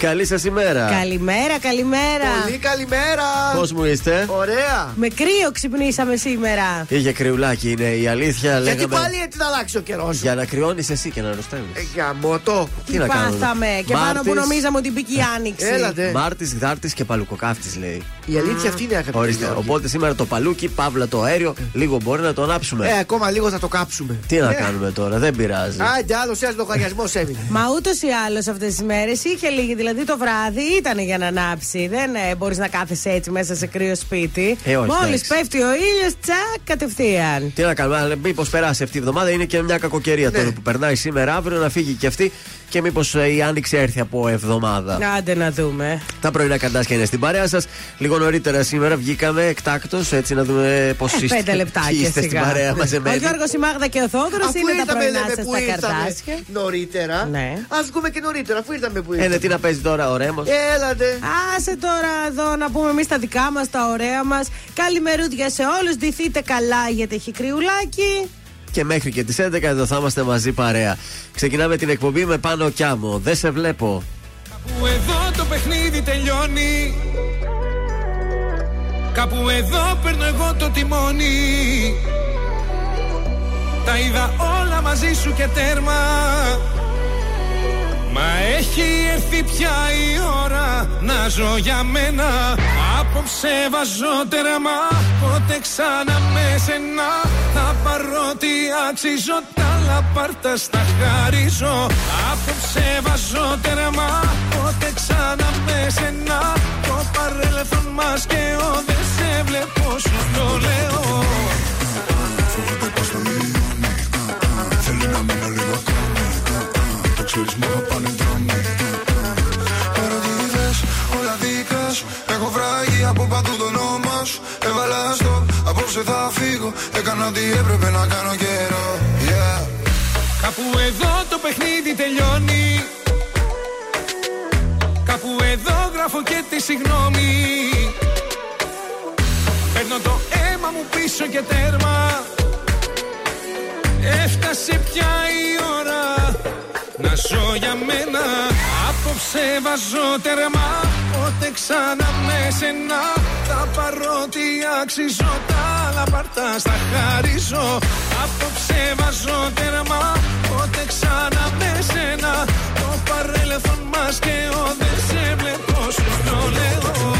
Καλή σας ημέρα. Καλημέρα, καλημέρα. Πολύ καλημέρα. Πώς μου είστε, Ωραία. Με κρύο ξυπνήσαμε σήμερα. Είχε κρυουλάκι, είναι η αλήθεια. Γιατί λέγαμε... πάλι έτσι να αλλάξει ο καιρός. Για να κρυώνεις εσύ και να αρρωσταίνεις. Ε, για μότο. Τι να κάνουμε; Πάθαμε. Και πάνω Μάρτης, που νομίζαμε ότι μπήκε η άνοιξη. Έλατε. Μάρτης, Γδάρτης και Παλουκοκάφτης λέει. Η αλήθεια αυτή είναι αγαπητή. Ορίστε. Γιώργη. Οπότε σήμερα το παλούκι, παύλα το αέριο, λίγο μπορεί να το ανάψουμε. Ε, ακόμα λίγο θα το κάψουμε. Τι να Ε, κάνουμε τώρα, δεν πειράζει. Άντε, άλλος ένας λογαριασμός έμεινε. Μα ούτως ή άλλως αυτές τις μέρες είχε λίγη, δηλαδή το βράδυ ήταν για να ανάψει. Δεν ε, μπορείς να κάθεσαι έτσι μέσα σε κρύο σπίτι. Ε, όχι, Μόλις εντάξει. πέφτει ο ήλιος, τσακ, κατευθείαν. Τι να κάνουμε, αλλά μήπως περάσει αυτή η εβδομάδα είναι και μια κακοκαιρία Ναι. τώρα που περνάει σήμερα, αύριο να φύγει και αυτή και μήπως η άνοιξη έρθει από εβδομάδα. Άντε να δούμε. Τα πρωινά καντάσια είναι στην παρέα σας. Λίγο νωρίτερα σήμερα βγήκαμε εκτάκτο έτσι να δούμε πώς Ε, είστε. πέντε λεπτάκια είστε στην σιγά. παρέα Ο μαζεμένοι. Γιώργος, η Μάγδα και ο Θόδωρος Αφού είναι τα ήρθαμε, πρωινά λέμε, σας που τα ήρθαμε καρτάσια. νωρίτερα. Ναι. Α βγούμε και νωρίτερα, αφού ήρθαμε που Ε, ναι, ήρθαμε. τι να παίζει τώρα ο Ρέμο. Έλατε. Άσε τώρα εδώ να πούμε εμείς τα δικά μας, τα ωραία μας. Καλημερούδια σε όλους. Ντυθείτε καλά γιατί έχει κρυουλάκι. Και μέχρι και τις 11 εδώ θα είμαστε μαζί παρέα. Ξεκινάμε την εκπομπή με πάνω κι άμμο. Δεν σε βλέπω. Κάπου εδώ το παιχνίδι τελειώνει Κάπου εδώ παίρνω εγώ το τιμόνι Τα είδα όλα μαζί σου και τέρμα Μα έχει έρθει πια η ώρα να ζω για μένα. Απόψε βάζω τέρμα Πότε ξανά με σένα. Θα πάρω τι αξίζω Τα λαπάρτα στα χαρίζω. Απόψε βάζω τέρμα Πότε ξανά με σένα. Το παρέλθον μας και ο Δεν σε βλέπω σου το λέω Το ξέρεις μου θα πάνε δρόμοι Ερωτήτες, όλα δικά σου. Έχω βράγει από παντού το όνομα σου. Έβαλα στο, απόψε θα φύγω. Έκανα ό,τι έπρεπε να κάνω καιρό. Yeah. Κάπου εδώ το παιχνίδι τελειώνει. Κάπου εδώ γράφω και τη συγγνώμη. Παίρνω το αίμα μου πίσω και τέρμα. Έφτασε πια η ώρα να ζω για μένα. Απόψε βάζω τέρμα Πότε ξανά με σένα. Θα πάρω τι αξίζω Τα άλλα πάρτα στα χαρίζω. Απόψε βάζω τέρμα Πότε ξανά με σένα. Το παρέλθον μας και ο Δεν σε βλέπω σου το λέω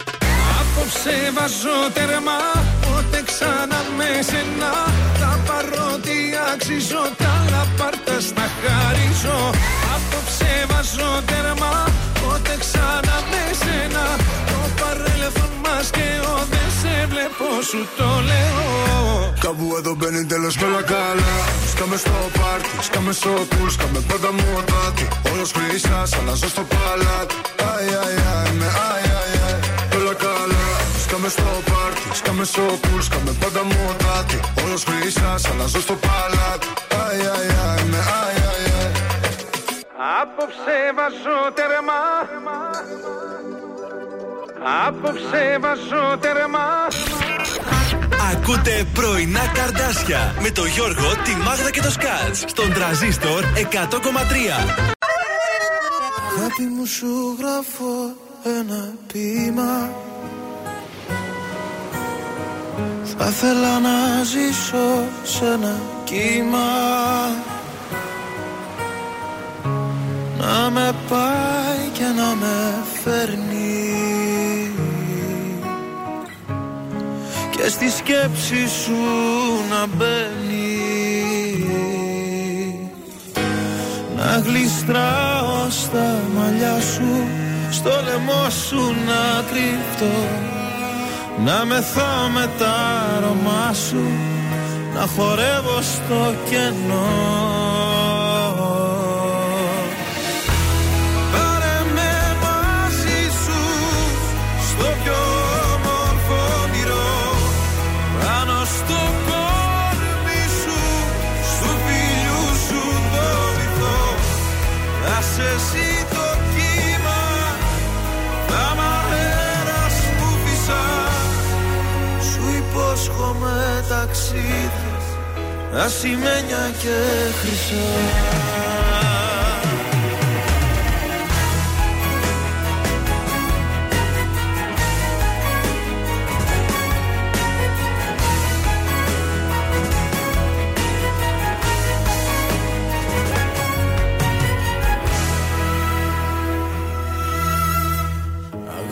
Απόψε βάζω τέρμα Πότε ξανά με σένα. Τα παρότι αξίζω Τα λαπάρτα στα χαρίζω. Απόψε βάζω τέρμα Πότε ξανά με σένα. Το παρέλθον μας και ο Δεν σε βλέπω σου το λέω. Κάπου εδώ μπαίνει τέλος και όλα καλά Σκάμε στο πάρτι, σκάμε στο πουλ Σκάμε πάντα μοτάτι Όλος χρυσάς, αλλάζω στο παλάτι. Αι, αι, αι, με αι, αι, αι. Όλα καλά Σκάμε στο πάρτι, σκάμε στο πουλ Σκάμε πάντα μοτάτι Όλος χρυσάς, αλλάζω στο παλάτι. Αι, αι, αι, με αι, αι, αι. Απόψε βάζω τέρμα. Απόψε βάζω τέρμα. Ακούτε πρωινά καρτάσια με το Γιώργο, τη Μάγδα και το Σκάτς. Στον τραζίστορ 100,3. Αγάπη μου σου γράφω ένα ποίημα Θα ήθελα να ζήσω σε ένα κύμα. Να με πάει και να με φέρνει. Και στη σκέψη σου να μπαίνει. Να γλιστράω στα μαλλιά σου Στο λαιμό σου να κρυφτώ Να μεθώ με τα αρώμα σου να χορεύω στο κενό υπόσχομαι ταξίδι ασημένια και χρυσά.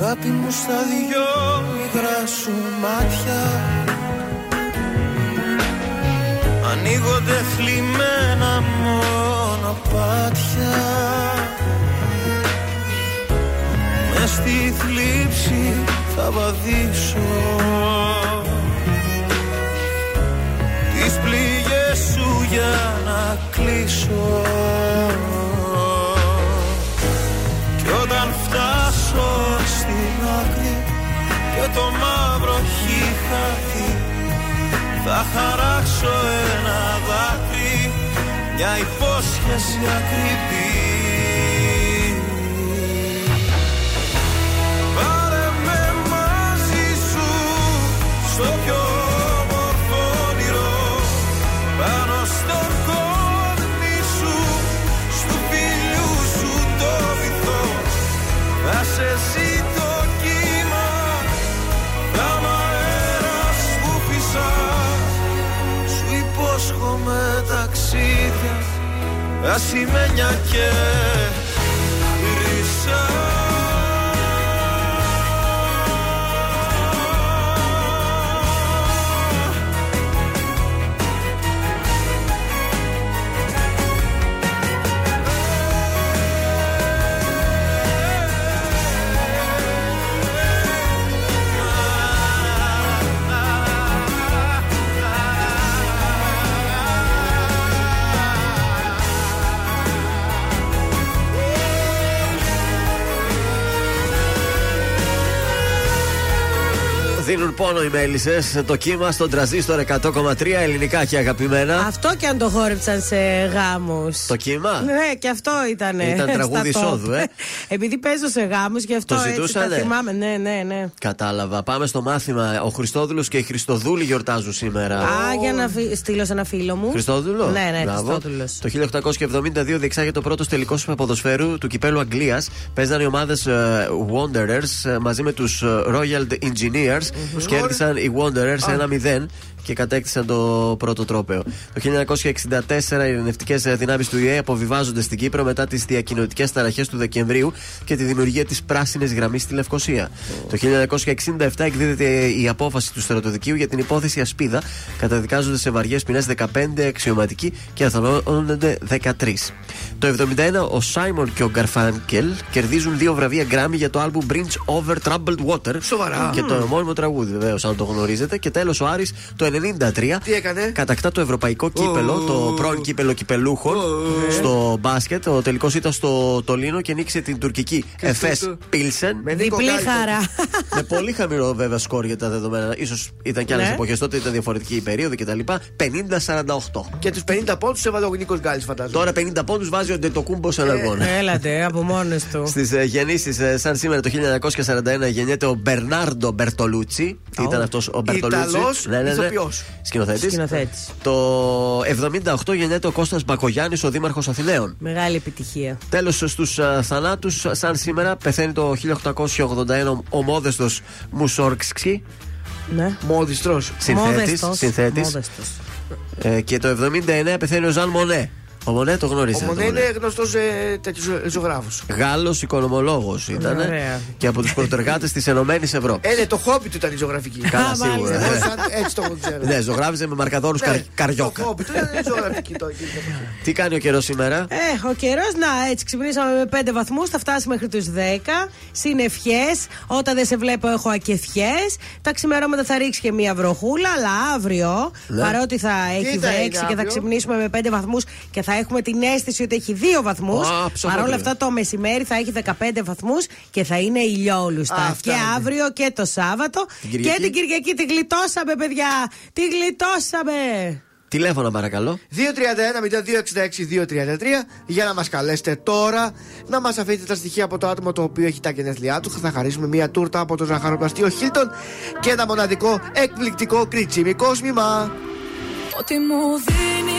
Αγάπη μου στα δυο μικρά σου μάτια Ανοίγονται θλιμμένα μονοπάτια Μες στη θλίψη θα βαδίσω. Τις πληγές σου για να κλείσω θα χαράξω ένα δάκρυ μια υπόσχεση ακριβή ασημένια και Δίνουν πόνο οι μέλισσες. Το κύμα στον τραζίστορ 100,3 ελληνικά και αγαπημένα. Αυτό και αν το χόρεψαν σε γάμους. Το κύμα; Ναι, και αυτό ήταν. Ήταν τραγούδι εισόδου, ε. Επειδή παίζω σε γάμους, γι' αυτό Το έτσι τα ζητούσανε; θυμάμαι. Ναι, ναι, ναι. Κατάλαβα. Πάμε στο μάθημα. Ο Χριστόδουλος και η Χριστοδούλη γιορτάζουν σήμερα. Α, για να φι- στείλω σε ένα φίλο μου. Χριστόδουλο; Ναι, ναι, Μπράβο. Χριστόδουλος. Το 1872 διεξάγεται το πρώτος τελικός ποδοσφαίρου του κυπέλου Αγγλίας. Παίζαν οι ομάδες Wanderers ε, μαζί με τους Royal Engineers. Κέρδισαν οι Wanderers 1-0 και κατέκτησαν το πρώτο τρόπαιο. Το 1964 οι ειρηνευτικές δυνάμεις του ΙΕ αποβιβάζονται στην Κύπρο μετά τις διακοινωτικέ ταραχές του Δεκεμβρίου και τη δημιουργία της πράσινης γραμμής στη Λευκοσία. Το 1967 εκδίδεται η απόφαση του στρατοδικείου για την υπόθεση Ασπίδα. Καταδικάζονται σε βαριές ποινές 15 αξιωματικοί και αθανώνονται 13. Το 71 ο Σάιμον και ο Γκαρφάνκελ κερδίζουν δύο βραβεία Grammy για το album Bridge Over Troubled Water. Σοβαρά. Και το μόνιμο τραγούδι, βεβαίως, αν το γνωρίζετε. Και τέλος ο Άρης το 93 Τι έκανε; κατακτά το ευρωπαϊκό κύπελο, το πρώην κύπελο κυπελούχων στο μπάσκετ. Ο τελικός ήταν στο Τολίνο και νίκησε την τουρκική Εφές Πίλσεν. Με Νίκο Διπλή Γκάλικο. χαρά. Με πολύ χαμηλό βέβαια σκορ για τα δεδομένα. σω ήταν και άλλες Ναι. εποχές τότε, ήταν διαφορετική η περίοδο κτλ. 50-48. Και τους 50 πόντους έβαλε ο Νίκος Γκάλης, φαντάζομαι. Τώρα 50 πόντους βάζει ο Ντετοκούμπος σε αγώνα. Έλατε, από μόνε του. Στις ε, γεννήσεις, ε, σαν σήμερα το 1941, γεννιέται ο Μπερνάρντο Μπερτολούτσι. Τι ήταν αυτός ο Μπερτολούτσι. Ιταλός ηθοποιός. Σκηνοθέτης. Σκηνοθέτης. Το 78 γεννιέται ο Κώστας Μπακογιάννης, ο Δήμαρχος Αθηναίων. Μεγάλη επιτυχία. Τέλος στους θανάτους, σαν σήμερα πεθαίνει το 1881 ο μόδεστο Μουσόρξι, Ναι. Μόδιστρος. συνθέτης, Μόδεστος. συνθέτης. Μόδεστος. Ε, και το 79 πεθαίνει ο Ζαν Μονέ. Ο Μονέ το γνωρίζει. Ο Μονέ είναι γνωστός ε, τέτοιος ζωγράφος. Γάλλος οικονομολόγος ήταν Ωραία. και από τους πρωτεργάτες της Ενωμένης Ευρώπης. Ε, ναι, το χόμπι του ήταν η ζωγραφική. Καλά, σίγουρα. μάλιστα. ναι. Σαν- Έτσι το ξέρω. Ναι, ζωγράφιζε με μαρκαδόρου Ναι, καριόκα. Το χόμπι του ήταν ζωγραφική. το- Τι κάνει ο καιρός σήμερα; Ε, ο καιρός, να έτσι ξυπνήσαμε με 5 βαθμούς, θα φτάσει μέχρι τους 10. Συνευχέ. Όταν δεν σε βλέπω, έχω ακεφιές. Τα ξημερώματα θα ρίξει και μία βροχούλα, αλλά αύριο, Ναι. παρότι θα έχει θα 6 είναι και θα αύριο; ξυπνήσουμε με 5 βαθμούς και θα έχουμε την αίσθηση ότι έχει 2 βαθμούς. Α, ψωμί. Παρ' όλα αυτά, το μεσημέρι θα έχει 15 βαθμούς και θα είναι ηλιόλουστα. Α, αυτά και είναι. αύριο και το Σάββατο. Την Κυριακή; Και την Κυριακή τη γλιτώσαμε, παιδιά! Τη γλιτώσαμε! Τηλέφωνα παρακαλώ. 231-0266-233 για να μας καλέσετε τώρα, να μας αφήσετε τα στοιχεία από το άτομο το οποίο έχει τα γενέθλιά του. Θα χαρίσουμε μία τούρτα από το ζαχαροπλαστείο Χίλτον και ένα μοναδικό εκπληκτικό κριτσίμι κόσμημα. Ότι μου δίνεις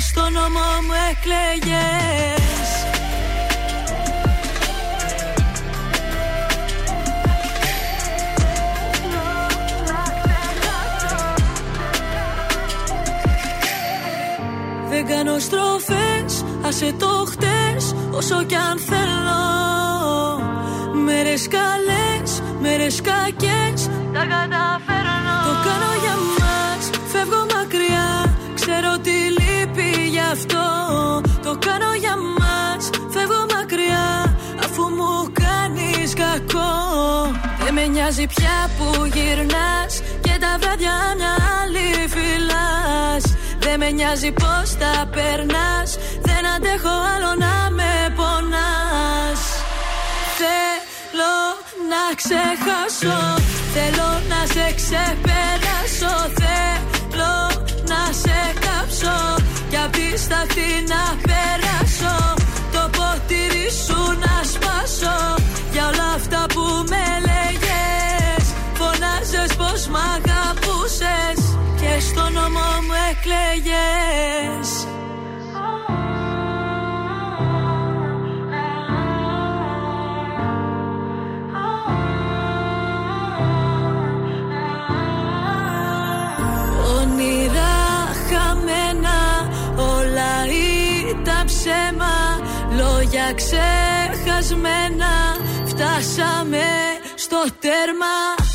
στο νόμο μου εκλέγες. Δεν κάνω στροφές, άσε το χτες Όσο κι αν θέλω. Μέρες καλές, μέρες κακές Τα καταφέρνω. Το κάνω για μας, φεύγω μακριά Ξέρω τι λείπει γι' αυτό. Το κάνω για μας, φεύγω μακριά Αφού μου κάνεις κακό. Δεν με νοιάζει πια που γυρνάς Και τα βράδια μια άλλη φυλάς. Δεν με νοιάζει πως τα περνάς Δεν αντέχω άλλο να με πονάς. Θέλω να ξεχάσω Θέλω να σε ξεπεράσω. Θέλω να σε κάψω Κι απ' τη σταθή να περάσω. Το ποτήρι σου να σπάσω. Για όλα αυτά που με λέγες Φωνάζες πως μ' αγαπούσες. Και στο νόμο μου εκλέγες Λόγια ξεχασμένα Φτάσαμε στο τέρμα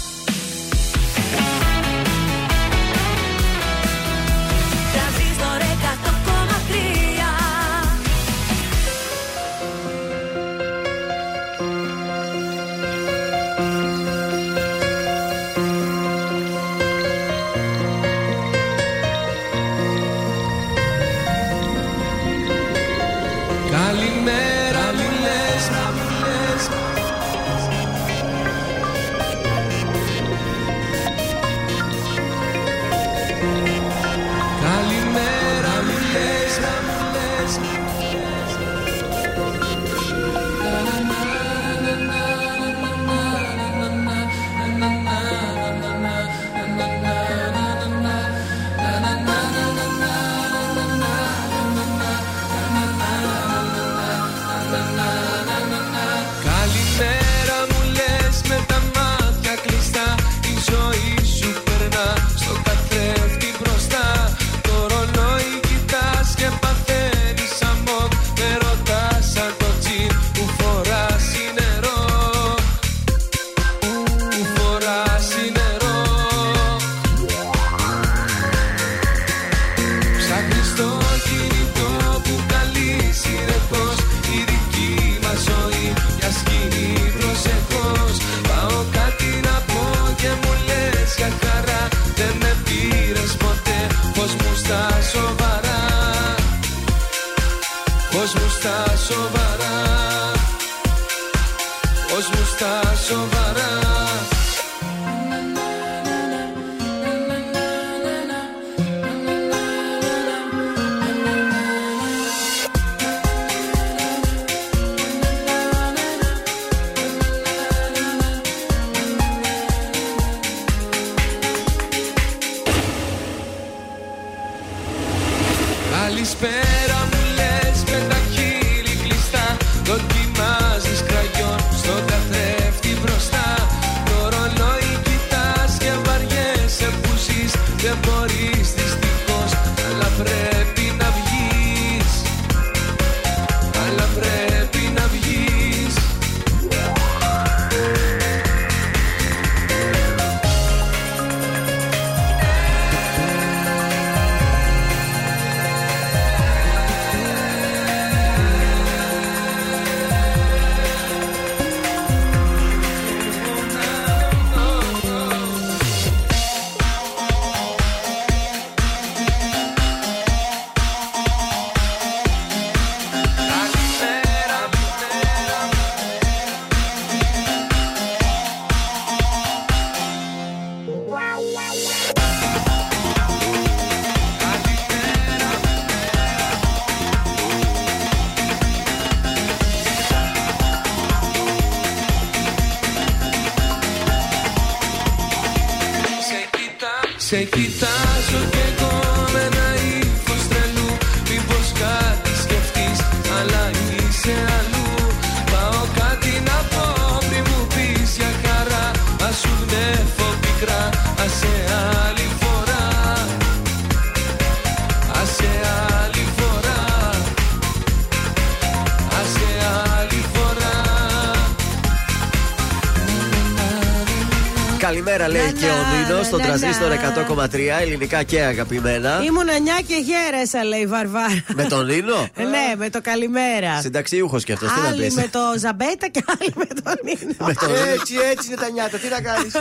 και ο να, Νίνος να, στον να, τραζίστορ να. 100,3 ελληνικά και αγαπημένα. Ήμουν 9 και γέρασα, λέει η Βαρβάρα. Με τον Νίνο; ναι, με το καλημέρα. Συνταξιούχο κι αυτός, τι να Άλλοι πεις. με το Ζαμπέτα και άλλοι με τον Νίνο. Με τον Νίνο. Έτσι, έτσι είναι τα νιάτα. Τι να κάνεις.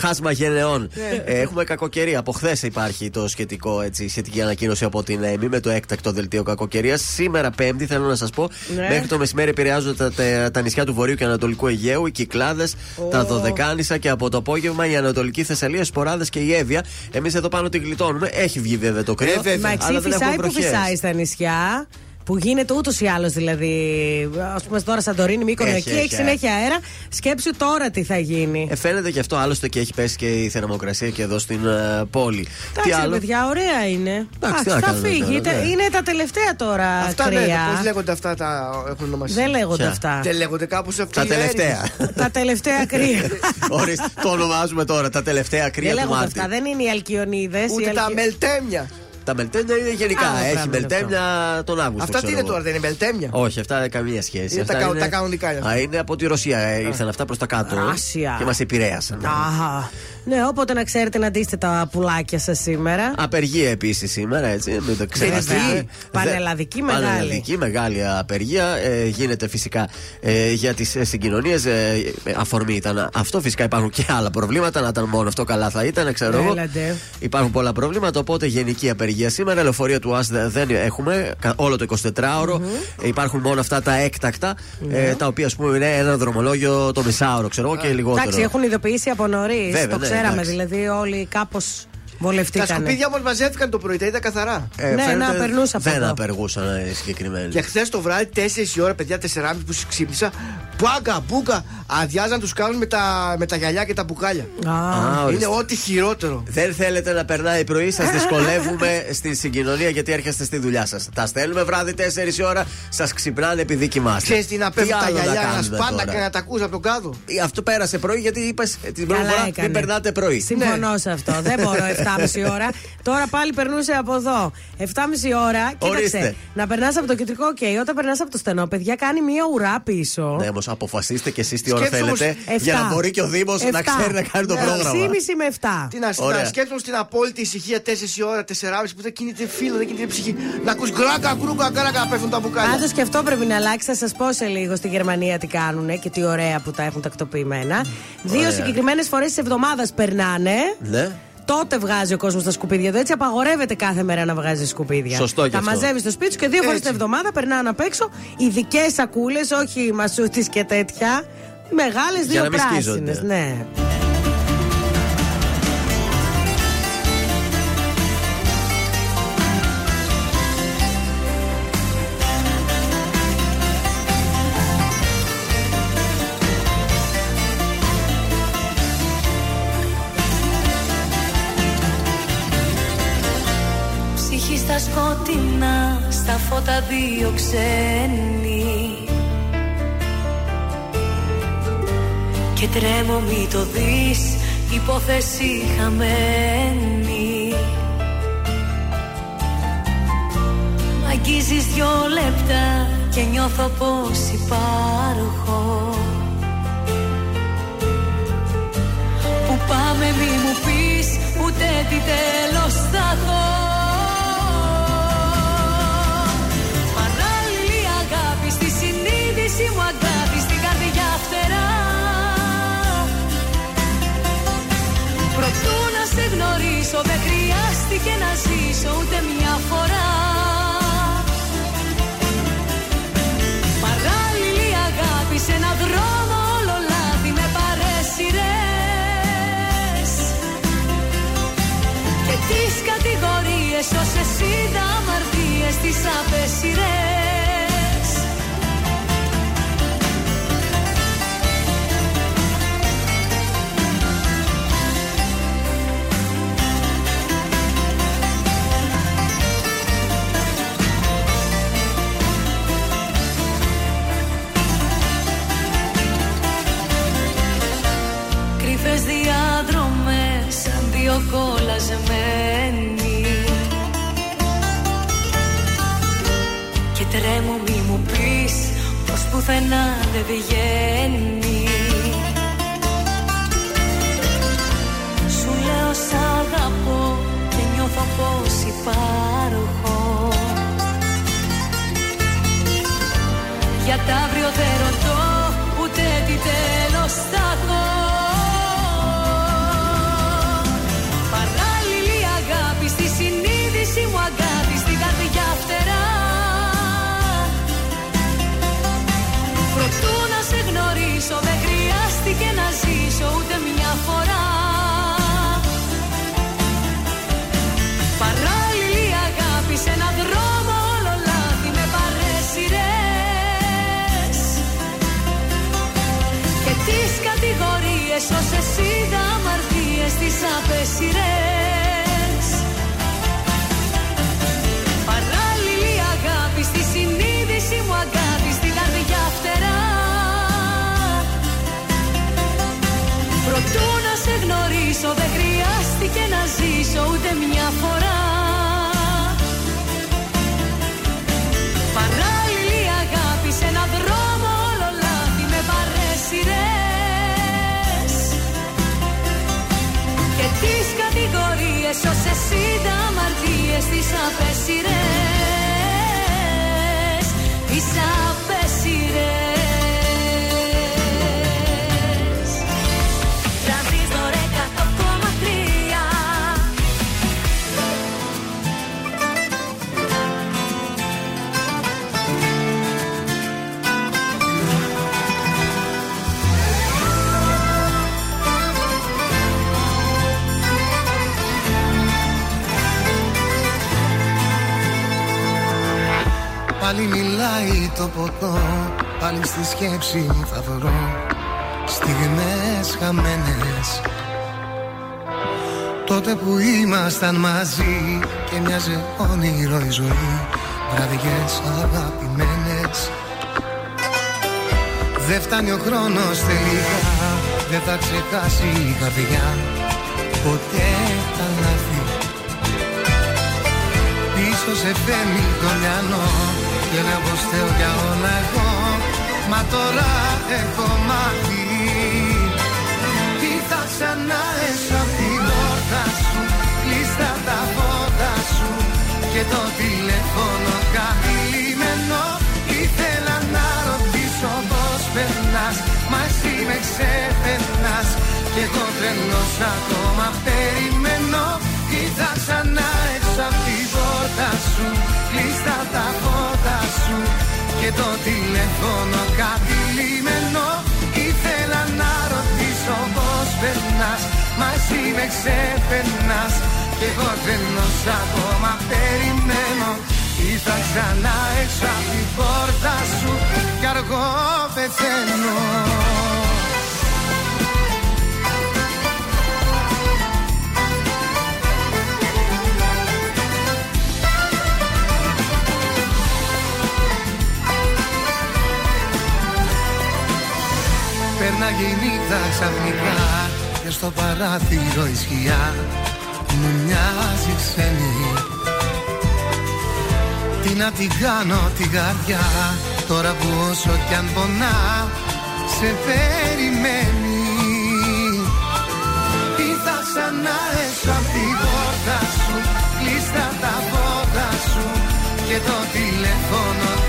Χάσμα γενεών. Ναι. Ε, έχουμε κακοκαιρία. Από χθες υπάρχει το σχετικό, έτσι, η σχετική ανακοίνωση από την ΕΜΗ με το έκτακτο δελτίο κακοκαιρίας. Σήμερα, Πέμπτη, θέλω να σας πω, Ναι. μέχρι το μεσημέρι επηρεάζονται τα, τα, τα νησιά του Βορείου και Ανατολικού Αιγαίου, οι Κυκλάδες, τα Δωδεκάνησα και από το απόγευμα η Ανατολική Θεσσαλία, Σποράδες και η Εύβοια. Εμείς εδώ πάνω τη γλιτώνουμε. Έχει βγει βέβαια το κρύο. Ε, βέβαια. Μα αλλά εξή δεν έχουμε φυσάει που βροχές. φυσάει στα νησιά; Που γίνεται ούτως ή άλλως δηλαδή. Α πούμε τώρα Σαντορίνη, Μύκονο Έχει, εκεί, έχει, έχει συνέχεια αέρα. Σκέψου τώρα τι θα γίνει. Ε, φαίνεται και αυτό άλλωστε και έχει πέσει και η θερμοκρασία και εδώ στην ε, πόλη. Εντάξει, ρε παιδιά, ωραία είναι. Εντάξει, τι να θα κάνουμε φύγει. τώρα, ναι. Είναι τα τελευταία τώρα Αυτά ναι, κρύα. πώς λέγονται αυτά τα έχουν ονομασία. Δεν λέγονται Ποια; αυτά. Δεν λέγονται κάπως αυτά. Τα τελευταία. τα τελευταία κρύα. Ορίστε, το ονομάζουμε τώρα τα τελευταία κρύα Δεν του λέγονται Μάρτη. αυτά. Δεν είναι οι Αλκιονίδες. Ούτε τα μελτέμια. Τα μελτέμια είναι γενικά. Άλλο Έχει πράγμα είναι μελτέμια τον Αύγουστο. Αυτά τι ξέρω είναι εγώ. τώρα, δεν είναι μελτέμια. Όχι, αυτά δεν καμία σχέση. Είναι Αυτά τα κα- τα κανονικά είναι αυτά. Α, είναι από τη Ρωσία. ε, Ήρθαν αυτά προς τα κάτω. Άσια. Και μας επηρέασαν. Αχα. Ναι, όποτε να ξέρετε να ντύστε τα πουλάκια σας σήμερα. Απεργία επίσης σήμερα, έτσι. Μην το ξέρετε. Βέβαια. Δε- Πανελλαδική μεγάλη. Πανελλαδική μεγάλη απεργία. Ε, γίνεται φυσικά ε, για τις συγκοινωνίες. Ε, αφορμή ήταν αυτό. Φυσικά υπάρχουν και άλλα προβλήματα. Να ήταν μόνο αυτό καλά θα ήταν, ξέρω εγώ. Έλατε. Υπάρχουν πολλά προβλήματα. Οπότε γενική απεργία σήμερα. Λεωφορεία του ΑΣ δεν έχουμε κα- όλο το 24ωρο. Υπάρχουν μόνο αυτά τα έκτακτα. Ε, τα οποία ας πούμε είναι ένα δρομολόγιο το μισάωρο, ξέρω εγώ και λιγότερο. Εντάξει, έχουν ειδοποιήσει από νωρίς. Βέβαια, Το ναι, ξέραμε εντάξει. δηλαδή όλοι κάπως Τα βολευτήκανε. σκουπίδια όμως μαζεύτηκαν το πρωί, τα είδα καθαρά. Ε, Ναι, φαίνεται να, περνούσε από Δεν εδώ. απεργούσαν ε, συγκεκριμένοι. Και χθες το βράδυ, 4 η ώρα, παιδιά, 4.30 που ξύπνησα, μπάγκα, μπούκα, αδειάζαν τους κάνουν με τα, με τα γυαλιά και τα μπουκάλια. Α, Α, ορίστε. Είναι ό,τι χειρότερο. Δεν θέλετε να περνάει πρωί, σας δυσκολεύουμε στην συγκοινωνία γιατί έρχεστε στη δουλειά σας. Τα στέλνουμε βράδυ 4 η ώρα, σας ξυπνάνε επειδή κοιμάστε. Ξέρεις τι να πέφτουν τα άλλο γυαλιά, να κάνουμε σπάντα τώρα; και να τα ακούς από τον κάδο. Ε, Αυτό πέρασε πρωί γιατί είπες την πρώτη Καλά φορά έκανε. μην περνάτε πρωί. Συμφωνώ σε αυτό. Δεν μπορώ 7,5 ώρα. Τώρα πάλι περνούσε από εδώ. 7,5 ώρα. Κοίταξε. Ορίστε. Να περνάς από το κεντρικό, οκ. Όταν περνάς από το στενό, παιδιά, κάνει μία ουρά πίσω. Ναι, όμως αποφασίστε και εσείς τι ώρα Σκέψου όμως, θέλετε Εφτά. για να μπορεί και ο Δήμος να Εφτά. ξέρει να κάνει το Ναι, πρόγραμμα. 6,5 με 7. Τι να, Ωραία. να σκέφτομαι στην απόλυτη ησυχία 4 η ώρα, 4,5 που δεν κινείται φίλο, δεν κινείται ψυχή. Να ακούς γκράκα, γκρούκα, γκράκα, πέφτουν τα μπουκάλια. Πάντως και αυτό πρέπει να αλλάξει. Θα σας πω σε λίγο στη Γερμανία τι κάνουν και τι ωραία που τα έχουν τακτοποιημένα. Δύο συγκεκριμένες φορές της εβδομάδας περνάνε. Ναι. Τότε βγάζει ο κόσμος τα σκουπίδια του. Έτσι απαγορεύεται κάθε μέρα να βγάζει σκουπίδια. Σωστό και Τα αυτό. μαζεύεις στο σπίτι σου και δύο φορές Έτσι. την εβδομάδα περνάνε απ' έξω ειδικέ σακούλες, όχι μασούτη και τέτοια. Μεγάλες Για δύο να μην πράσινες. σκίζονται. Ναι. σκοτεινά στα φώτα δύο ξένοι. Και τρέμω μη το δεις υπόθεση χαμένη. Αγγίζεις δυο λεπτά και νιώθω πως υπάρχω. Που πάμε μη μου πεις ούτε τι τέλος θα δω. Γνωρίσω δεν χρειάστηκε να ζήσω ούτε μια φορά. Σε ένα δρόμο όλο λάδι με παρέσιρες Και τις κατηγορίες όσες είδα αμαρτίες τις απέσιρες πουθενά δεν βγαίνει. Σου λέω σ' αγαπώ και νιώθω πως υπάρχω. Για τα αύριο δεν ρωτώ κατηγορίες όσες είδα αμαρτίες τις απέσιρες Παράλληλη αγάπη στη συνείδηση μου αγάπη στην καρδιά φτερά. Προτού να σε γνωρίσω δεν χρειάστηκε να ζήσω ούτε τις απέσιρες Τις απέσιρες Πάλι μιλάει το ποτό. Πάλι στη σκέψη μου θα βρω Στιγμές χαμένες. Τότε που ήμασταν μαζί Και μοιάζε όνειρο η ζωή Βραδιές αγαπημένες. Δεν φτάνει ο χρόνος τελικά Δεν θα ξεχάσει η καρδιά Ποτέ τα λάθη Πίσω σε φέρνει το λιανό και λέω πως θέλω για όλα εγώ Μα τώρα έχω μάθει. Τι θα ξανά έσω απ' την πόρτα σου. Κλείστα τα φώτα σου. Και το τηλέφωνο καθυλιμένο Ήθελα να ρωτήσω πως περνάς. Μα εσύ με ξεπερνάς. Και εγώ τρελός ακόμα περιμένω Τι θα ξανά έξω απ' την πόρτα σου Κλείστα τα φώτα σου. Και το τηλέφωνο κάτι λιμένο Ήθελα να ρωτήσω πως περνάς Μα εσύ με ξεπερνάς. Και εγώ τρελός ακόμα περιμένω. Ή θα ξανά έξω απ' την πόρτα σου Κι αργό πεθαίνω Πέρναγε η νύχτα ξαφνικά Και στο παράθυρο η σκιά Μου μοιάζει ξένη. Την να την κάνω την καρδιά Τώρα που όσο κι αν πονά Σε περιμένει. Ήρθα σαν να έσω απ' την πόρτα σου Κλείστα τα πόδα σου Και το τηλέφωνο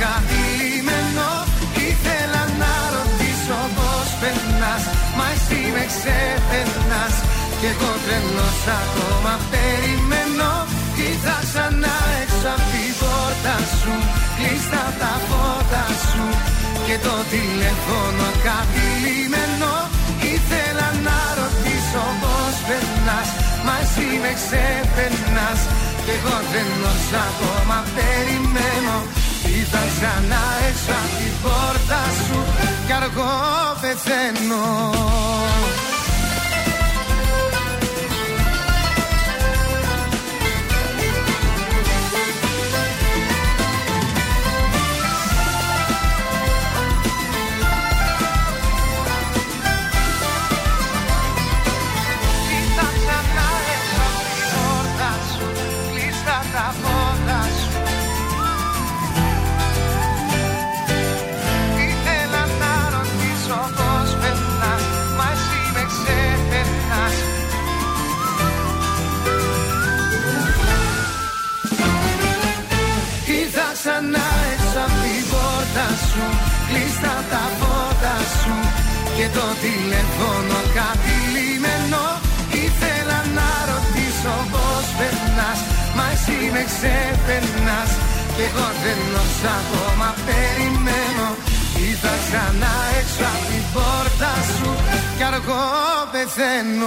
ξεπερνάς Και εγώ τρελός ακόμα περιμένω. Ήρθα σαν να έξω απ' την πόρτα σου Κλείστα τα φώτα σου. Και το τηλέφωνο καθυλιμένο Ήθελα να ρωτήσω πως περνάς Μα εσύ με ξεπερνάς. Κι εγώ τρελός ακόμα περιμένω. Ήρθα ξανά έξω απ' την πόρτα σου Κι αργό πεθαίνω τα φώτα σου Και το τηλέφωνο καθυλιμένο Ήθελα να ρωτήσω πώς περνάς Μα εσύ με ξεπερνάς. Κι εγώ τρελός ακόμα περιμένω. Ήρθα ξανά έξω απ' την πόρτα σου Κι αργό πεθαίνω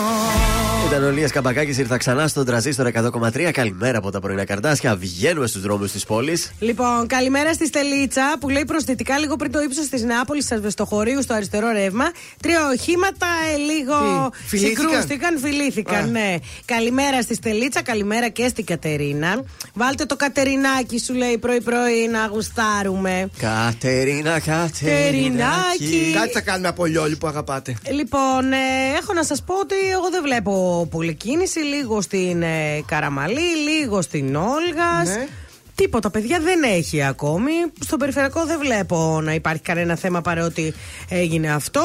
Ήταν ο Λία Καμπακάκης, ήρθα ξανά στον τραζίστρο 100,3. Καλημέρα από τα πρωινά καρτάσια. Βγαίνουμε στους δρόμους της πόλης. Λοιπόν, καλημέρα στη Στελίτσα που λέει προσθετικά λίγο πριν το ύψος της Νεάπολης Ασβεστοχωρίου στο αριστερό ρεύμα. Τρία οχήματα ε, λίγο Τι, φιλήθηκαν; συγκρούστηκαν, φιλήθηκαν. Α. Ναι. Καλημέρα στη Στελίτσα, καλημέρα και στην Κατερίνα. Βάλτε το Κατερινάκι σου λέει πρωί-πρωί να γουστάρουμε. Κατερίνα, Κατερινάκι. Κατερινάκι. Κάτι θα κάνουμε από λιόλι που αγαπάτε. Λοιπόν, ε, έχω να σας πω ότι εγώ δεν βλέπω πολλή κίνηση. Λίγο στην ε, Καραμαλή, λίγο στην Όλγας. Ναι. Τίποτα, παιδιά δεν έχει ακόμη. Στο περιφερειακό δεν βλέπω να υπάρχει κανένα θέμα παρότι έγινε αυτό.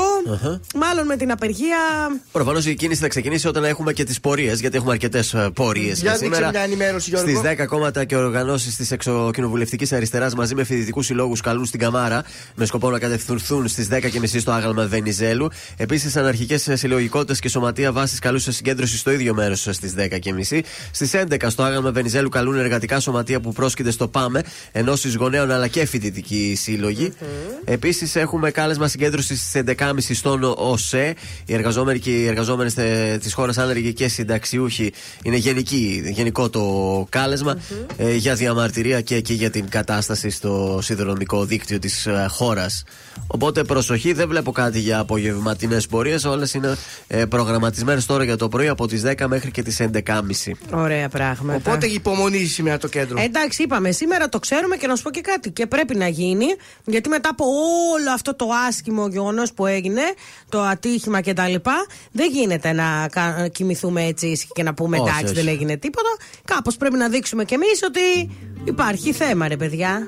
Μάλλον με την απεργία. Προφανώς η κίνηση θα ξεκινήσει όταν έχουμε και τις πορείες, γιατί έχουμε αρκετές πορείες. Για δείξε μια ενημέρωση, Γιώργο. Στις 10 κόμματα και οργανώσεις της εξοκοινοβουλευτική αριστεράς μαζί με φοιτητικούς συλλόγους καλούν στην Καμάρα με σκοπό να κατευθυνθούν στις 10.30 στο άγαλμα Βενιζέλου. Επίσης, αναρχικές συλλογικότητες και σωματεία βάσης καλούν σε συγκέντρωση στο ίδιο μέρος στις 10.30. Στις 11 στο άγαλμα Βενιζέλου καλούν εργατικά σωματεία που πρόσκειται στο ΠΑΜΕ, ενώσει γονέων αλλά και φοιτητικοί σύλλογοι. Επίσης, έχουμε κάλεσμα συγκέντρωσης στις 11.30 στον ΟΣΕ. Οι εργαζόμενοι και οι εργαζόμενες της χώρας άνεργοι και συνταξιούχοι είναι γενική, γενικό το καλεσμα ε, για διαμαρτυρία και εκεί για την κατάσταση στο σιδηροδρομικό δίκτυο της χώρας. Οπότε προσοχή, δεν βλέπω κάτι για απογευματινές πορείες. Όλες είναι ε, προγραμματισμένες τώρα για το πρωί από τις 10 μέχρι και τις 11.30. Ωραία πράγματα. Οπότε υπομονή σήμερα το κέντρο. Ε, Εντάξει, είπαμε σήμερα το ξέρουμε και να σου πω και κάτι. Και πρέπει να γίνει, γιατί μετά από όλο αυτό το άσχημο γεγονός που έγινε, το ατύχημα κτλ., δεν γίνεται να κα- κοιμηθούμε έτσι και να πούμε Όχι, εντάξει, όχι. δεν έγινε τίποτα. Κάπως πρέπει να δείξουμε κι εμείς ότι υπάρχει θέμα, ρε παιδιά.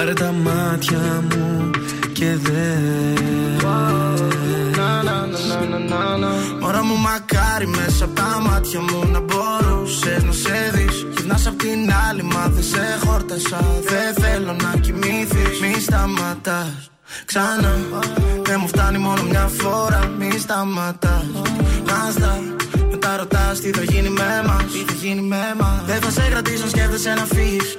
Πάρε τα μάτια μου και δε. Μωρά μου μακάρι μέσα από τα μάτια μου να μπορούσες να σε δεις. Γυρνάς απ' την άλλη μα δεν σε χόρτασα. Δεν θέλω να κοιμήθεις Μη σταματάς. Ξανά. Δεν μου φτάνει μόνο μια φορά. Μη σταματάς. Νάστα μετά ρωτάς τι θα γίνει με μας. Τι θα γίνει με μας. Δεν θα σε κρατήσω αν σκέφτεσαι να φύγεις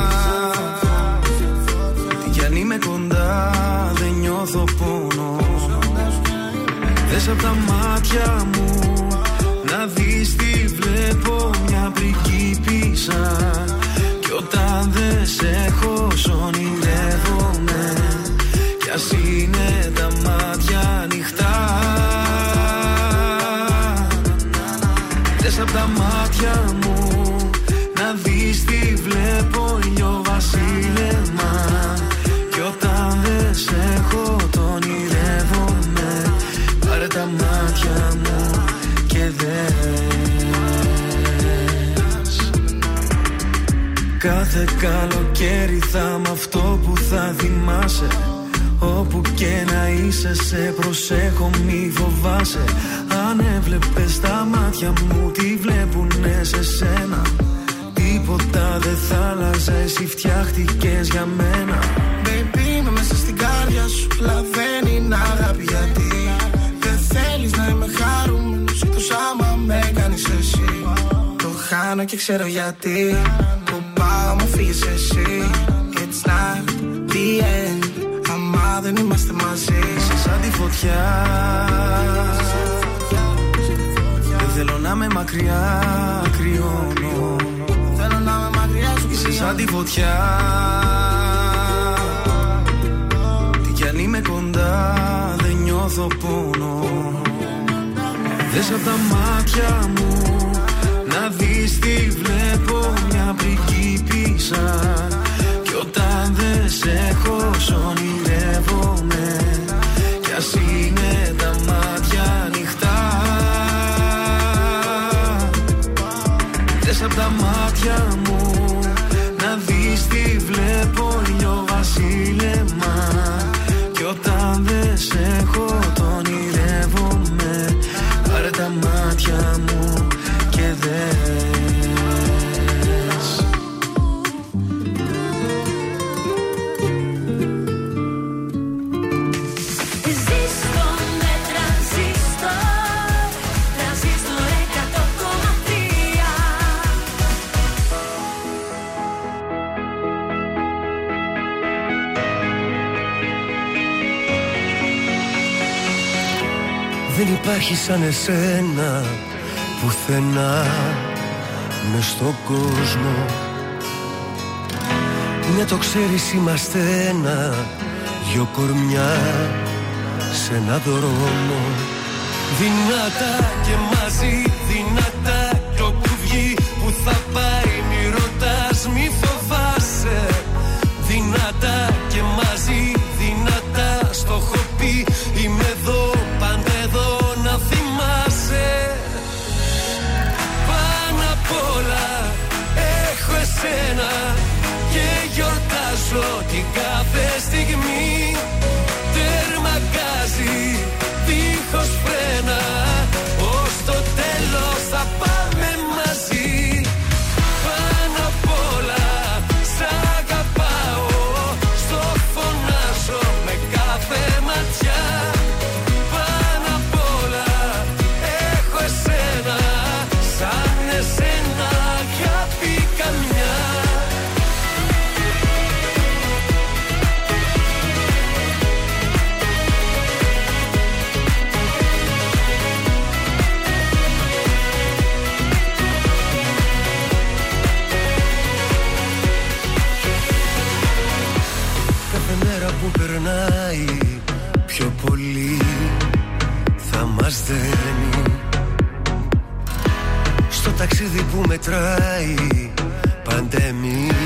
Δες απ' τα μάτια μου να δεις τι βλέπω μια πριγκίπισσα Κι όταν δεν σε έχω ονειρεύομαι. Κι ας είναι τα Κάθε καλοκαίρι θα μ' αυτό που θα θυμάσαι. Όπου και να είσαι σε προσέχω μη φοβάσαι. Αν έβλεπες τα μάτια μου τι βλέπουνε σε σένα; Τίποτα δεν θα άλλαζε εσύ φτιάχτηκες για μένα. Baby είμαι μέσα στην κάρδια σου Λαβαίνει είναι αγάπη γιατί. Δεν θέλεις να είμαι χαρούμενος Εκτός άμα με κάνεις εσύ. Το χάνω και ξέρω γιατί σαν τη φωτιά Δεν θέλω να είμαι μακριά Κρυώνω Θέλω να είμαι μακριά σου Είσαι σαν τη φωτιά. Τι κι αν είμαι κοντά Δεν νιώθω πόνο. Δες απ' τα μάτια μου Να δεις τι βλέπω Μια πριγκίπισσα Κι όταν δεν σε έχω ονειρεύομαι. Κι ας είναι τα μάτια ανοιχτά. Δες απ' τα μάτια μου Να δεις τι βλέπω ηλιοβασίλεμα Κι υπάρχει σαν εσένα πουθενά μες στον κόσμο. Μια το ξέρεις είμαστε ένα δυο κορμιά σε ένα δρόμο. Δυνατά και μαζί, δυνατά κι όπου βγει που θα πάει μη ρωτάς, μη φοβάσαι. Δυνατά και μαζί, έχω εσένα Και γιορτάζω την ταξίδι που μετράει. Πάντα εμείς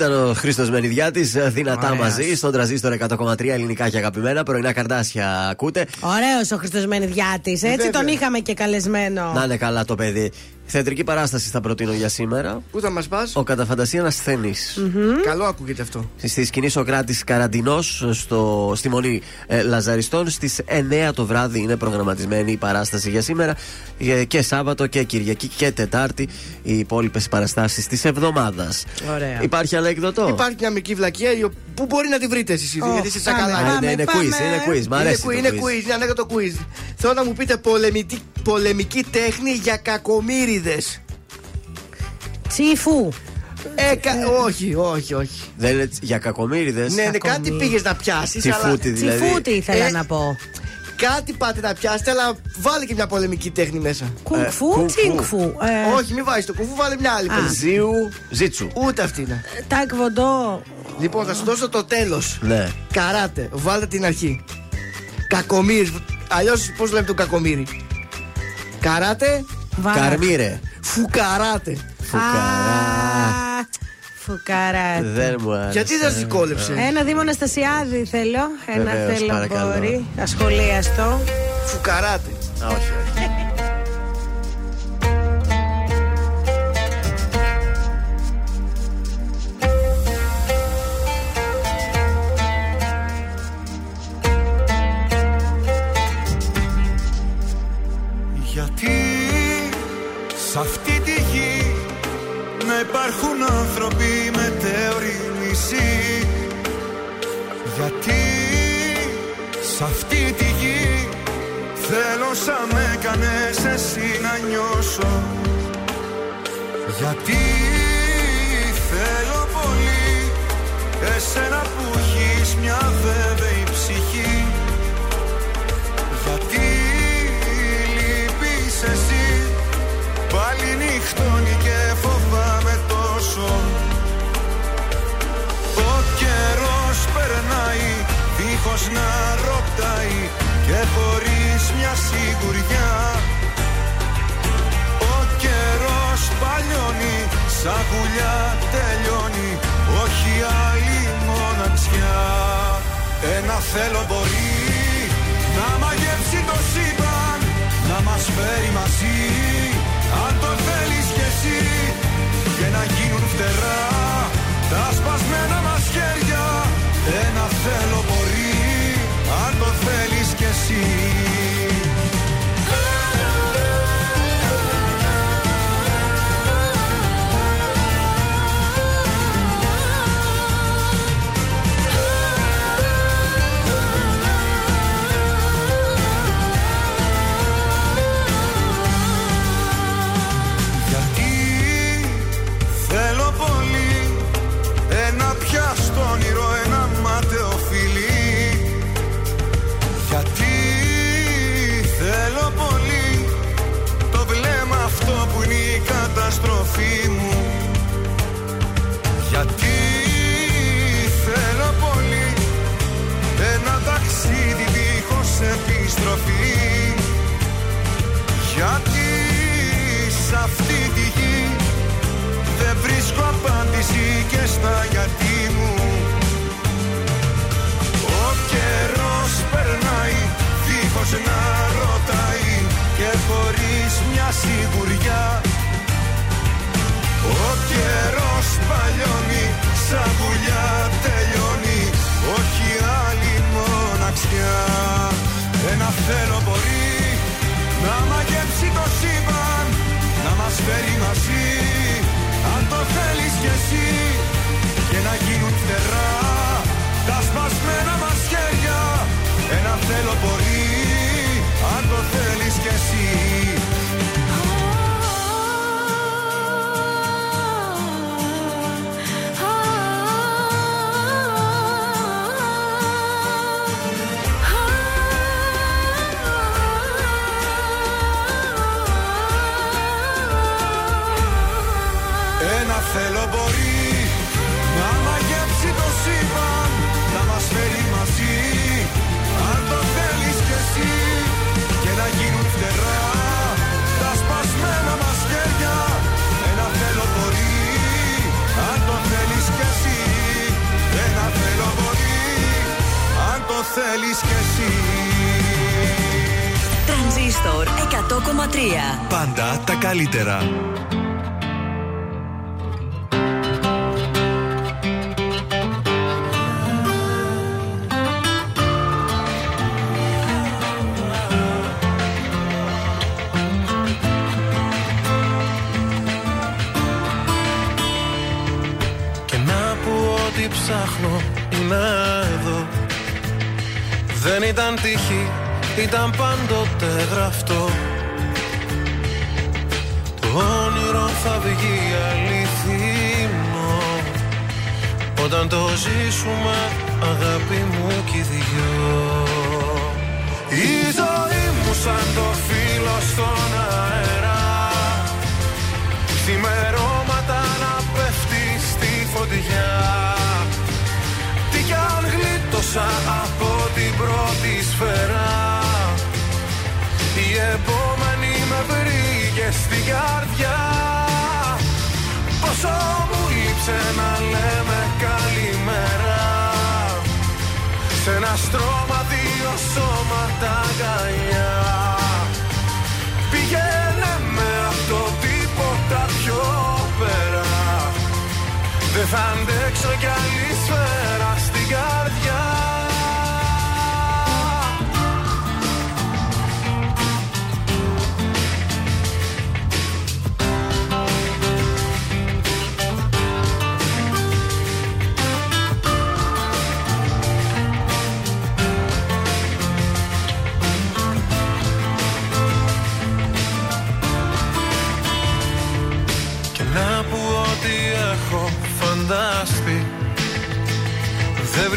Ήταν ο Χρήστος Μενιδιάτης, δυνατά Ωραίος. μαζί, στον τραζίστορ 100,3 ελληνικά και αγαπημένα. Πρωινά καρδάσια ακούτε. Ωραίος ο Χριστό Μενιδιάτης. Έτσι Βέβαια. τον είχαμε και καλεσμένο. Να είναι καλά το παιδί. Θεατρική παράσταση θα προτείνω για σήμερα. Πού θα μας πας; Ο κατά φαντασία ασθενή. Καλό ακούγεται αυτό. Στη σκηνή Σοκράτης Καραντινός στη Μονή ε, Λαζαριστών στις 9 το βράδυ είναι προγραμματισμένη η παράσταση για σήμερα ε, και Σάββατο και Κυριακή και Τετάρτη οι υπόλοιπες παραστάσεις της εβδομάδας. Ωραία. Υπάρχει ανέκδοτο; Υπάρχει μια μικρή βλακεία η ο- που μπορεί να τη βρείτε εσείς Ω, γιατί είστε πάμε, τσακαλάκι. Α, πάμε, είναι, είναι πάμε. quiz, είναι quiz. Μ' Είναι, αρέσει. κου- το είναι quiz. quiz, είναι ανέκδοτο quiz. Θέλω να μου πείτε πολεμική, πολεμική τέχνη για κακομύριδες. Τσίφου. Ε, κα- όχι, όχι, όχι. Δεν είναι για κακομύριδες. Ναι, ναι, κάτι Κακομοίρη. πήγες να πιάσεις. Τσιφούτη δηλαδή. Τσιφούτη ήθελα Ε, να πω. Κάτι πάτε να πιάσετε, αλλά βάλε και μια πολεμική τέχνη μέσα. Κουγκφού, κουγκ-φου. τσίγκφου. Ε, Όχι, μην βάζεις το κουφού, βάλε μια άλλη. πολεμική. Ζίου, ζίτσου. Ούτε αυτή είναι. Τάκ βοντό. Λοιπόν, θα σου δώσω το τέλος. Ναι. Καράτε, βάλτε την αρχή. Κακομύρι. Αλλιώς πώς λέμε το κακομύρι; Καράτε, Βάρα. Καρμύρε. φουκαράτε. Φουκαρά. Α, Φουκαρά. Δεν μου άρεσε. Γιατί δεν σου κόλλεψε. Ένα Δήμο Αναστασιάδη θέλω. Ένα Βεβαίως, θέλω παρακαλώ. μπορεί. Ασχολίαστο. Φουκαράτε. Α, όχι, όχι. Γιατί σ' αυτή τη γη να υπάρχουν άνθρωποι σ' αυτή τη γη θέλω σαν με έκανες εσύ να νιώσω. Γιατί θέλω πολύ εσένα που έχεις μια βέβαιη ψυχή. Γιατί λείπεις εσύ Πάλι νυχτώνει και φοβάμαι τόσο. Ο καιρός περνάει δίχως να ρωτάει Και χωρίς μια σιγουριά. Ο καιρός παλιώνει σαν γουλιά τελειώνει Όχι άλλη μοναξιά. Ένα θέλω μπορεί να μαγεύσει το σύμπαν Να μας φέρει μαζί Αν το θέλεις κι εσύ. Και να γίνουν φτερά Τα σπασμένα μας χέρια Ένα θέλω επιστροφή. Γιατί σ' αυτή τη γη δεν βρίσκω απάντηση και στα γιατί μου. Ο καιρός περνάει δίχως να ρωτάει και χωρίς μια σιγουριά. Ο καιρός παλιώνει θέλεις κι εσύ. Τρανζίστορ 100,3 Πάντα τα καλύτερα. Δεν ήταν τύχη, ήταν πάντοτε γραφτό. Το όνειρο θα βγει αληθινό. Όταν το ζήσουμε αγάπη μου κι οι δυο. Η ζωή μου σαν το φύλλο στον αέρα. Ξημερώματα να πέφτει στη φωτιά. Τι κι αν γλίτωσα από την πρώτη σφαίρα Η επόμενη με βρήκε στην καρδιά. Πόσο μου λείψε να λέμε καλημέρα. Σ' ένα στρώμα δύο σώματα αγκαλιά. Πήγαινε με αυτό τίποτα πιο πέρα. Δεν θα αντέξω κι άλλη σφαίρα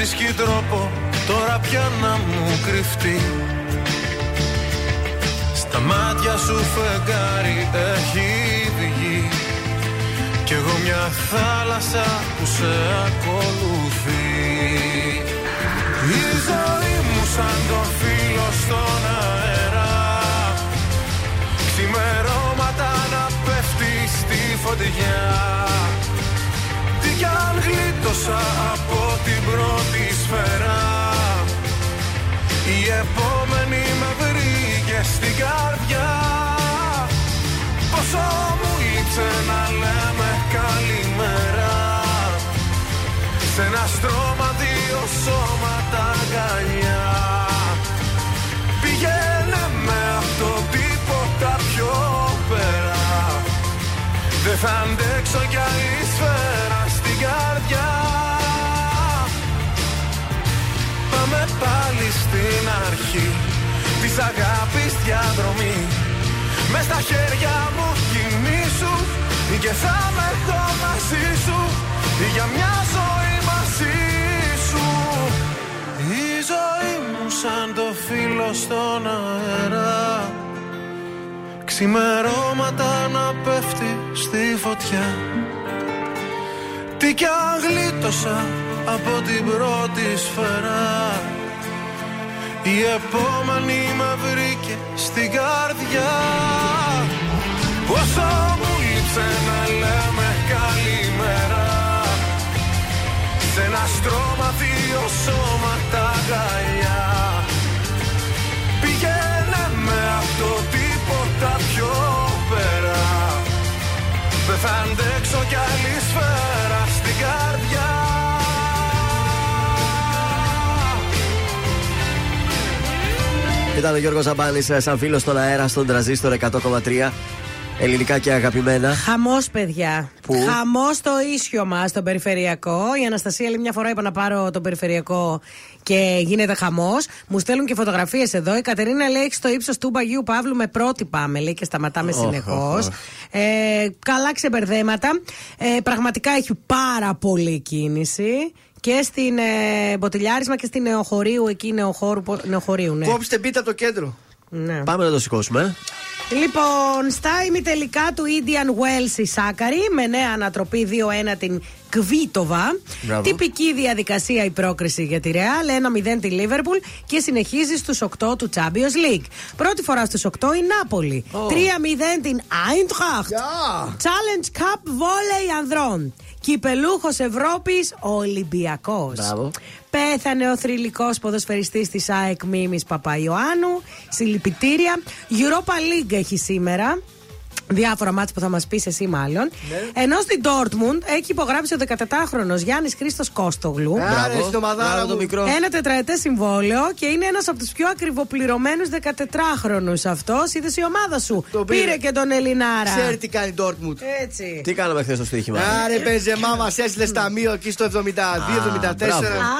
βρίσκει τρόπο τώρα πια να μου κρυφτεί. Στα μάτια σου φεγγάρι έχει βγει. Κι εγώ μια θάλασσα που σε ακολουθεί. Η ζωή μου σαν το φύλλο στον αέρα. Ξημερώματα να πέφτει στη φωτιά. Τι κι αν γλίτωσα από την πρώτη σφαίρα Η επόμενη με βρήκε στην καρδιά. Πόσο μου λείψε να λέμε καλημέρα Σ' ένα στρώμα δύο σώματα αγκαλιά. Πήγαινε με αυτό τίποτα πιο πέρα Δεν θα αντέξω κι άλλη σφαίρα στην καρδιά. Πάμε πάλι στην αρχή Της αγάπης διαδρομή. Μες στα χέρια μου κοιμήσου Και θα με έχω μαζί σου Για μια ζωή μαζί σου. Η ζωή μου σαν το φύλλο στον αέρα. Ξημερώματα να πέφτει στη φωτιά Τι κι αν γλίτωσα από την πρώτη σφαίρα. Η επόμενη με βρήκε στην καρδιά. Πόσο μου λείψε να λέμε καλημέρα Σ' ένα στρώμα δύο σώματα αγκαλιά. Πήγαινε με αυτό τίποτα πιο πέρα. Δεν θα αντέξω κι άλλη σφαίρα Ήταν ο Γιώργος Ζαμπάνης σαν φίλος στον αέρα στον τραζίστορ 100,3. Ελληνικά και αγαπημένα. Χαμός, παιδιά. Πού; Χαμός στο ίσιο μας, στο περιφερειακό. Η Αναστασία άλλη μια φορά είπα να πάρω το περιφερειακό και γίνεται χαμός. Μου στέλνουν και φωτογραφίες εδώ. Η Κατερίνα λέει έχεις στο ύψος του Μπαγιού Παύλου με πρώτη πάμε, λέει και σταματάμε Οχ, συνεχώς. οχ, οχ. Ε, καλά ξεμπερδέματα. Ε, πραγματικά έχει πάρα πολύ κίνηση. Και στην ε, Μποτιλιάρισμα και στην Νεοχωρίου, εκεί νεοχώρου, νεοχωρίου, ναι. Κόψτε πίτα από το κέντρο. ναι. Πάμε να το σηκώσουμε. Λοιπόν, στα ημιτελικά του Indian Wells η Σάκαρη με νέα ανατροπή 2-1 την Κβίτοβα. Μπράβο. Τυπική διαδικασία η πρόκριση για τη Ρεάλ. 1-0 τη Λίβερπουλ και συνεχίζει στους 8 του Champions League. Πρώτη φορά στους 8 η Νάπολη. 3-0 την Eintracht. Challenge Cup Volley ανδρών. Κυπελούχος Ευρώπης Ολυμπιακός. Μπράβο. Πέθανε ο θρηλυκός ποδοσφαιριστής της ΑΕΚ Μίμης Παπαϊωάννου. Συλληπιτήρια. Europa League έχει σήμερα. Διάφορα μάτια που θα μας πεις εσύ, μάλλον. Ενώ στην Dortmund έχει υπογράψει ο 14χρονο Γιάννης Χρήστος Κόστογλου. Άρε, στην ομαδάρα Μπράβο το μου. μικρός. Ένα τετραετές συμβόλαιο και είναι ένας από τους πιο ακριβοπληρωμένους 14χρονου αυτός. Είδες η ομάδα σου. Το πήρε. πήρε. και τον Ελληνάρα. Ξέρει τι κάνει η Dortmund. Έτσι. Τι κάναμε χθες στο στοίχημα; Άρε, Μπενζεμά μας έστειλες ταμείο εκεί στο 72-74. μπράβο. Α,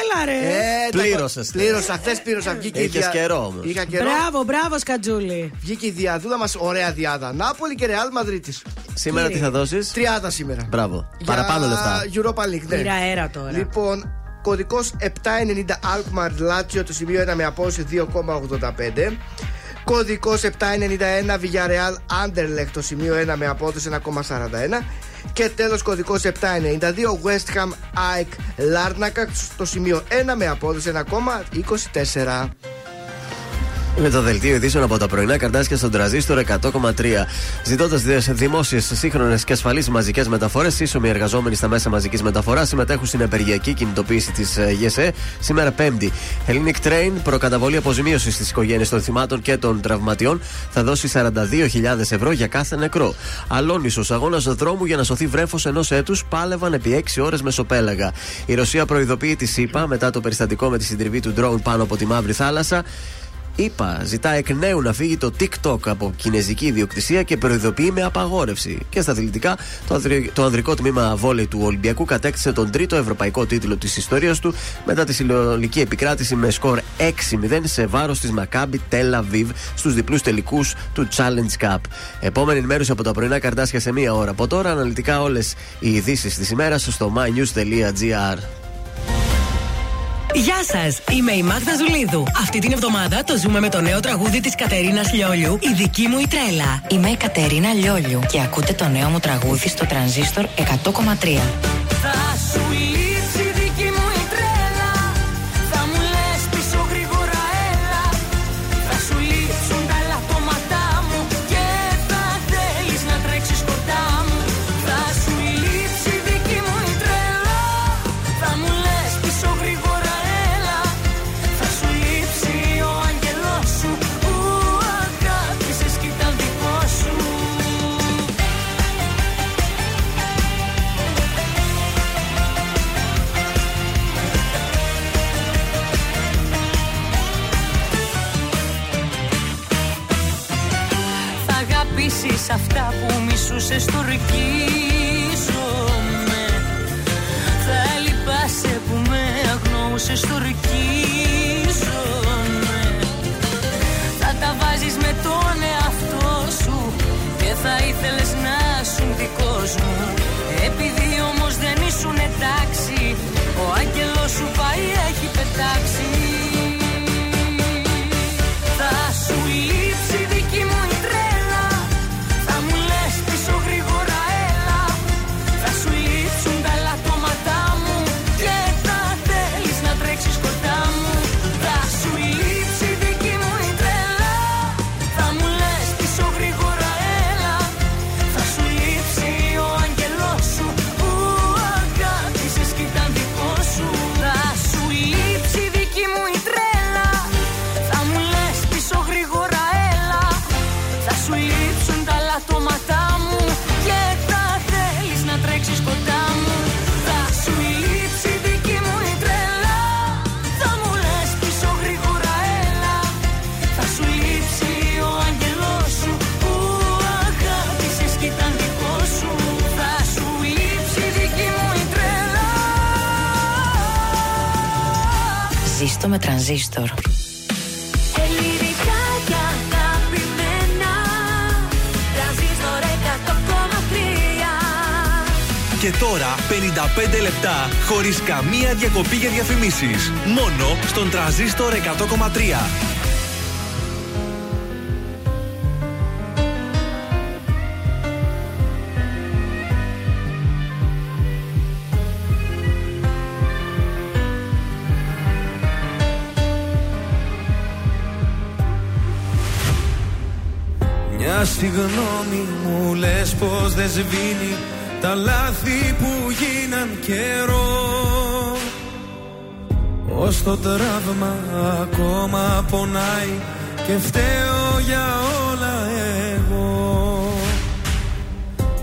έλα ρε. Ε, τα- Πλήρωσες. Πλήρωσα, χθες πλήρωσα. Βγήκε η Είχες δια- καιρό όμως. Είχα καιρό. Μπράβο, μπράβο, Σκατζούλη. Βγήκε η διαδούλα μας, ωραία διάδα. Νάπολη και Ρεάλ Μαδρίτης. Σήμερα τι; θα δώσεις; Τριάδα σήμερα. Μπράβο. Παραπάνω λεφτά. Europa League, ναι. Πήρα αέρα τώρα. Λοιπόν, κωδικός 790 Alkmaar Lazio, το σημείο 1 με απόδοση 2,85. Κωδικός 791 Villarreal Anderlecht, το σημείο 1 με απόδοση 1,41. Και τέλος κωδικός 792 West Ham ΑΕΚ Larnaca, το σημείο 1 με απόδοση 1,24. Με το δελτίο ειδήσεων από τα πρωινά καρτάσια στον τραζίστορ 100,3. Ζητώντας δημόσιες, σύγχρονες και ασφαλείς μαζικές μεταφορές, σύσσωμοι εργαζόμενοι στα μέσα μαζικής μεταφοράς συμμετέχουν στην απεργιακή κινητοποίηση της ΓΕΣΕ σήμερα Πέμπτη. Hellenic Train, προκαταβολή αποζημίωσης στι οικογένειε των θυμάτων και των τραυματιών, θα δώσει 42.000 ευρώ για κάθε νεκρό. Αλόνισος, αγώνας δρόμου για να σωθεί βρέφος ενός έτους, πάλευαν επί 6 ώρες μεσοπέλαγα. Η Ρωσία προειδοποιεί τη ΣΥΠΑ μετά το περιστατικό με τη συντριβή του ντρόουν πάνω από τη Μαύρη Θάλασσα. Είπα, ζητά εκ νέου να φύγει το TikTok από κινέζικη ιδιοκτησία και προειδοποιεί με απαγόρευση. Και στα αθλητικά, το, ανδρι- το ανδρικό τμήμα βόλεϊ του Ολυμπιακού κατέκτησε τον τρίτο ευρωπαϊκό τίτλο της ιστορίας του μετά τη συλλογική επικράτηση με σκορ 6-0 σε βάρος της Maccabi Tel Aviv στους διπλούς τελικούς του Challenge Cup. Επόμενη ενημέρωση από τα πρωινά καρτάσια σε μία ώρα από τώρα. Αναλυτικά όλες οι ειδήσεις της ημέρας στο mynews.gr. Γεια σας, είμαι η Μάγδα Ζουλίδου. Αυτή την εβδομάδα το ζούμε με το νέο τραγούδι της Κατερίνας Λιόλιου, Η δική μου η τρέλα. Είμαι η Κατερίνα Λιόλιου και ακούτε το νέο μου τραγούδι στο τρανζίστορ 100,3. Θα σου αγαπήσεις αυτά που μισούσες στορκίζομαι Θα λυπάσαι που με αγνοούσες στορκίζομαι Θα τα βάζεις με τον εαυτό σου Και θα ήθελες να σου δικός μου Επειδή όμως δεν ήσουν εντάξει Ο άγγελος σου πάει έχει πετάξει Ζήστο με τρανζίστορ. Ελληνικά και αγαπημένα Τρανζίστορ 100,3 Και τώρα 55 λεπτά χωρίς καμία διακοπή για διαφημίσεις. Μόνο στον τραζίστορ 100,3. Συγγνώμη μου λες πως δεν σβήνει Τα λάθη που γίναν καιρό. Ως το τραύμα ακόμα πονάει Και φταίω για όλα εγώ.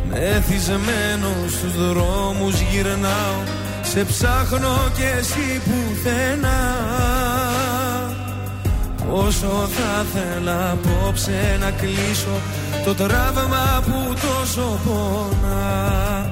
Μεθυσμένο στους δρόμους γυρνάω Σε ψάχνω και εσύ πουθενά. Όσο θα θέλα απόψε να κλείσω Το τραύμα που τόσο πονά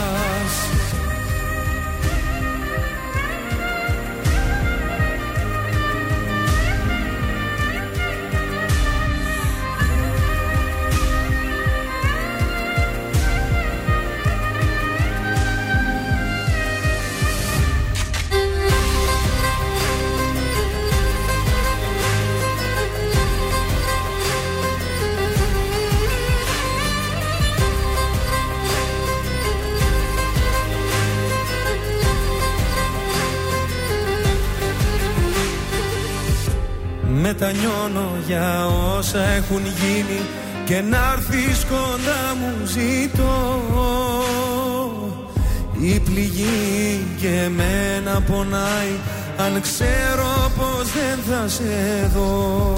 Μετανιώνω για όσα έχουν γίνει Και να έρθεις κοντά μου ζητώ. Η πληγή και εμένα πονάει Αν ξέρω πως δεν θα σε δω.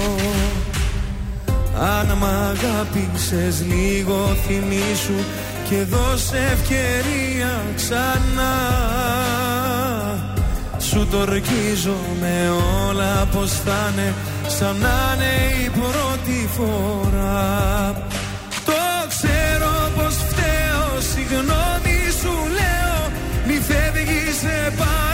Αν μ' αγάπησες λίγο θυμήσου Και δώσε ευκαιρία ξανά. Σου το με όλα πως θα είναι Σαν να είναι η πρώτη φορά. Το ξέρω πως φταίω Συγγνώμη σου λέω Μη φεύγεις σε παρακαλώ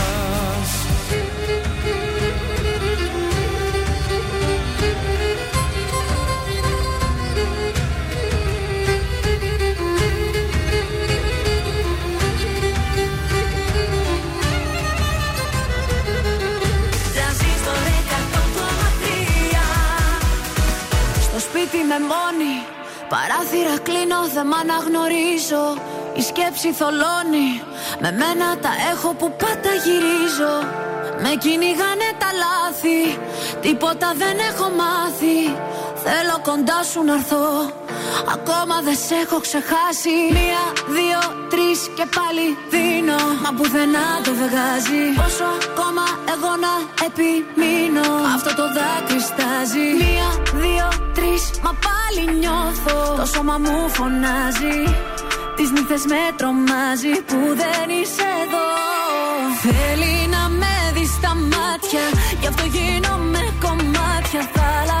σπίτι με μόνη Παράθυρα κλείνω, δεν μ' αναγνωρίζω. Η σκέψη θολώνει. Με μένα τα έχω που πάντα γυρίζω. Με κυνηγάνε τα λάθη. Τίποτα δεν έχω μάθει Θέλω κοντά σου να έρθω. Ακόμα δεν σε έχω ξεχάσει. Μία, δύο, τρεις και πάλι δίνω. Μα πουθενά το βγάζει Πόσο ακόμα εγώ να επιμείνω. Αυτό το δάκρυ στάζει Μία, δύο, τρεις Μα πάλι νιώθω. Το σώμα μου φωνάζει. Τις νύχτες με τρομάζει Που δεν είσαι εδώ. Θέλει να με δει στα μάτια. Γι' αυτό γίνομαι κομμάτια Θάλασσες,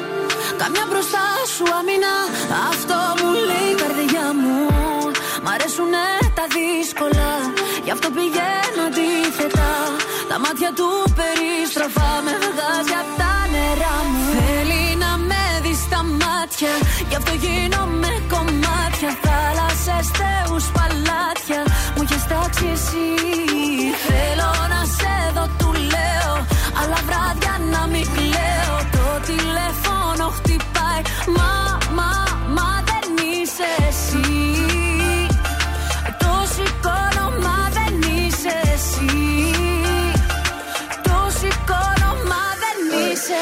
Καμιά μπροστά σου αμήνα Αυτό μου λέει η καρδιά μου. Μ' αρέσουνε τα δύσκολα. Γι' αυτό πηγαίνω αντίθετα. Τα μάτια του περιστροφά Με βγάζει απ' τα νερά μου. Θέλει να με δει στα μάτια. Γι' αυτό γίνομαι κομμάτια. Θάλασσες, θεούς, παλάτια. Μου έχεις τάξει εσύ. Θέλω να σε δω, του λέω. Αλλά βράδια να μην κλαίω. Το τηλέφωνο Μα, μα, μα δεν είσαι εσύ. Το σηκώνω δεν είσαι εσύ. Το σηκώνω δεν είσαι.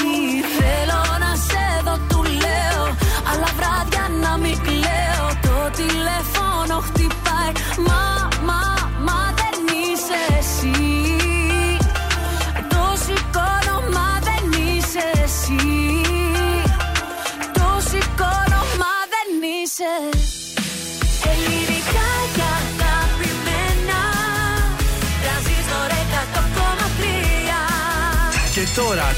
είσαι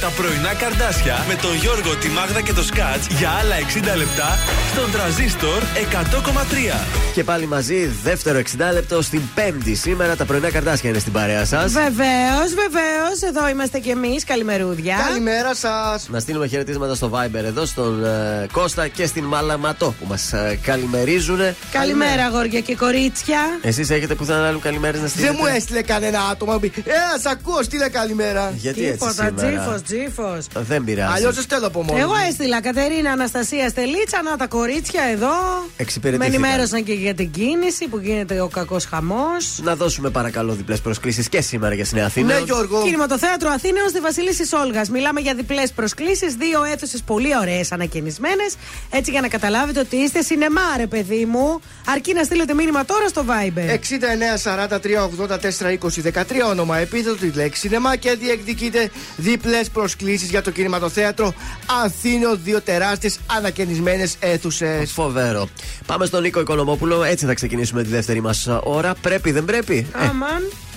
τα πρωινά καρδάσια με τον Γιώργο, τη Μάγδα και το Σκάτς για άλλα 60 λεπτά στον τραζίστορ 100,3. Και πάλι μαζί, δεύτερο 60 λεπτό στην Πέμπτη. Σήμερα τα πρωινά καρτάσια είναι στην παρέα σας. Βεβαίως, βεβαίως. Εδώ είμαστε κι εμείς. Καλημερούδια. Καλημέρα σας. Να στείλουμε χαιρετίσματα στο Viber εδώ στον ε, Κώστα και στην Μαλαματό που μας ε, καλημερίζουν. Καλημέρα, αγόρια και κορίτσια. Εσείς έχετε πουθενά άλλου καλημέρες να στείλετε; Δεν μου έστειλε κανένα άτομο. Ε, σ' ακούω, στείλε καλημέρα. Γιατί έτσι Τίποτα, σήμερα; τζίφος, τζίφος. Δεν πειράζει. Αλλιώς δεν στέλνω από μόνο. Εγώ έστειλα Κατερίνα Αναστασία Στελίτσα, να τα κορίτσια εδώ. Με Εξυπηρετήθηκαν. ενημέρωσαν και για την κίνηση που γίνεται ο κακός χαμός. Να δώσουμε παρακαλώ διπλές προσκλήσεις και σήμερα για στην Αθήνα. Ναι, Γιώργο. Κινηματοθέατρο Αθήνεω στη Βασίλισση Όλγα. Μιλάμε για διπλές προσκλήσεις, δύο αίθουσες πολύ ωραίες ανακαινισμένες. Έτσι για να καταλάβετε ότι είστε σινεμά, ρε παιδί μου. Αρκεί να στείλετε μήνυμα τώρα στο Viber. 69 43 80 4 20 13 όνομα επίθετο τη λέξη σινεμά και διεκδικείτε διπλές προσκλήσεις για το κινηματοθέατρο Αθήνιο. Δύο τεράστιες ανακαινισμένες αίθουσες. Φοβερό. Πάμε στον Νίκο Οικονομόπουλο. Έτσι θα ξεκινήσουμε τη δεύτερη μας ώρα. Πρέπει, δεν πρέπει; Ε, Αμάν. Γρήγορα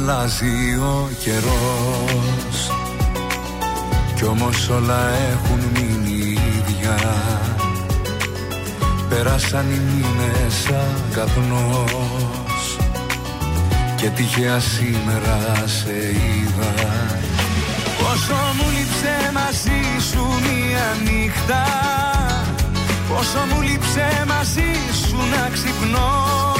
αλλάζει ο καιρός. Κι όμως όλα έχουν μείνει ίδια. Πέρασαν οι μήνες σαν καπνός Και τυχαία σήμερα σε είδα. Πόσο μου λείψε μαζί σου μία νύχτα. Πόσο μου λείψε μαζί σου να ξυπνώ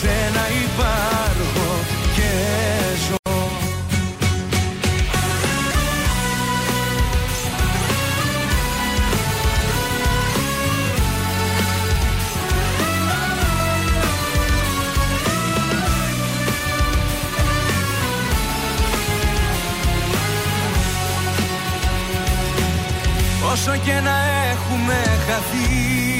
σένα υπάρχω και ζω. Όσο και να έχουμε χαθεί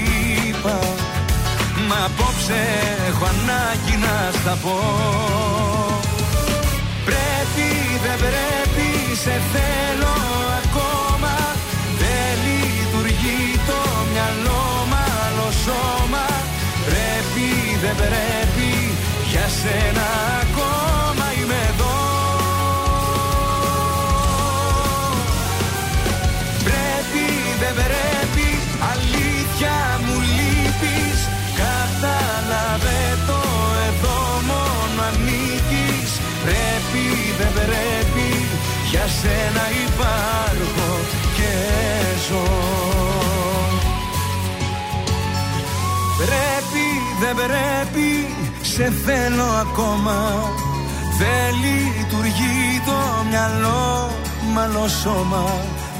Μα απόψε έχω ανάγκη να στα πω. Πρέπει δεν πρέπει σε θέλω ακόμα. Δεν λειτουργεί το μυαλό μάλλον σώμα. Πρέπει δεν πρέπει για σένα ακόμα σένα υπάρχω και ζω. Πρέπει, δεν πρέπει, σε θέλω ακόμα. Δεν λειτουργεί το μυαλό, μάλλον σώμα.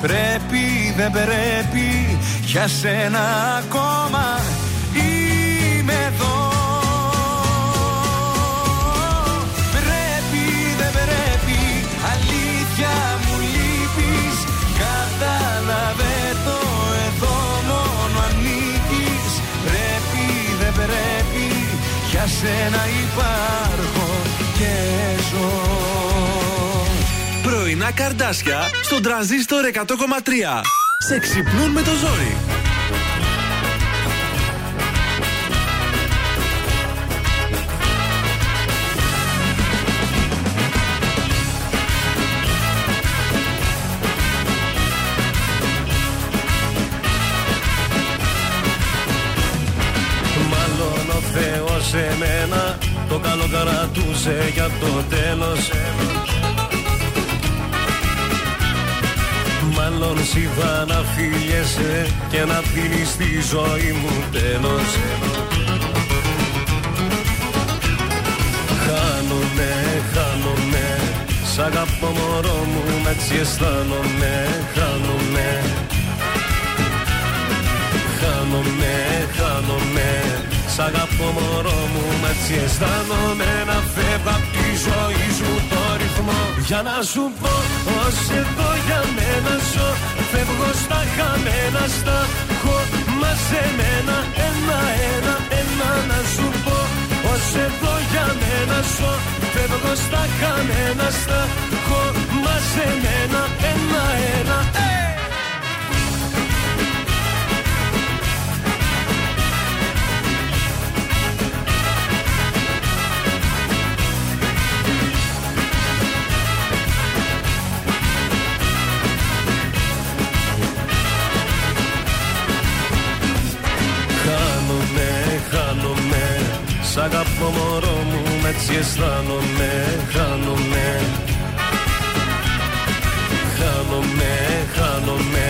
Πρέπει, δεν πρέπει, για σένα ακόμα για σένα υπάρχω και ζω Πρωινά καρδάσια στον τραζίστορ 100,3. Σε ξυπνούν με το ζόρι. Το καλό καρατούσε για το τέλος. Μάλλον σιγά να φύγεσαι και να δίνεις τη ζωή μου τέλος. Χάνομαι, χάνομαι Σ' αγαπώ μωρό μου, έτσι αισθάνομαι. Χάνομαι Χάνομαι, χάνομαι Σ' αγαπώ μωρό μου, έτσι αισθάνομαι Να φεύγω απ' τη ζωή σου το ρυθμό Για να σου πω πως εδώ για μένα ζω Φεύγω στα χαμένα, στα έχω μαζεμένα Ένα-ένα, ένα να σου πω πως εδώ για μένα ζω Φεύγω στα χαμένα, στα έχω μαζεμένα Ένα-ένα, ε! Χάνομαι, αγαπώ μωρό μου, έτσι αισθάνομαι Χάνομαι. Χάνομαι, χάνομαι.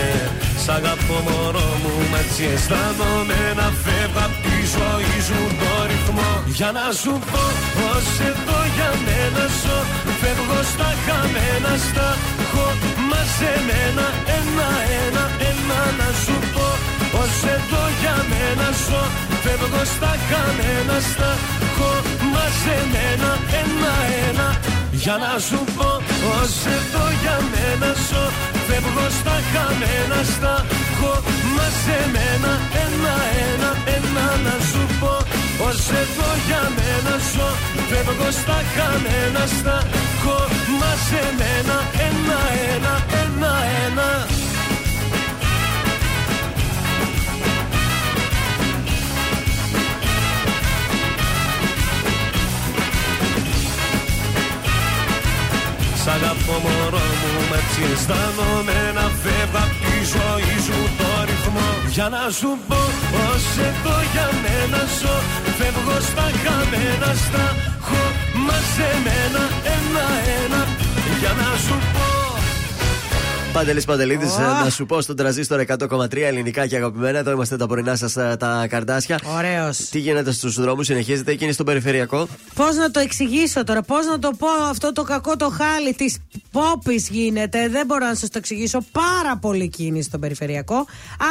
Σ' αγαπώ μωρό μου, έτσι αισθάνομαι. Να φεύγω απ' τη ζωή σου το ρυθμό. Για να σου πω πως εδώ για μένα ζω. Φεύγω στα χαμένα, στα έχω μαζεμένα. Ένα-ένα, ένα να σου πω πως εδώ για μένα ζω Φεύγω στα χαμένα, στα έχω μαζεμένα Ένα-ένα, για να σου πω πως εδώ για μένα ζω Φεύγω στα χαμένα, στα έχω μαζεμένα Ένα-ένα, ένα να σου πω. Πως εδώ για μένα ζω Φεύγω στα χαμένα, στα έχω μαζεμένα Ένα-ένα, ένα-ένα Σ' αγαπώ μωρό μου, με έτσι αισθάνομαι να φεύγω απ' τη ζωή σου το ρυθμό. Για να σου πω πως εδώ για μένα ζω Φεύγω στα χαμένα, στα έχω μαζεμένα ένα-ένα. Για να σου πω Παντελής Παντελίδης, να σου πω στον τραζίστορ 100,3 ελληνικά και αγαπημένα. Εδώ είμαστε τα πρωινά σας τα καρδάσια. Ωραίος. Τι γίνεται στους δρόμους, συνεχίζεται εκείνη στον περιφερειακό; Πώς να το εξηγήσω τώρα, πώς να το πω αυτό το κακό το χάλι της πόπης γίνεται. Δεν μπορώ να σας το εξηγήσω. Πάρα πολύ κίνηση στον περιφερειακό.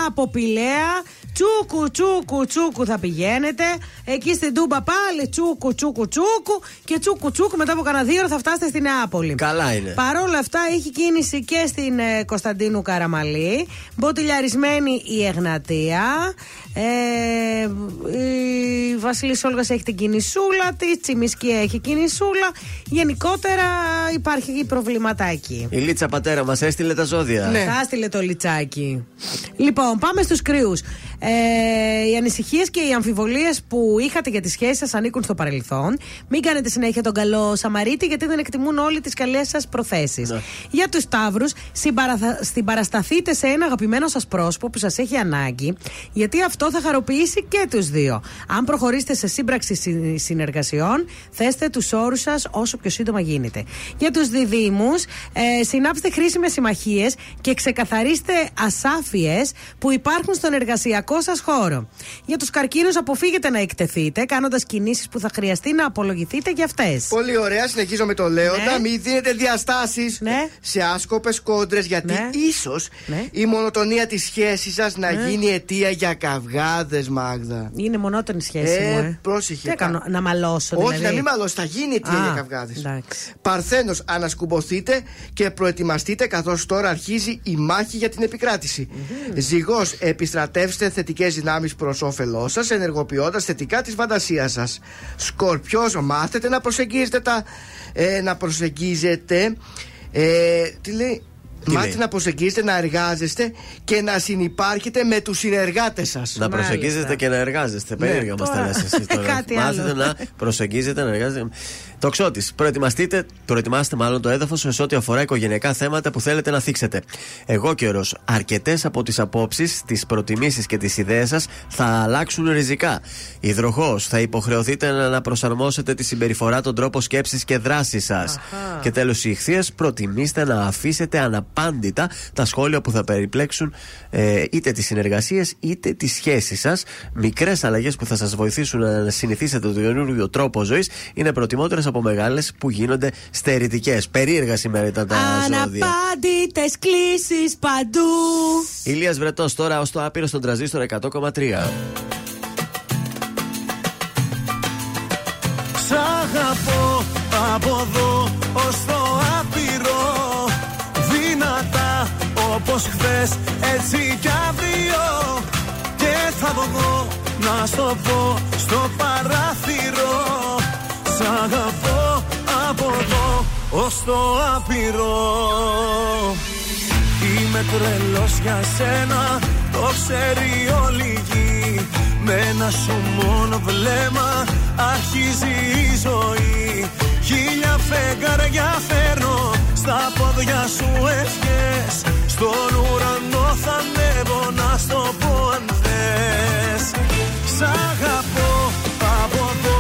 Από Πηλαία, τσούκου, τσούκου, τσούκου θα πηγαίνετε. Εκεί στην Τούμπα πάλι τσούκου, τσούκου, τσούκου. Και τσούκου, τσούκου μετά από κανένα δύο ώρα θα φτάσετε στη Νεάπολη. Καλά είναι. Παρόλα αυτά έχει κίνηση και στην ε, Κωνσταντίνου Καραμαλή. Μποτιλιαρισμένη η Εγνατία. Ε, η Βασίλη Όλγας έχει την κινησούλα της. Τσιμισκή έχει κινησούλα. Γενικότερα υπάρχει προβληματάκι. Η Λίτσα πατέρα μας έστειλε τα ζώδια. Ναι. Θα έστειλε το λιτσάκι. Λοιπόν, πάμε στους κρύους. Ε, οι ανησυχίες και οι αμφιβολίες που είχατε για τις σχέσεις σας ανήκουν στο παρελθόν. Μην κάνετε συνέχεια τον καλό Σαμαρίτη, γιατί δεν εκτιμούν όλοι τις καλές σας προθέσεις. Για τους Σταύρους, παραθα- στην παρασταθείτε σε ένα αγαπημένο σας πρόσωπο που σας έχει ανάγκη, γιατί αυτό θα χαροποιήσει και τους δύο. Αν προχωρήσετε σε σύμπραξη συ- συνεργασιών, θέστε τους όρους σας όσο πιο σύντομα γίνεται. Για τους διδήμου, ε, συνάψτε χρήσιμες συμμαχίες και ξεκαθαρίστε ασάφειες που υπάρχουν στον εργασιακό σας χώρο. Για τους καρκίνους, αποφύγετε να εκτεθείτε, κάνοντας κινήσεις που θα χρειαστεί να απολογηθείτε για αυτές. Πολύ ωραία, συνεχίζω με το Λέοντα. Ναι. Μην δίνετε διαστάσεις σε άσκοπες κόντρες, γιατί Ναι. ίσως η μονοτονία της σχέσης σας να Ναι. γίνει αιτία για καυγάδες, Μάγδα. Είναι μονότονη σχέση Ε, μου, ε. πρόσεχε. Τι έκανα, να μαλώσω, Όχι, δηλαδή. να μην μαλώσει, θα γίνει αιτία Α, για καυγάδες. εντάξει. Παρθένος, ανασκουμποθείτε και προετοιμαστείτε καθώς τώρα αρχίζει η μάχη για την επικράτηση. Ζυγός, επιστρατεύστε θετικές δυνάμεις προς όφελός σας, ενεργοποιώντας θετικά τη φαντασία σας. Σκορπιός, μάθετε να προσεγγίζετε τα. Ε, να προσεγγίζετε. Ε, τι λέει. Τι Μάθετε λέει; να προσεγγίζετε, να εργάζεστε και να συνυπάρχετε με τους συνεργάτες σας. Να προσεγγίζετε και να εργάζεστε. Περίεργα μας τα Τώρα. λες εσεί τώρα. Κάτι Μάθετε άλλο. να προσεγγίζετε, να εργάζεστε. Τοξότης. Προετοιμαστείτε, προετοιμάστε μάλλον το έδαφος σε ό,τι αφορά οικογενειακά θέματα που θέλετε να θίξετε. Εγώ καιρό. Αρκετές από τις απόψεις, τις προτιμήσεις και τις ιδέες σας θα αλλάξουν ριζικά. Υδροχός. Θα υποχρεωθείτε να να προσαρμόσετε τη συμπεριφορά, τον τρόπο σκέψης και δράσης σας. Και τέλος, οι ηχθείες. Προτιμήστε να αφήσετε αναπάντητα τα σχόλια που θα περιπλέξουν ε, είτε τις συνεργασίες είτε τις σχέσεις σας. Μικρές αλλαγές που θα σας βοηθήσουν να συνηθίσετε τον καινούριο τρόπο ζωής είναι προτιμότερες από μεγάλες που γίνονται στερητικές. Περίεργα σήμερα ήταν τα ζώδια. Αναπάντητες κλήσεις παντού. Ηλίας Βρετός τώρα ως το άπειρο στον τραζίστρο 100,3. Σ' αγαπώ από εδώ ως το άπειρο Δυνατά όπως χθες έτσι κι αύριο Και θα βγω να στο πω στο παράθυρο Σ' αγαπώ από εδώ ως το άπειρο. Είμαι τρελός για σένα, το ξέρει όλη η γη. Με ένα σου μόνο βλέμμα αρχίζει η ζωή. Χίλια φεγγάρια φέρνω, στα πόδια σου ευχές. Στον ουρανό θα ανέβω να στο πω αν θες. Σ' αγαπώ από εδώ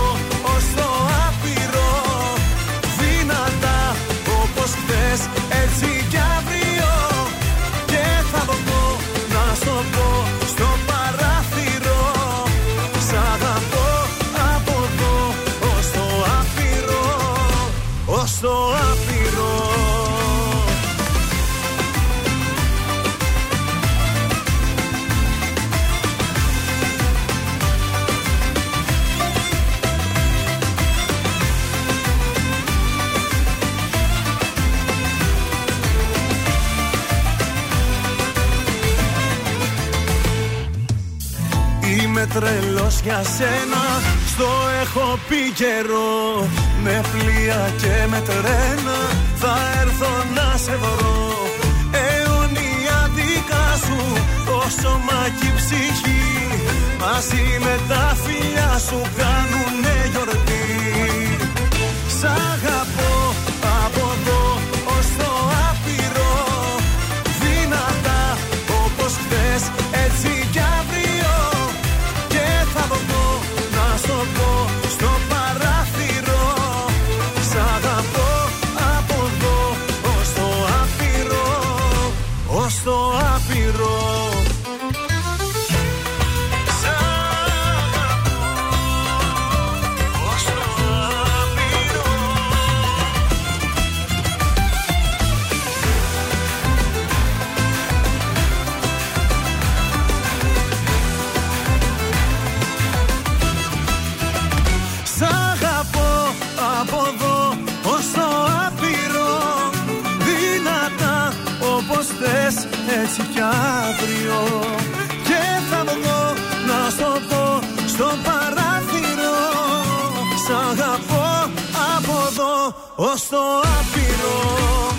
Είμαι τρελός για σένα. Στο έχω πει καιρό Με πλοία και με τρένα. Θα έρθω να σε βρω Αιωνία δικά σου. Το σώμα και η ψυχή Μαζί με τα φιλιά σου Κάνουνε γιορτή ως το άπειρο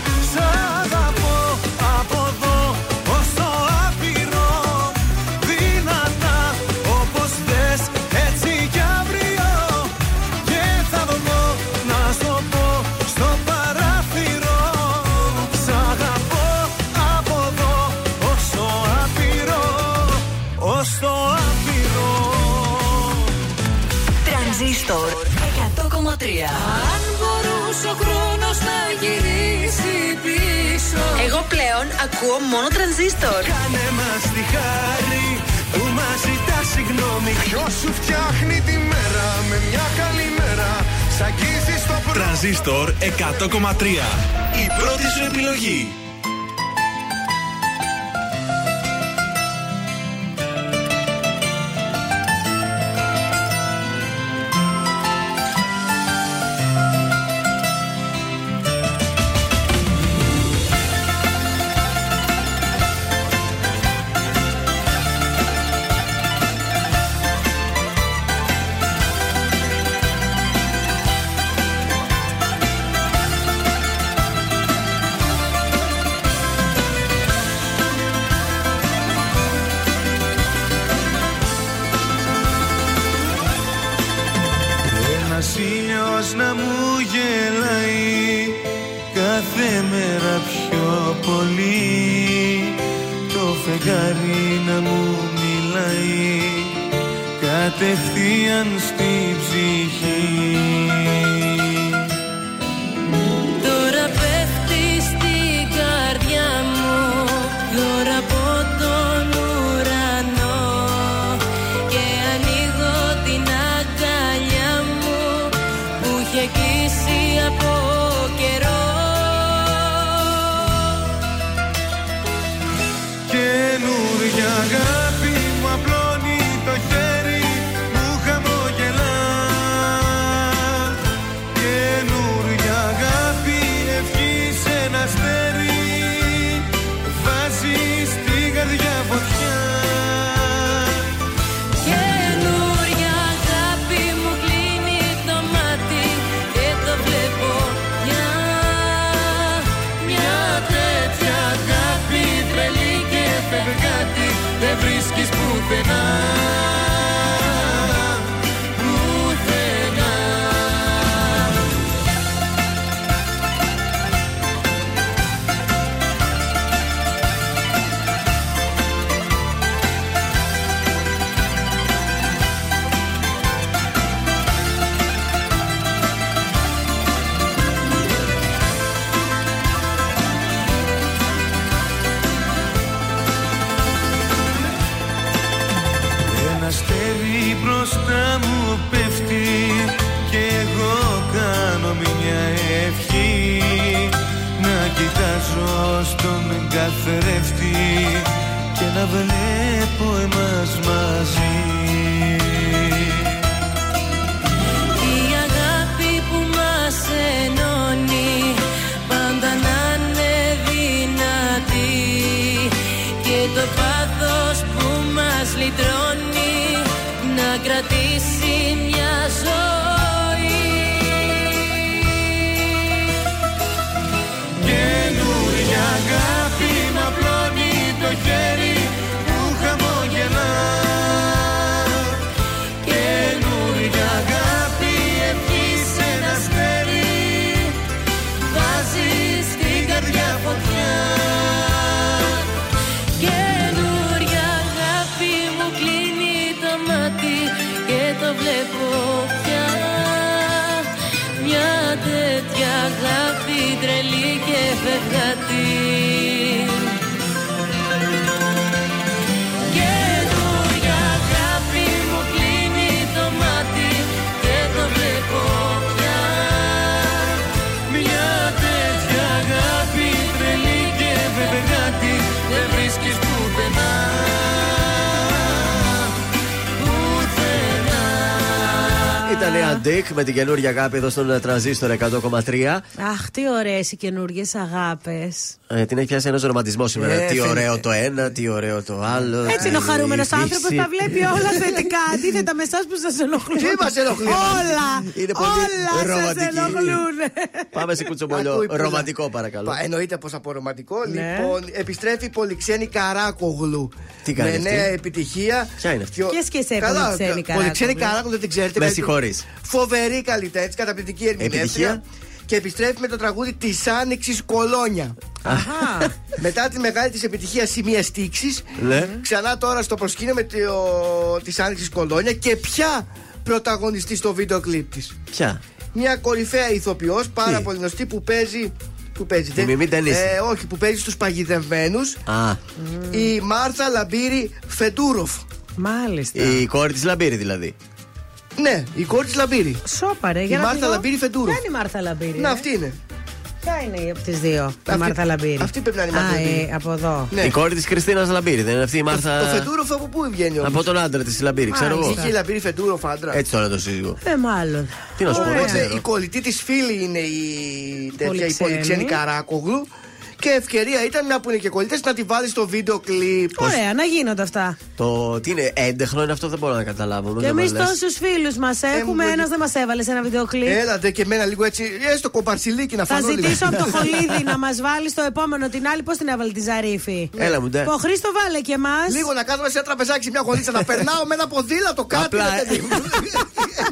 ακούω μόνο τρανζίστορ. Κάνε μας τη χάρη που μας ζητά συγγνώμη Ποιος σου φτιάχνει τη μέρα με μια καλή μέρα; Σ' αγγίζει στο πρώτο Τρανζίστορ 100,3. Η πρώτη σου επιλογή. Η Αντίκ με την καινούργια αγάπη εδώ στον τρανζίστορ 100,3. Αχ, τι ωραίες οι καινούργιες αγάπες. Ε, την έχει πιάσει ένας ρομαντισμός σήμερα. Ε, τι φίλε. ωραίο το ένα, τι ωραίο το άλλο. Έτσι είναι ο τι χαρούμενος φύση. άνθρωπος, τα βλέπει όλα θετικά. Αντίθετα με εσάς που σας ενοχλούν. Τι μας ενοχλεί; Όλα! Είναι πολύ Όλα σας ρομαντική. ενοχλούν. Πάμε σε κουτσομπολιό. Ακούει πολλά. Ρομαντικό παρακαλώ. Πα, εννοείται πως από ρομαντικό. Ναι. Λοιπόν, επιστρέφει η πολυξένη Καράκογλου. Τι κάνει Με αυτή; νέα επιτυχία. Ποια είναι αυτή; Ποιο- Ποιες και εσύ, Καλά, Πολυξένη κα- Πολυξένη Καράκογλου; Καράκογλου δεν την ξέρετε. Με κάτι- συγχωρείς. Φοβερή καλλιτέχνη, καταπληκτική ερμηνεύτρια. Επιτυχία. Και επιστρέφει με το τραγούδι της Άνοιξης Κολόνια. Αχα. Μετά τη μεγάλη της επιτυχίας Σημεία Στήξης, Ναι. ξανά τώρα στο προσκήνιο με της Άνοιξης Κολόνια και ποια πρωταγωνιστή στο βίντεο κλιπ της. Ποια; μια κορυφαία ηθοποιός, πάρα Τι; πολύ γνωστή που παίζει. Που παίζει, Τη Μιμή Ντενίση. ε, όχι, που παίζει στους παγιδευμένους. Α, Η Μάρθα Λαμπύρη Φεντούροφ. Μάλιστα. η κόρη της Λαμπύρη δηλαδή. Ναι, η κόρη τη Λαμπίρη. Σόπα, ρε, για Η να Μάρθα τη δω. Λαμπίρη Φεντούροφ. Ποια είναι η Μάρθα Λαμπίρη. Να, ρε; αυτή είναι. Ποια είναι η από τις δύο, η Αυτή- Μάρθα Λαμπίρη; αυτή πρέπει να είναι η Μάρθα Α, Λαμπίρη. ε, από εδώ. Ναι. Η κόρη της Χριστίνας Λαμπίρη, δεν είναι αυτή η Μάρθα. Το Φεντούροφ από πού βγαίνει όμως; Από τον άντρα της Λαμπίρη, ξέρω εγώ. Είχε η Λαμπίρη Φεντούροφ άντρα. Έτσι τώρα το σύζυγο. Ε, μάλλον. Τι να σου πω, δεν Οπότε ξέρω. η κολλητή της φίλη είναι η, τέτοια, η Πολυξένη. Πολυξένη Καράκογλου. Και ευκαιρία ήταν μια που είναι και κολλητές να τη βάλεις στο βίντεο κλιπ. Ωραία, να γίνονται αυτά. Το τι είναι, έντεχνο είναι αυτό, δεν μπορώ να καταλάβω. Και δεν εμείς μας λες. τόσους φίλους μας έχουμε, μου ένας δεν μας έβαλε σε ένα βίντεο κλιπ. Έλατε και εμένα λίγο έτσι, έστω κομπαρσιλίκι να Θα φανώ λίγο. ζητήσω από το χολίδι να μας βάλει στο επόμενο την άλλη. Πώς την έβαλε τη Ζαρίφη. Έλα μου, ντε. Ο Χρήστο βάλε και εμάς. Λίγο να κάνουμε σε ένα τραπεζάκι σε μια γωνίτσα να περνάω με ένα ποδήλατο κάτι. Απλά, ρε παιδί μου.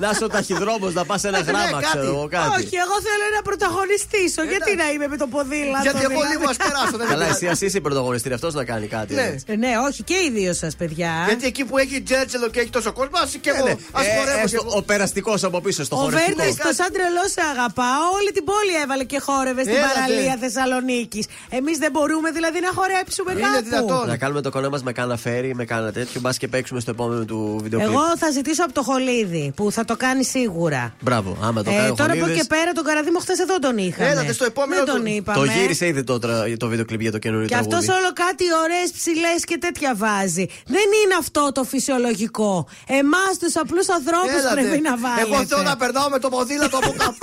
Να είσαι ο ταχυδρόμος, να πας ένα Ναι, γράμμα, κάτι. ξέρω εγώ κάτι. Όχι, εγώ θέλω να πρωταγωνιστήσω. Γιατί να είμαι με το ποδήλατο. Γιατί εγώ δηλαδή; λίγο α περάσω. δεν Καλά, πειράζει. εσύ ας είσαι η πρωταγωνιστήρια, αυτός να κάνει κάτι. Ναι. έτσι. Ε, Ναι, όχι και οι δύο σας, παιδιά. Γιατί εκεί που έχει τζέρτζελο και έχει τόσο κόσμο, ας και Ναι, εγώ. ναι. Α Ε, χορεύω κι έστω εγώ. Ο περαστικός από πίσω στο Ο χορευτικό. Βέρνη, το σαν τρελό σε αγαπάω. Όλη την πόλη έβαλε και χόρευε στην Έλατε. παραλία Θεσσαλονίκης. Εμείς δεν μπορούμε δηλαδή να χορέψουμε Είναι κάπου. δυνατόν. Να κάνουμε το κονέ μας με κάνα φέρι, με κάνα τέτοιο. Μπας και παίξουμε στο επόμενο του βίντεο Εγώ θα ζητήσω από το Χολίδι που θα το κάνει σίγουρα. Μπράβο, άμα το Ε, κάνει ο τώρα από Χολίδης, εκεί πέρα τον Καραδίμο χθες εδώ τον είχαμε. Έλατε στο επόμενο Δεν τον του. είπαμε. Το γύρισε ήδη το, τρα- το βίντεο κλιπ για το καινούριο Και αυτός τραγούδι. όλο κάτι ωραίες ψηλές και τέτοια βάζει. Δεν είναι αυτό το φυσιολογικό. Εμάς τους απλούς ανθρώπους Έλατε. πρέπει να βάλετε. Εγώ θέλω να περνάω με το ποδήλατο από κάπου.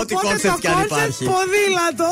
Ό,τι Οπότε concept το κι αν concept υπάρχει. Ποδήλατο.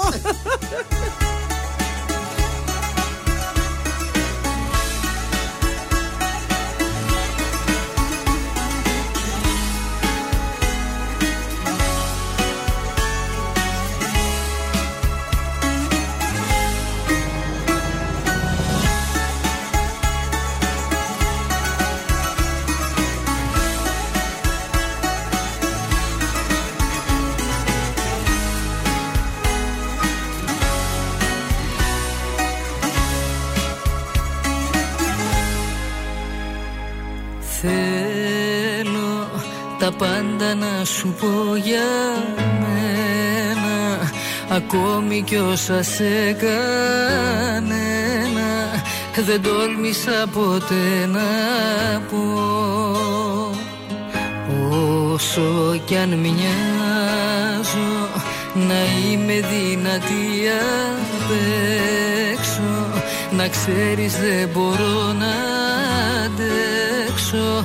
Πάντα να σου πω για μένα. Ακόμη κι όσα σε κανένα Δεν τόλμησα ποτέ να πω. Όσο κι αν μοιάζω να είμαι δυνατή απ' έξω. Να ξέρεις δεν μπορώ να αντέξω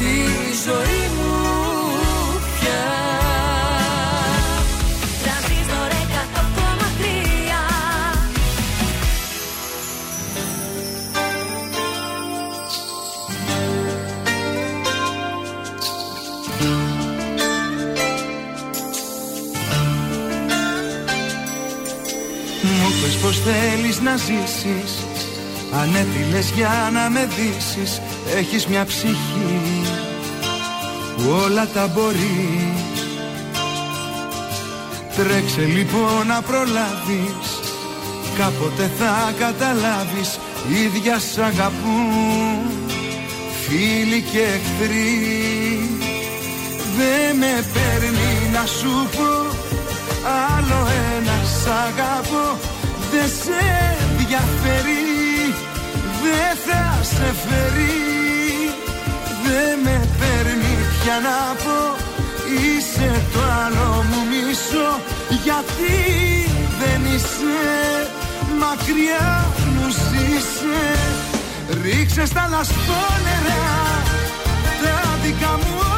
στη ζωή μου πια. Τρανζίστορ 100,3 Μου πες πως θέλεις να ζήσεις. Αν έτειλες για να με δύσεις Έχεις μια ψυχή που όλα τα μπορεί. Τρέξε λοιπόν να προλάβεις Κάποτε θα καταλάβεις Ίδια σ' αγαπούν. Φίλοι και εχθροί Δεν με παίρνει να σου πω Άλλο ένα σ' αγαπώ Δεν σε ενδιαφέρει Δεν θα σε φέρει Δεν με παίρνει πια να πω Είσαι το άλλο μου μισό. Γιατί δεν είσαι Μακριά μου ζήσε. Ρίξε στα λασπόνερα Τα δικά μου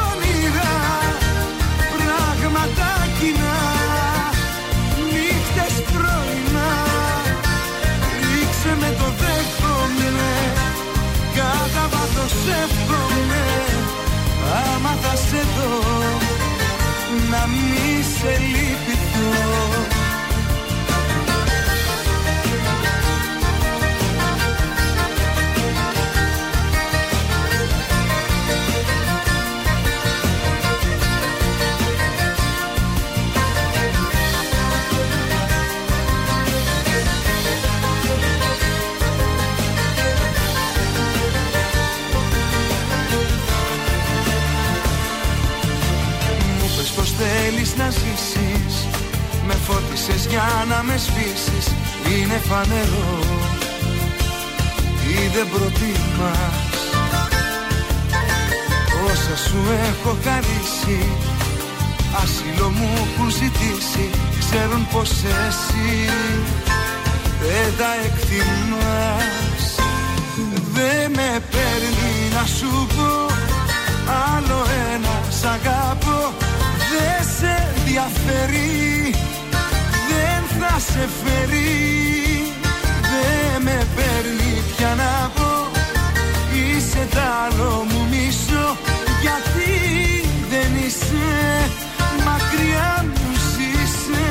μη για να με σβήσεις Είναι φανερό. Ή δεν προτιμάς. Όσα σου έχω χαρίσει Άσυλο μου έχουν ζητήσει Ξέρουν πως εσύ Δεν τα εκτιμάς. Δεν με παίρνει να σου πω Άλλο ένα σ' αγαπώ. Δεν σε ενδιαφέρει Δεν θα σε φέρει. Δεν με παίρνει πια να πω. Είσαι τ' άλλο μου μισό. Γιατί δεν είσαι Μακριά μου ζήσε.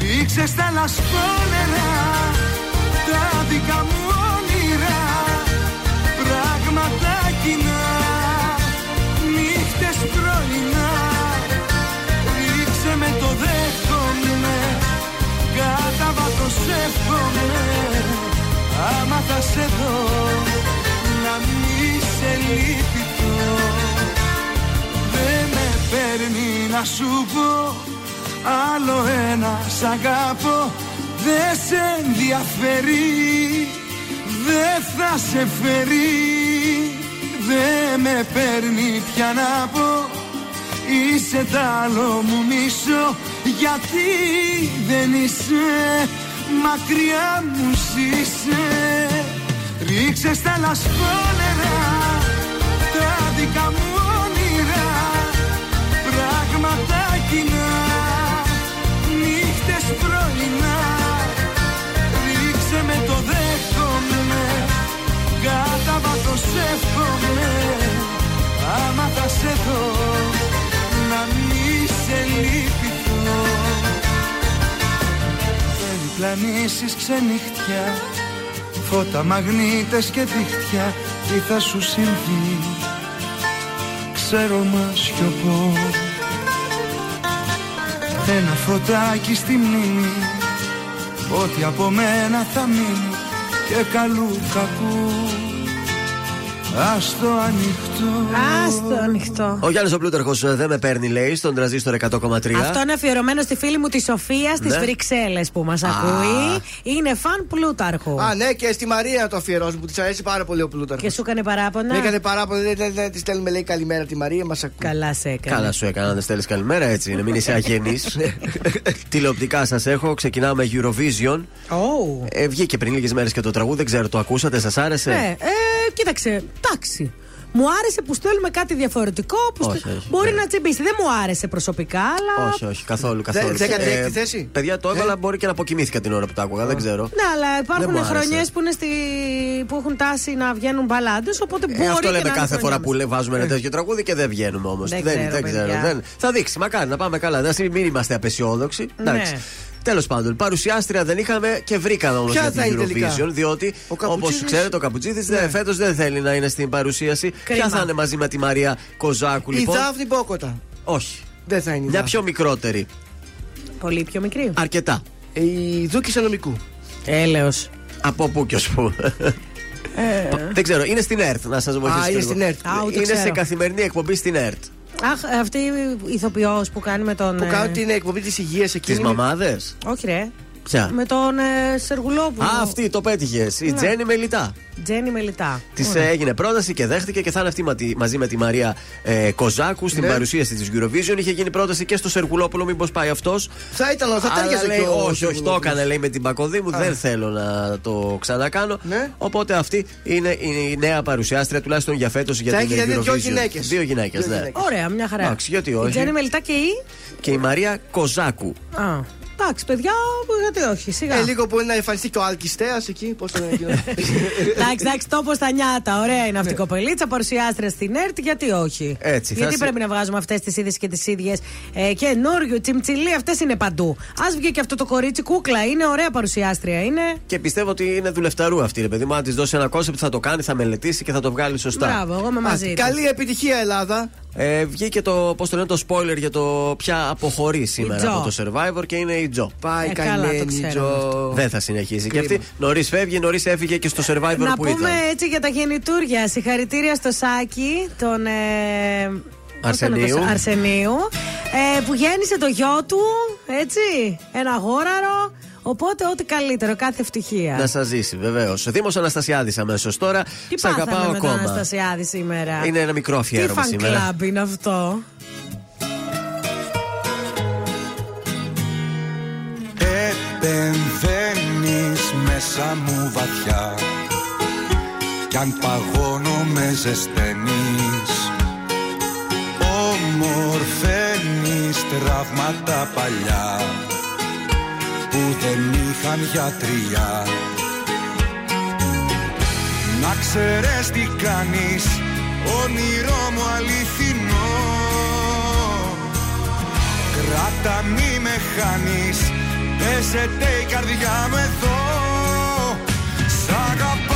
Ρίξε στα λασπόνερα Τα δικά μου θα σε δω Να μη σε λυπηθώ. Δεν με παίρνει να σου πω Άλλο ένα σ' αγαπώ. Δεν σε ενδιαφέρει Δεν θα σε φέρει. Δεν με παίρνει πια να πω Είσαι τ' άλλο μου μισό. Γιατί δεν είσαι Μακριά μου ζήσε. Ρίξε στα λασπόνερα Τα δικά μου όνειρα. Πράγματα κοινά. Νύχτες πρωινά. Ρίξε με το δέχομαι. Κατά βάθος εύχομαι. Άμα θα σε δω Να μη σε λυπηθώ παραπλανήσεις ξενυχτιά Φώτα, μαγνήτες και δίχτυα Τι θα σου συμβεί; Ξέρω μα σιωπώ Ένα φωτάκι στη μνήμη Ότι από μένα θα μείνει Και καλού κακού Άστο ανοιχτό Άστο ανοιχτό. Ο Γιάννης ο Πλούταρχος δεν με παίρνει, λέει, στον τραζίστορ 100,3. Αυτό είναι αφιερωμένο στη φίλη μου τη Σοφία στις Ναι. Βρυξέλλες που μας ακούει. Είναι φαν Πλούταρχου. Α, ναι, και στη Μαρία το αφιερώσουμε που της αρέσει πάρα πολύ ο Πλούταρχος. Και σου έκανε παράπονα; Με έκανε παράπονο, δεν, δεν, δεν της στέλνουμε λέει καλημέρα τη Μαρία, μας ακούει. Καλά σε έκανε. Καλά σου έκανα, δεν στέλνεις καλημέρα έτσι είναι. Μην είσαι αγενής. Τηλεοπτικά σας έχω. Ξεκινάμε Eurovision. Oh. Ε, βγήκε πριν λίγες μέρες και το τραγούδι, δεν ξέρω, το ακούσατε, σας άρεσε; Ναι, ε, κοίταξε, εντάξει. Μου άρεσε που στέλνουμε κάτι διαφορετικό. Που Όχι, στε- όχι, Μπορεί ναι. να τσιμπήσει. Δεν μου άρεσε προσωπικά, αλλά. Όχι, όχι, καθόλου. καθόλου. δεν έκανε έκτη θέση; Ε; Παιδιά, το έβαλα, μπορεί και να αποκοιμήθηκα την ώρα που το άκουγα, δεν ξέρω. Ναι, αλλά Δεν υπάρχουν μου άρεσε. χρονιές που, είναι στη... που έχουν τάση να βγαίνουν μπαλάντες. Οπότε μπορεί Ε, αυτό και λέμε να είναι κάθε χρονιά φορά μας. που λέ- βάζουμε ένα τέτοιο τραγούδι και δεν βγαίνουμε όμως. Δεν δεν, ξέρω, δεν ξέρω. παιδιά. Δεν. Θα δείξει, μακάρι να πάμε καλά. Δεν μην είμαστε απεσιόδοξοι. Ναι. Εντάξει. Τέλος πάντων, παρουσιάστρια δεν είχαμε και βρήκαμε όμως Ποια για θα την είναι τελικά; Eurovision. Διότι, Ο όπως Καπουτσίδης; ξέρετε, ο Καπουτσίδης ναι. φέτος δεν θέλει να είναι στην παρουσίαση. Ποια θα είναι μαζί με τη Μαρία Κοζάκου, Η λοιπόν; Δάφνη Μπόκοτα. Όχι. Δεν θα είναι η Μια Δάφνη. πιο μικρότερη. Πολύ πιο μικρή. Αρκετά. Η Δούκη Σανομικού. Έλεος. Από πού και ως πού. Δεν ξέρω, είναι στην ΕΡΤ, να σας βοηθήσω. είναι λίγο. στην ΕΡΤ. Α, ούτε Είναι σε ξέρω. καθημερινή εκπομπή στην ΕΡΤ. Αχ, αυτή η ηθοποιός που κάνει με τον. Που ε, κάνω την εκπομπή της υγείας εκείνη. Τις μαμάδες; Όχι, ρε. Ποια; Με τον ε, Σεργουλόπουλο. Α, αυτή το πέτυχες. Η Ναι. Τζέννη Μελιτά. Τζέννη Μελιτά. Της Ωραία. έγινε πρόταση και δέχτηκε και θα είναι αυτή μα- τη- μαζί με τη Μαρία ε, Κοζάκου στην Ναι. παρουσίαση της Eurovision. Είχε γίνει πρόταση και στο Σεργουλόπουλο, μήπως πάει αυτός. Θα ήταν, θα τέριαζε λέει, και ο όχι, όχι, το Σεργουλόπουλος. έκανε λέει με την πακοδί μου. Δεν θέλω να το ξανακάνω. Ναι. Οπότε αυτή είναι η νέα παρουσιάστρια, τουλάχιστον για φέτος για Θα την έχει δηλαδή Eurovision. δυο γυναίκες. Δύο γυναίκες, Δύο ναι. γυναίκες. Ωραία, μια χαρά. Εντάξει, γιατί Η όχι. Τζέννη Μελιτά και η; Και η Μαρία Κοζάκου. Α, εντάξει, παιδιά, γιατί όχι, σιγά. Ε, λίγο μπορεί να εμφανιστεί και ο Αλκιστέα εκεί. Πώς το λένε εκείνο. Εντάξει, εντάξει, τόπο στα νιάτα. Ωραία είναι αυτή η κοπελίτσα, παρουσιάστρια στην ΕΡΤ, γιατί όχι. Έτσι, θα γιατί σε- πρέπει να βγάζουμε αυτές τις ίδιε και τις ίδιες. Ε, καινούριο, τσιμτσιλί, αυτές είναι παντού. Α βγει και αυτό το κορίτσι κούκλα, είναι ωραία παρουσιάστρια, είναι. Και πιστεύω ότι είναι δουλευταρού αυτή, ρε παιδί μου. Αν της δώσει ένα concept θα το κάνει, θα μελετήσει και θα το βγάλει σωστά. Μπράβο, εγώ είμαι μαζί. Α, της. Καλή επιτυχία, Ελλάδα. Ε, βγήκε το, πώς το λένε, το spoiler για το ποια αποχωρεί σήμερα Τζο. από το survivor και είναι η Τζο. Πάει Ε, καλά, το καημένη ξέραμε Τζο. Δεν θα συνεχίσει. Κρίμα. Και αυτή νωρίς φεύγει, νωρίς έφυγε και στο survivor Να που πούμε ήταν. έτσι για τα γεννητούρια. Συγχαρητήρια στο Σάκη, τον. Ε, πώς τον Αρσενίου. έπεσε, Αρσενίου ε, που γέννησε το γιο του, έτσι, ένα γόραρο. Οπότε ό,τι καλύτερο, κάθε ευτυχία. Να σας ζήσει, βεβαίως. Δήμος Αναστασιάδης αμέσως τώρα. Τι Σ' πάθαμε αγαπάω με τον ακόμα. Αναστασιάδη σήμερα; Είναι ένα μικρό Τι αφιέρωμα fan σήμερα. club είναι αυτό; Επεμβαίνεις μέσα μου βαθιά Κι αν παγώνω με ζεσταίνεις Ομορφαίνεις τραύματα παλιά Που δεν είχαν γιατριά Να ξέρεις τι κάνεις Όνειρό μου αληθινό. Κράτα μη με χάνεις Πέσετε η καρδιά μου εδώ. Σ' αγαπάω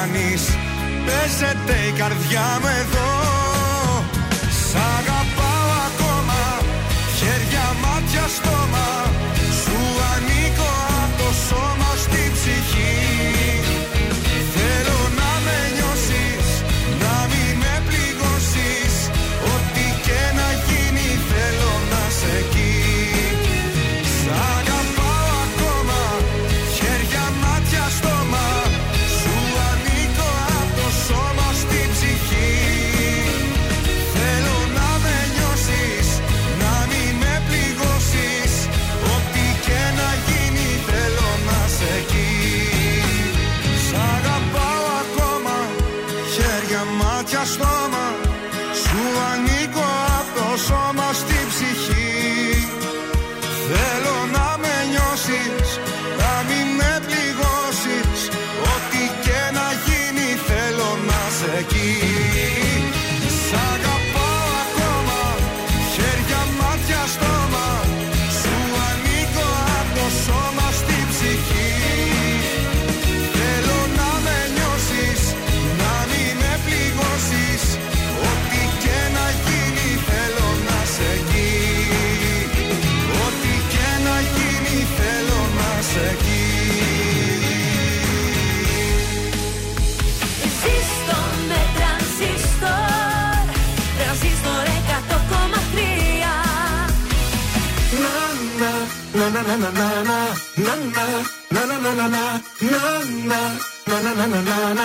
με χάνεις Παίζεται η καρδιά μου εδώ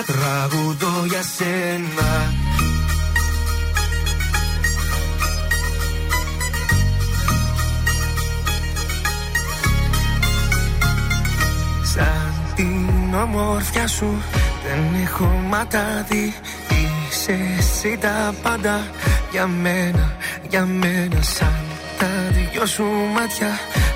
τραγουδώ για σένα Σαν την ομορφιά σου δεν έχω ματάδι Είσαι εσύ τα πάντα για μένα, για μένα Σαν τα δυο σου μάτια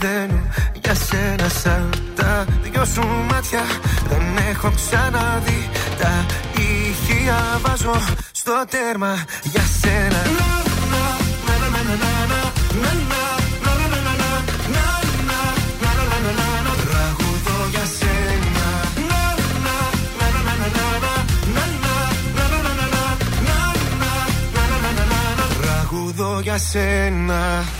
πεθαίνω για σένα Σαν τα δυο σου μάτια. Δεν έχω ξαναδεί Τα ηχεία. Βάζω στο τέρμα για σένα. Να, να, να, να, να, να,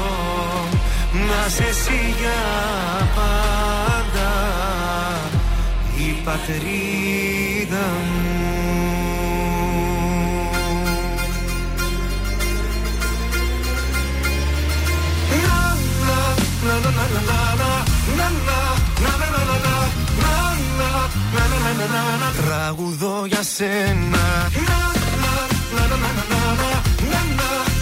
να σε εσύ για πάντα η πατρίδα μου. Να, να, να, να, να, να, να, να, να, να, να, να, να, να, να, να, να, να, να, να, τραγουδώ για σένα. Να, να, να, να, να, να, να, να, να, να, να,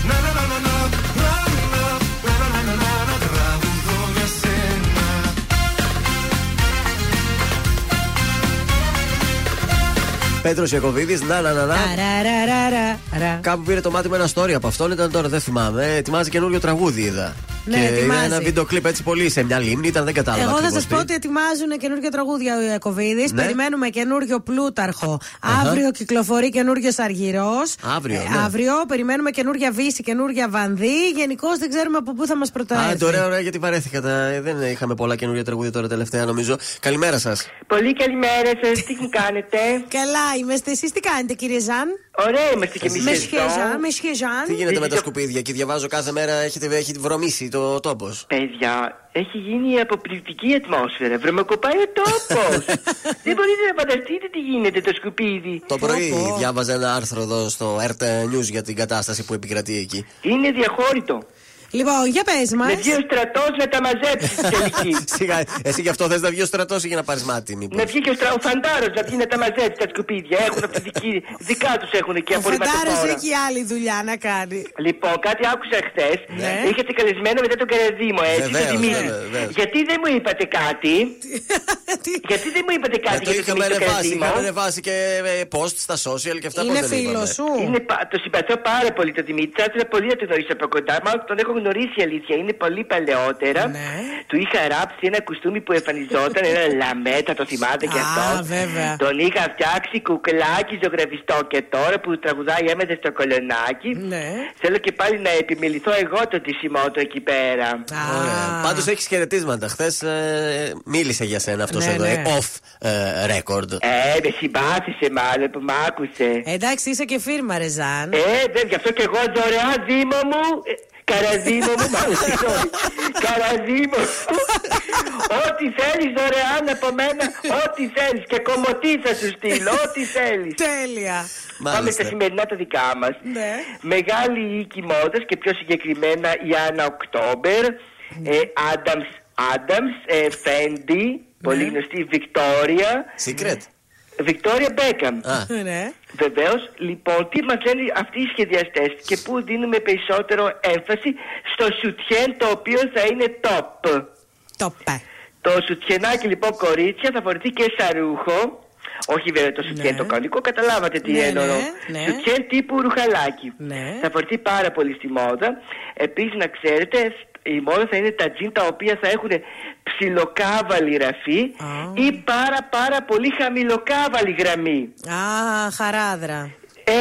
Πέτρος Ιακοβίδη, να να να να. Αραραραραρα. Κάπου πήρε το μάτι με ένα story από αυτόν, ήταν τώρα δεν θυμάμαι. Ετοιμάζει καινούριο τραγούδι, είδα. Ναι, και ετοιμάζει. είδα ένα βίντεο κλιπ έτσι πολύ σε μια λίμνη, ήταν δεν κατάλαβα. Εγώ θα ακριβώς σας πω τι. ότι ετοιμάζουν καινούργια τραγούδια ο Ιακοβίδης. Ναι. Περιμένουμε καινούριο Πλούταρχο. Αύριο κυκλοφορεί καινούριο Αργυρό. Αύριο, ναι. Αύριο περιμένουμε καινούργια Βύση, καινούργια Βανδύ. Γενικώς δεν ξέρουμε από πού θα μας Α, προτρέψει. ωραία, ωραία, γιατί βαρέθηκα. Τα... Δεν είχαμε πολλά καινούργια τραγούδια τώρα τελευταία, νομίζω. Καλημέρα σας. Πολύ καλημέρα σας, τι μου κάνετε; Καλά είμαστε. Εσείς τι κάνετε, κύριε Ζαν; Ωραία είμαστε κι εμείς Με σχεζάν, με σχεζάν. Τι γίνεται με τα σκουπίδια; Και διαβάζω κάθε μέρα έχετε, έχει βρωμίσει το τόπος. Παιδιά, έχει γίνει αποπληκτική ατμόσφαιρα. Βρωμοκοπάει ο τόπος. Δεν μπορείτε να φανταστείτε τι γίνεται το σκουπίδι. Το πρωί διάβαζα ένα άρθρο εδώ στο RT News για την κατάσταση που επικρατεί εκεί. Είναι διαχώρητο. Λοιπόν, για πες μας. Να βγει ο στρατός να τα μαζέψεις στην τελική. Σιγά, εσύ γι' αυτό θες να βγει ο στρατός ή για να πάρεις μάτι, μήπως; Να βγει και ο, στρα... ο φαντάρος να βγει να τα μαζέψει τα σκουπίδια. Έχουν αυτή δική... δικά τους έχουν και Ο Φαντάρος απορριμματοφόρα. έχει άλλη δουλειά να κάνει. Λοιπόν, κάτι άκουσα χθες. Ναι. Είχατε καλεσμένο μετά τον Καραδίμο, έτσι, τον Βεβαίως, Δημήτρη. βέβαια, βεβαίως. Γιατί δεν μου είπατε κάτι; Γιατί δεν μου είπατε Ε, κάτι το για τον είχαμε Δημήτρη τον ανεβάσει, Καραδίμο; είχαμε ανεβάσει και ε, post στα social και αυτά Είναι πώς δεν φίλος είπαμε. σου. Είναι, πα- το συμπαθώ πάρα πολύ το Δημήτρη. Θα ήθελα πολύ να τον γνωρίσω από κοντά. Μάλλον τον έχω γνωρίσει η αλήθεια. Είναι πολύ παλαιότερα. Ναι. Του είχα ράψει ένα κουστούμι που εμφανιζόταν, ένα λαμέτα, το θυμάται κι Α, αυτό. βέβαια. Τον είχα φτιάξει κουκλάκι ζωγραφιστό και τώρα που τραγουδάει έμεθε στο κολονάκι. Ναι. Θέλω και πάλι να επιμεληθώ εγώ το τίσιμό του εκεί πέρα. Ωραία. Πάντως έχεις χαιρετίσματα. Χθες μίλησε για σένα αυτός Ναι, εδώ. ναι. ε, Off ε, record. Ε, με συμπάθησε μάλλον που μ' άκουσε. Εντάξει, είσαι και φίρμα, ρε Ζαν. Ε, δεν, γι' αυτό και εγώ δωρεάν Δήμο μου. Ε, Καραδίμο μου, μάλλον συγγνώμη. Καραδίμο μου. Ό,τι θέλεις δωρεάν από μένα, ό,τι θέλεις. Και κομμωτή θα σου στείλω, ό,τι θέλεις. Τέλεια. Πάμε στα Μάλιστα. σημερινά τα δικά μας. Ναι. Μεγάλη οίκη μόδας και πιο συγκεκριμένα η Anna October, ε, Άνταμς Άνταμς, ε, Fendi, πολύ γνωστή Victoria's Secret. Βικτόρια Μπέκαμ. Α, Ναι. Βεβαίως, λοιπόν, τι μας λένε αυτοί οι σχεδιαστές και πού δίνουμε περισσότερο έμφαση στο σουτιέν το οποίο θα είναι top. Το πε. Το σουτιενάκι λοιπόν κορίτσια θα φορηθεί και σαν ρούχο. Όχι βέβαια το σουτιέν Ναι. το κανονικό, καταλάβατε τι Ναι, εννοώ. ναι, ναι. Σουτιέν τύπου ρουχαλάκι. Ναι. Θα φορηθεί πάρα πολύ στη μόδα. Επίσης να ξέρετε, η μόδα θα είναι τα τζιν τα οποία θα έχουν ψιλοκάβαλη ραφή Α. ή πάρα πάρα πολύ χαμηλοκάβαλη γραμμή. Α, χαράδρα.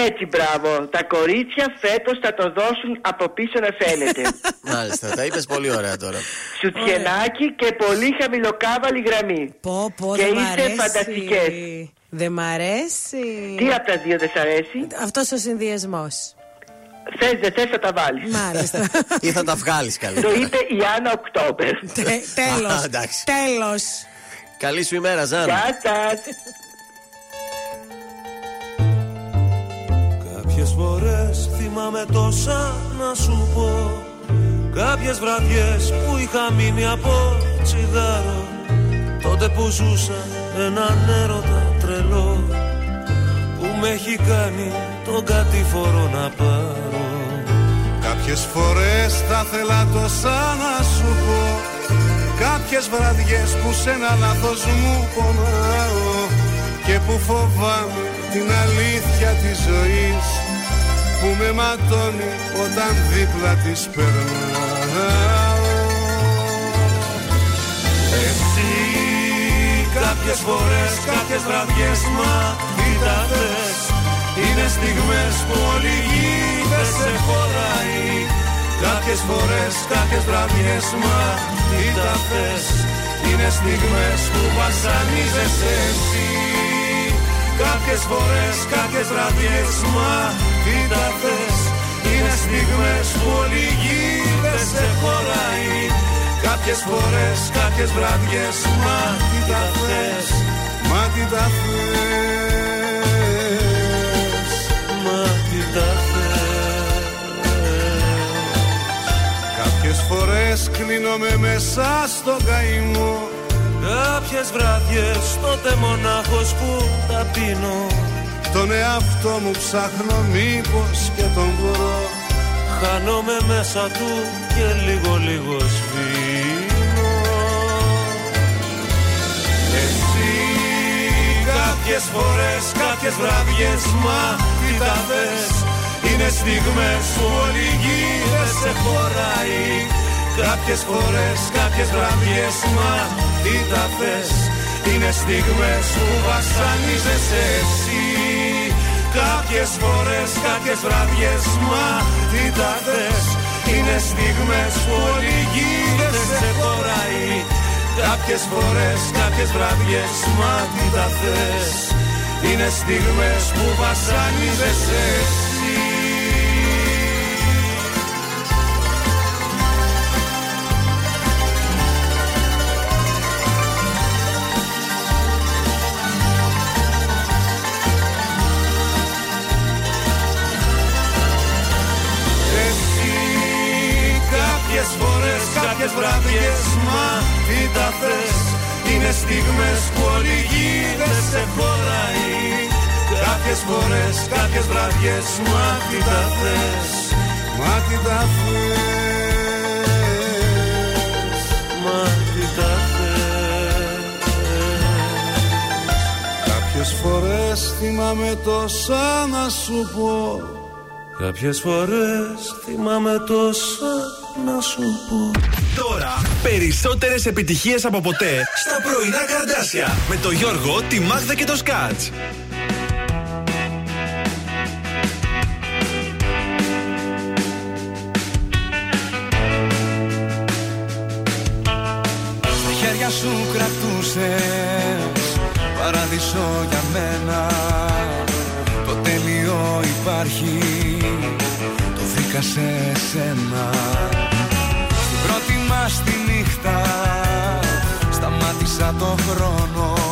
Έτσι, μπράβο. Τα κορίτσια φέτος θα το δώσουν από πίσω να φαίνεται. μάλιστα. Τα είπες πολύ ωραία τώρα. Σουτιενάκι και πολύ χαμηλοκάβαλη γραμμή. Πω, πω, Και δεν μ' είστε αρέσει. φανταστικές. Δεν μ' αρέσει. Τι από τα δύο δεν σ' αρέσει; Αυτός ο συνδυασμός. Θες, δεν θες, θα τα βάλεις. Μάλιστα. Ή θα τα βγάλεις Το καλύτερα. είπε η Άννα Οκτώμπερ. Τέλος. Α, εντάξει. Τέλος. Καλή σου ημέρα, Ζαν. Γεια σας. Κάποιες φορές θυμάμαι τόσα να σου πω Κάποιες βραδιές που είχα μείνει από τσιγάρο Τότε που ζούσα έναν έρωτα τρελό Που με έχει κάνει τον κατηφορό να πάρω. Κάποιες φορές θα θέλα τόσα να σου πω. Κάποιες βραδιές που σε ένα λάθος μου πονάω. Και που φοβάμαι την αλήθεια της ζωής Που με ματώνει όταν δίπλα της περνάω. Εσύ κάποιες φορές, κάποιες βραδιές μα τι τα θες. Είναι στιγμές που όλη η γη δεν σε χωράει. Κάποιες φορές, κάποιες βραδιές μα τι τα θες. Είναι στιγμές που βασανίζεσαι εσύ. Κάποιες φορές, κάποιες βραδιές μα τι τα θες. Είναι στιγμές που όλη η γη δεν σε χωράει Κάποιες φορές, κάποιες βραδιές Μα τι τα θες. Μα τι τα θες. Μα τι τα θες. Κάποιες φορές κλείνομαι μέσα στο καημό. Κάποιες βραδιές τότε μονάχος που τα πίνω. Τον εαυτό μου ψάχνω μήπως και τον βρω Χάνομαι μέσα του και λίγο λίγο σβήνω Κάποιες φορές, κάποιες βραδιές Μα τι τα θες. Είναι στιγμές που όλη η γη δεν σε χωράει. Κάποιες φορές, κάποιες βραδιές Μα τι τα θες. Είναι στιγμές που βασανίζεσαι εσύ. Κάποιες φορές, κάποιες βραδιές Μα τι τα θες. Είναι στιγμές που όλη η γη δεν σε χωράει Κάποιες φορές, κάποιες βραδιές Μα τι τα θες Είναι στιγμές που βασανίζεσαι εσύ. Εσύ κάποιες φορές, κάποιες βραδιές Μα τι τα θες. Είναι στιγμές που όλη η γη δεν σε χωράει Κάποιες φορές, κάποιες βραδιές Μα τι τα θες. Μα τι τα θες. Μα τι τα θες. Κάποιες φορές θυμάμαι τόσα να σου πω. Κάποιες φορές θυμάμαι τόσα να σου πω. Τώρα περισσότερες επιτυχίες από ποτέ στα πρωινά καρδάσια. Με το Γιώργο, τη Μάγδα και το Σκάτς. Στα χέρια σου κρατούσες παράδεισο για μένα. Το τέλειο υπάρχει, το βρήκα σε σένα Στην πρώτη μας τη νύχτα σταμάτησα το χρόνο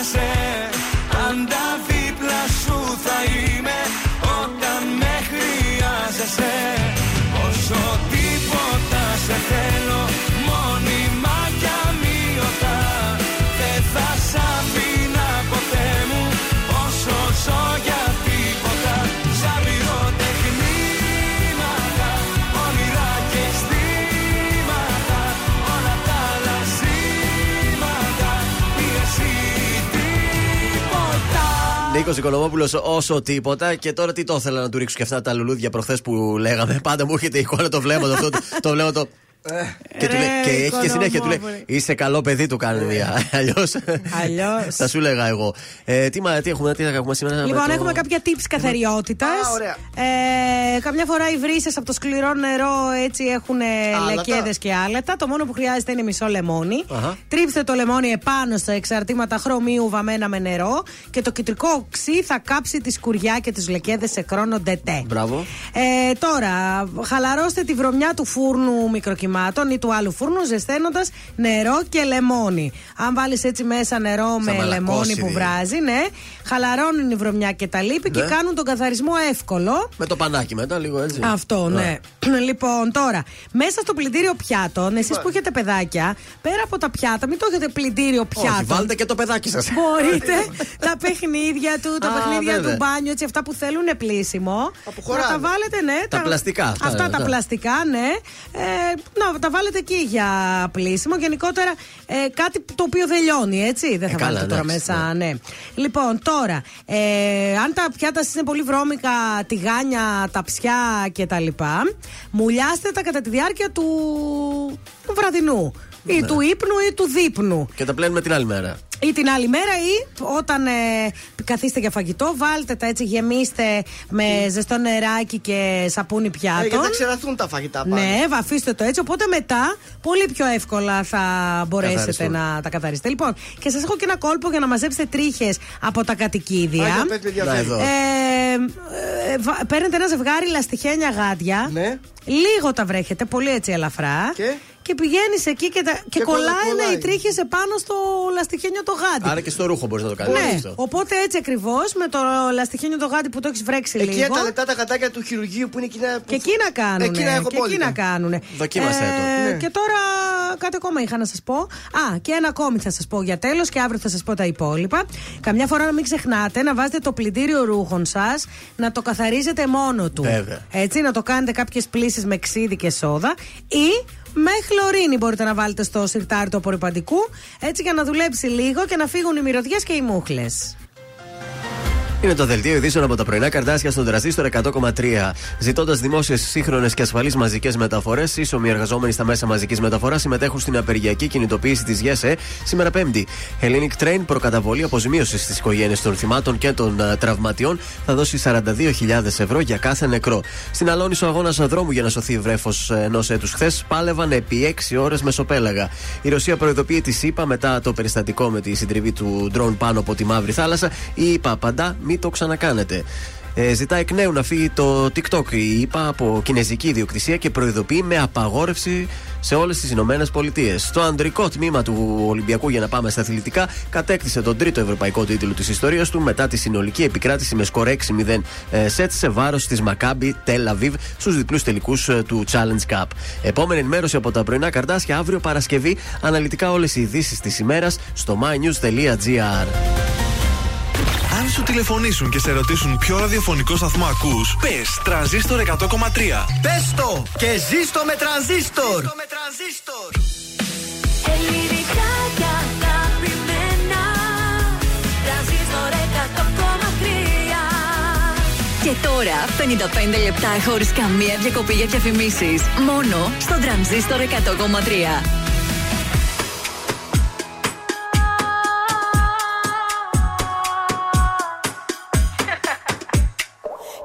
acontecer. Νίκος Οικονομόπουλος, όσο τίποτα. Και τώρα τι το ήθελα να του ρίξω και αυτά τα λουλούδια προχθές που λέγαμε. Πάντα μου έρχεται η εικόνα το βλέμμα το, αυτό, το βλέμμα το. Και, του Ρε, λέει- και έχει και συνέχεια του λέει: οικονομόπουλε. Είσαι καλό παιδί του κάνει μια. Αλλιώς. Αλλιώς. Θα σου λέγα εγώ. Ε, τι, μα- τι έχουμε, τι έχουμε σήμερα. με Λοιπόν, το- έχουμε κάποια tips καθαριότητα. Α, ωραία. Ε, καμιά φορά οι βρύσες από το σκληρό νερό έτσι έχουν Άλατα. λεκέδες και άλατα. Το μόνο που χρειάζεται είναι μισό λεμόνι. Αχα. Τρίψτε το λεμόνι επάνω στα εξαρτήματα χρωμίου βαμμένα με νερό και το κυτρικό οξύ θα κάψει τη σκουριά και τις λεκέδες σε χρόνο ντετέ. Μπράβο. Ε, τώρα, χαλαρώστε τη βρωμιά του φούρνου μικροκυμάτων ή του άλλου φούρνου ζεσταίνοντας νερό και λεμόνι. Αν βάλεις έτσι μέσα νερό με μαλακώσει λεμόνι που δηλαδή. βράζει, ναι, χαλαρώνουν η βρωμιά και τα λίπη και Ναι. κάνουν τον καθαρισμό εύκολο. Με το πανάκι μετά, λίγο έτσι. Αυτό, ναι. λοιπόν, τώρα, μέσα στο πλυντήριο πιάτων, εσείς που έχετε παιδάκια, πέρα από τα πιάτα, μην το έχετε πλυντήριο πιάτων. Όχι, βάλτε και το παιδάκι σας. Μπορείτε τα παιχνίδια του, τα Α, παιχνίδια βέβαια. του μπάνιου, έτσι, αυτά που θέλουν πλήσιμο. Να χωράνε. τα βάλετε, ναι. Τα πλαστικά, αυτά, Αυτά, ναι, τα ναι. πλαστικά, ναι. Ε, να τα βάλετε εκεί για πλήσιμο. Γενικότερα ε, κάτι το οποίο δεν λιώνει, έτσι. Δεν θα Ε, καλά, βάλετε τώρα εντάξει, μέσα, ναι. Λοιπόν, τώρα, ε, αν τα πιάτας σας είναι πολύ βρώμικα, τηγάνια, ταψιά κτλ., μουλιάστε τα κατά τη διάρκεια του, του βραδινού. Ή Ναι. του ύπνου ή του δείπνου. Και τα πλένουμε την άλλη μέρα. Ή την άλλη μέρα ή όταν ε, καθίστε για φαγητό, βάλτε τα έτσι, γεμίστε με ζεστό νεράκι και σαπούνι Ε, γιατί πιάτων. θα ξεραθούν τα φαγητά πάνω. Ναι, βαφίστε το έτσι. Οπότε μετά πολύ πιο εύκολα θα μπορέσετε Καθαριστούν. να τα καθαρίσετε. Λοιπόν, και σας έχω και ένα κόλπο για να μαζέψετε τρίχες από τα κατοικίδια. Α, για πες, παιδιά, Να, πες. εδώ. Ε, ε, βα- παίρνετε ένα ζευγάρι λαστιχένια γάντια. Ναι. Λίγο τα βρέχετε, πολύ έτσι ελαφρά. Και; Και πηγαίνεις εκεί και, τα, και, Και κολλάει, κολλάει. οι τρίχες επάνω στο λαστιχένιο το γάντι. Άρα και στο ρούχο μπορείς να το κάνεις Ναι, αυτό. οπότε έτσι ακριβώς με το λαστιχένιο το γάντι που το έχεις βρέξει Εκεί λίγο. τα λεπτά τα γατάκια του χειρουργείου που είναι εκείνα. που- Και εκεί να κάνουν. Εκείνα έχω και εκεί απόλυτα. να κάνουν. Δοκίμασέ το. Ναι. Και τώρα κάτι ακόμα είχα να σας πω. Α, και ένα ακόμη θα σας πω για τέλος και αύριο θα σας πω τα υπόλοιπα. Καμιά φορά να μην ξεχνάτε να βάζετε το πλυντήριο ρούχων σας να το καθαρίζετε μόνο του. Βέβαια. Έτσι, να το κάνετε κάποιες πλήσεις με ξύδι και σόδα ή με χλωρίνη μπορείτε να βάλετε στο σιρτάρι του απορριπαντικού έτσι για να δουλέψει λίγο και να φύγουν οι μυρωδιές και οι μούχλες. Είναι το δελτίο ειδήσεων από τα πρωινά καρτάσια στον τραζίστορ 100,3. Ζητώντας δημόσιες, σύγχρονες και ασφαλείς μαζικές μεταφορές, ίσομοι εργαζόμενοι στα μέσα μαζικής μεταφοράς συμμετέχουν στην απεργιακή κινητοποίηση της ΓΕΣΕ σήμερα Πέμπτη. Hellenic Train, προκαταβολή αποζημίωσης στις οικογένειες των θυμάτων και των α, τραυματιών, θα δώσει 42.000 ευρώ για κάθε νεκρό. Στην Αλόνισο, αγώνας δρόμου για να σωθεί βρέφος ενός έτους χθες, πάλευαν επί 6 ώρες μεσοπέλαγα. Η Ρωσία προειδοποιεί τη ΣΥΠΑ μετά το περιστατικό με τη συντριβή του ντρόν πάνω από τη Μαύρη Θάλασσα. Η ΙΠΑ απαντά, μην το ξανακάνετε. Ε, ζητά εκ νέου να φύγει το TikTok η ΙΠΑ από κινέζικη ιδιοκτησία και προειδοποιεί με απαγόρευση σε όλες τις Ηνωμένες Πολιτείες. Το ανδρικό τμήμα του Ολυμπιακού, για να πάμε στα αθλητικά, κατέκτησε τον τρίτο ευρωπαϊκό τίτλο της ιστορίας του μετά τη συνολική επικράτηση με σκορ 6-0 ε, σετ σε βάρος της Μακάμπι Τελ Αβίβ στους διπλούς τελικούς του Challenge Cup. Επόμενη ενημέρωση από τα πρωινά καρτάσια αύριο Παρασκευή. Αναλυτικά όλες οι ειδήσεις της ημέρας στο mynews.gr. Αν σου τηλεφωνήσουν και σε ρωτήσουν ποιο ραδιοφωνικό σταθμό ακούς, πες τρανζίστορ 100,3. Πες το και ζήστο με τρανζίστορ. Ελληνικά και αγαπημένα Τρανζίστορ 100,3 Και τώρα 55 λεπτά χωρίς καμία διακοπή για διαφημίσεις. Μόνο στο τρανζίστορ 100,3.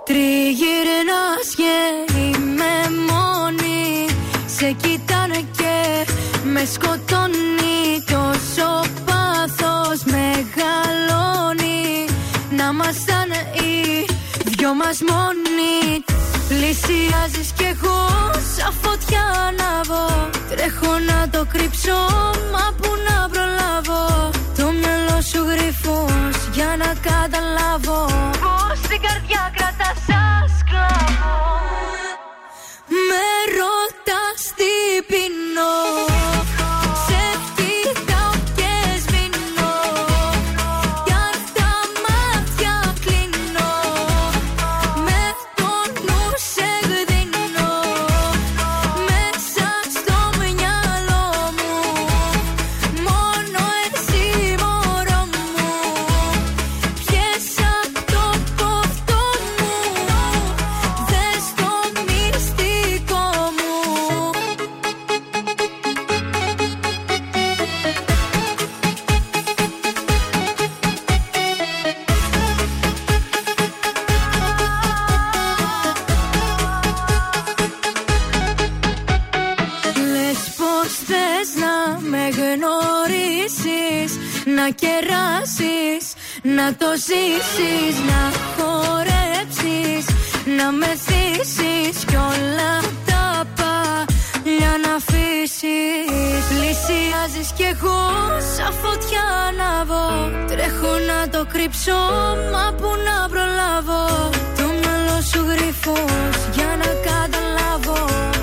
Τριγυρνάς και είμαι μόνη. Σε κοιτάνε και με σκοτώνει. Τόσο πάθος μεγαλώνει. Να ήμασταν οι δυο μας μόνοι. Πλησιάζεις κι εγώ σαν φωτιά ανάβω Τρέχω να το κρύψω μα που να προλάβω. Το μυαλό σου γρυφός για να καταλάβω κλέψεις Να το ζήσεις, να χορέψεις Να με θύσεις κι όλα τα παλιά να αφήσεις. Πλησιάζεις κι εγώ σαν φωτιά ανάβω Τρέχω να το κρύψω μα που να προλάβω. Το μυαλό σου γρυφός για να καταλάβω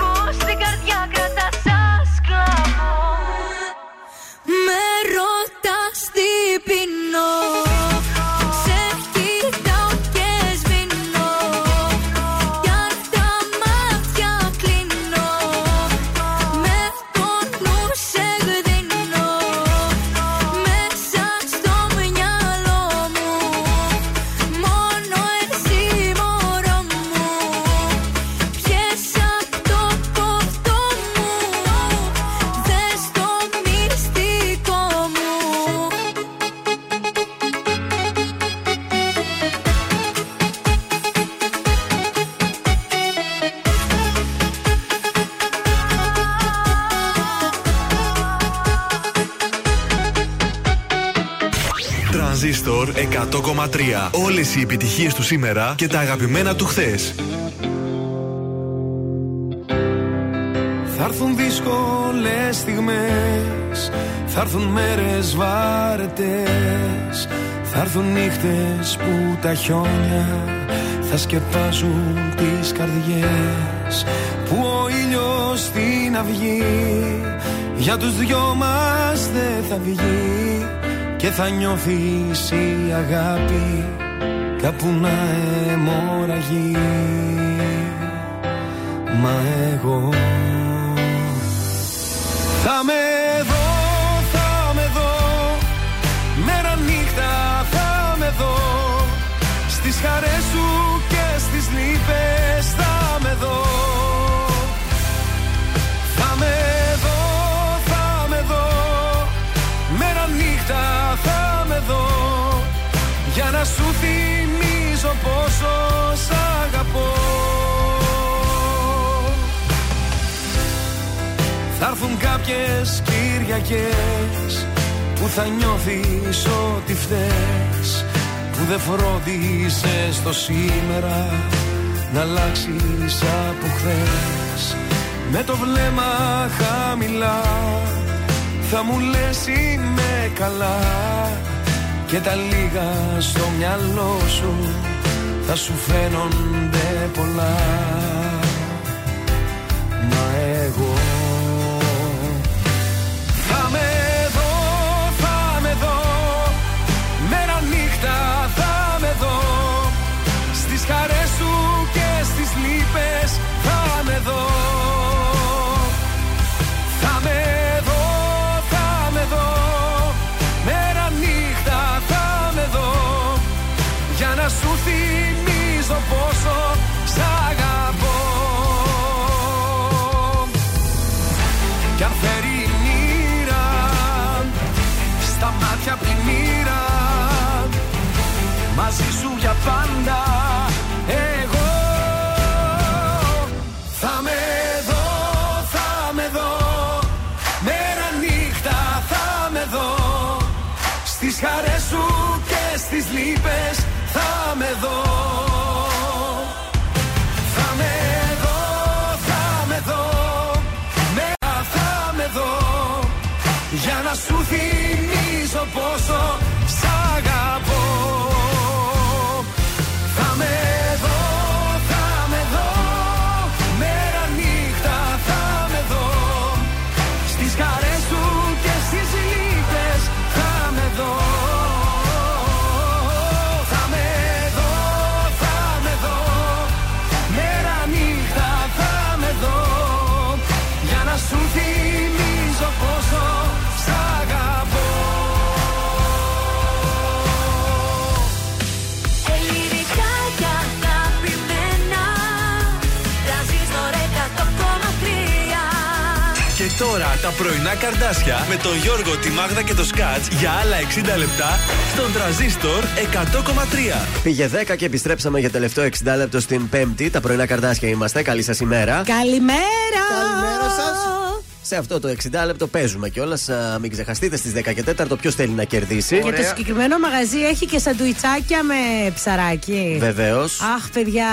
100,3. Όλες οι επιτυχίες του σήμερα και τα αγαπημένα του χθες. Θα έρθουν δύσκολες στιγμές Θα έρθουν μέρες βάρετες Θα έρθουν νύχτες που τα χιόνια Θα σκεπάζουν τις καρδιές Που ο ήλιος στην αυγή Για τους δυο μας δεν θα βγει Και θα νιώθεις η αγάπη Κάπου να αιμορραγεί. Μα εγώ θα με δω, θα με δω. Μέρα νύχτα θα με δω. Στις χαρές να σου θυμίζω πόσο σ' αγαπώ. Θα έρθουν κάποιες Κυριακές Που θα νιώθεις ότι φταίς Που δεν φρόντισες το σήμερα Να αλλάξεις από χθες. Με το βλέμμα χαμηλά Θα μου λες είμαι καλά Και τα λίγα στο μυαλό σου Θα σου φαίνονται πολλά. Μα εγώ θυμίζω πρωινά καρδάσια με τον Γιώργο, τη Μάγδα και το Σκάτς για άλλα 60 λεπτά στον τραζίστορ 100,3. Πήγε 10 και επιστρέψαμε για τελευταίο 60 λεπτό στην Πέμπτη. Τα πρωινά καρδάσια είμαστε. Καλή σας ημέρα. Καλημέρα! Καλημέρα σας. Σε αυτό το 60 λεπτό παίζουμε κιόλας. Μην ξεχαστείτε στις 10 και 4 ποιος θέλει να κερδίσει. Και το συγκεκριμένο μαγαζί έχει και σαντουιτσάκια με ψαράκι. Βεβαίως. Αχ, παιδιά,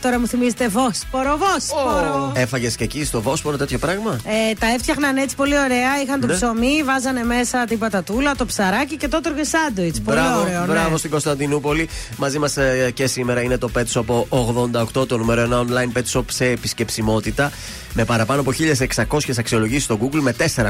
τώρα μου θυμίζετε Βόσπορο, Βόσπορο. Έφαγες και εκεί στο Βόσπορο τέτοιο πράγμα; Ε, τα έφτιαχναν έτσι πολύ ωραία. Είχαν το Ναι. ψωμί, βάζανε μέσα την πατατούλα, το ψαράκι και το τρώγε σάντουιτς. Πολύ Μπράβο, ωραίο, ναι. μπράβο στην Κωνσταντινούπολη. Μαζί μας και σήμερα είναι το Pet Shop 88, το νούμερο 1 online Pet Shop σε επισκεψιμότητα. Με παραπάνω από 1600 αξιολογήσεις στο Google με 4,9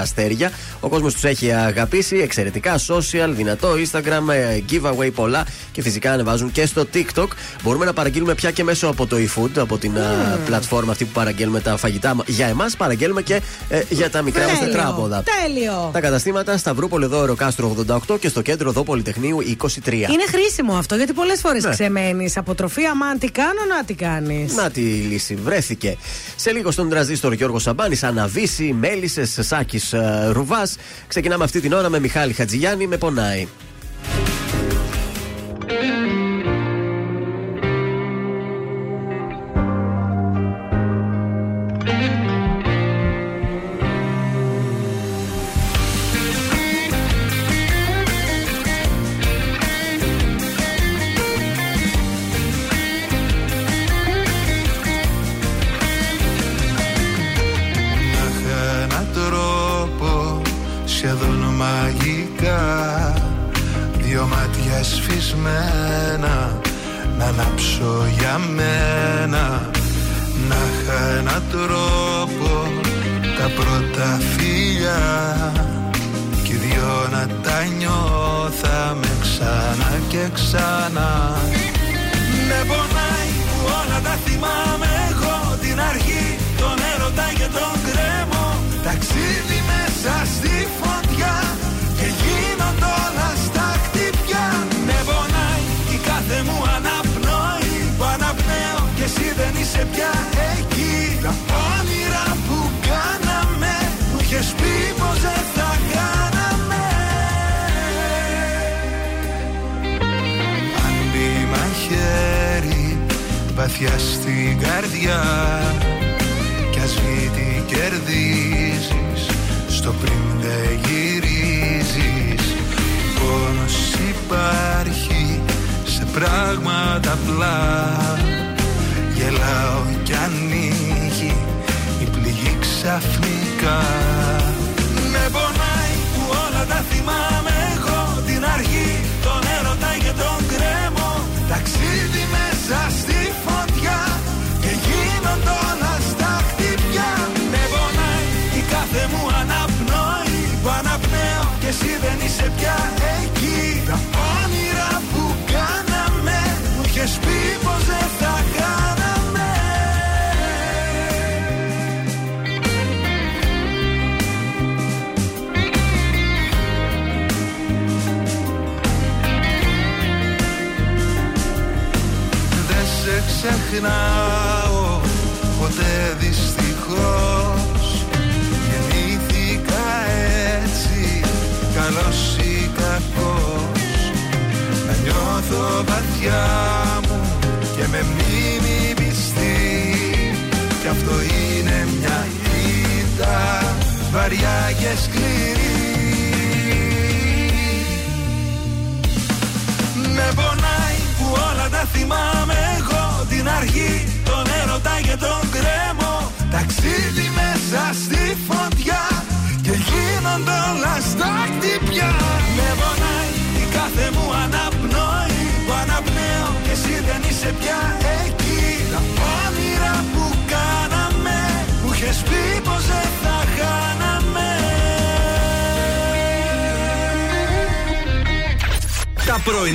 αστέρια. Ο κόσμος τους έχει αγαπήσει. Εξαιρετικά social, δυνατό Instagram, ε, giveaway πολλά και φυσικά ανεβάζουν και στο TikTok. Μπορούμε να παραγγείλουμε πια και μέσω από το eFood, από την α, πλατφόρμα αυτή που παραγγέλνουμε τα φαγητά μα. Για εμάς παραγγέλνουμε και ε, για τα μικρά μας Τέλειο, τετράποδα. Τέλειο. Τα καταστήματα Σταυρούπολη εδώ Ροκάστρο 88 και στο κέντρο εδώ Πολυτεχνείου 23. Είναι χρήσιμο αυτό γιατί πολλές φορές Ναι. ξεμένεις από τροφή. Αμάν τι κάνω, να τι κάνεις. Να τη λύση, βρέθηκε. Σε λίγο στον τραζίστορ Γιώργο Σαμπάνης, Αναβίση, Μέλισσες, Σάκης Ρουβάς. Ξεκινάμε αυτή την ώρα με Μιχάλη Χατζηγιάννη με πονάει.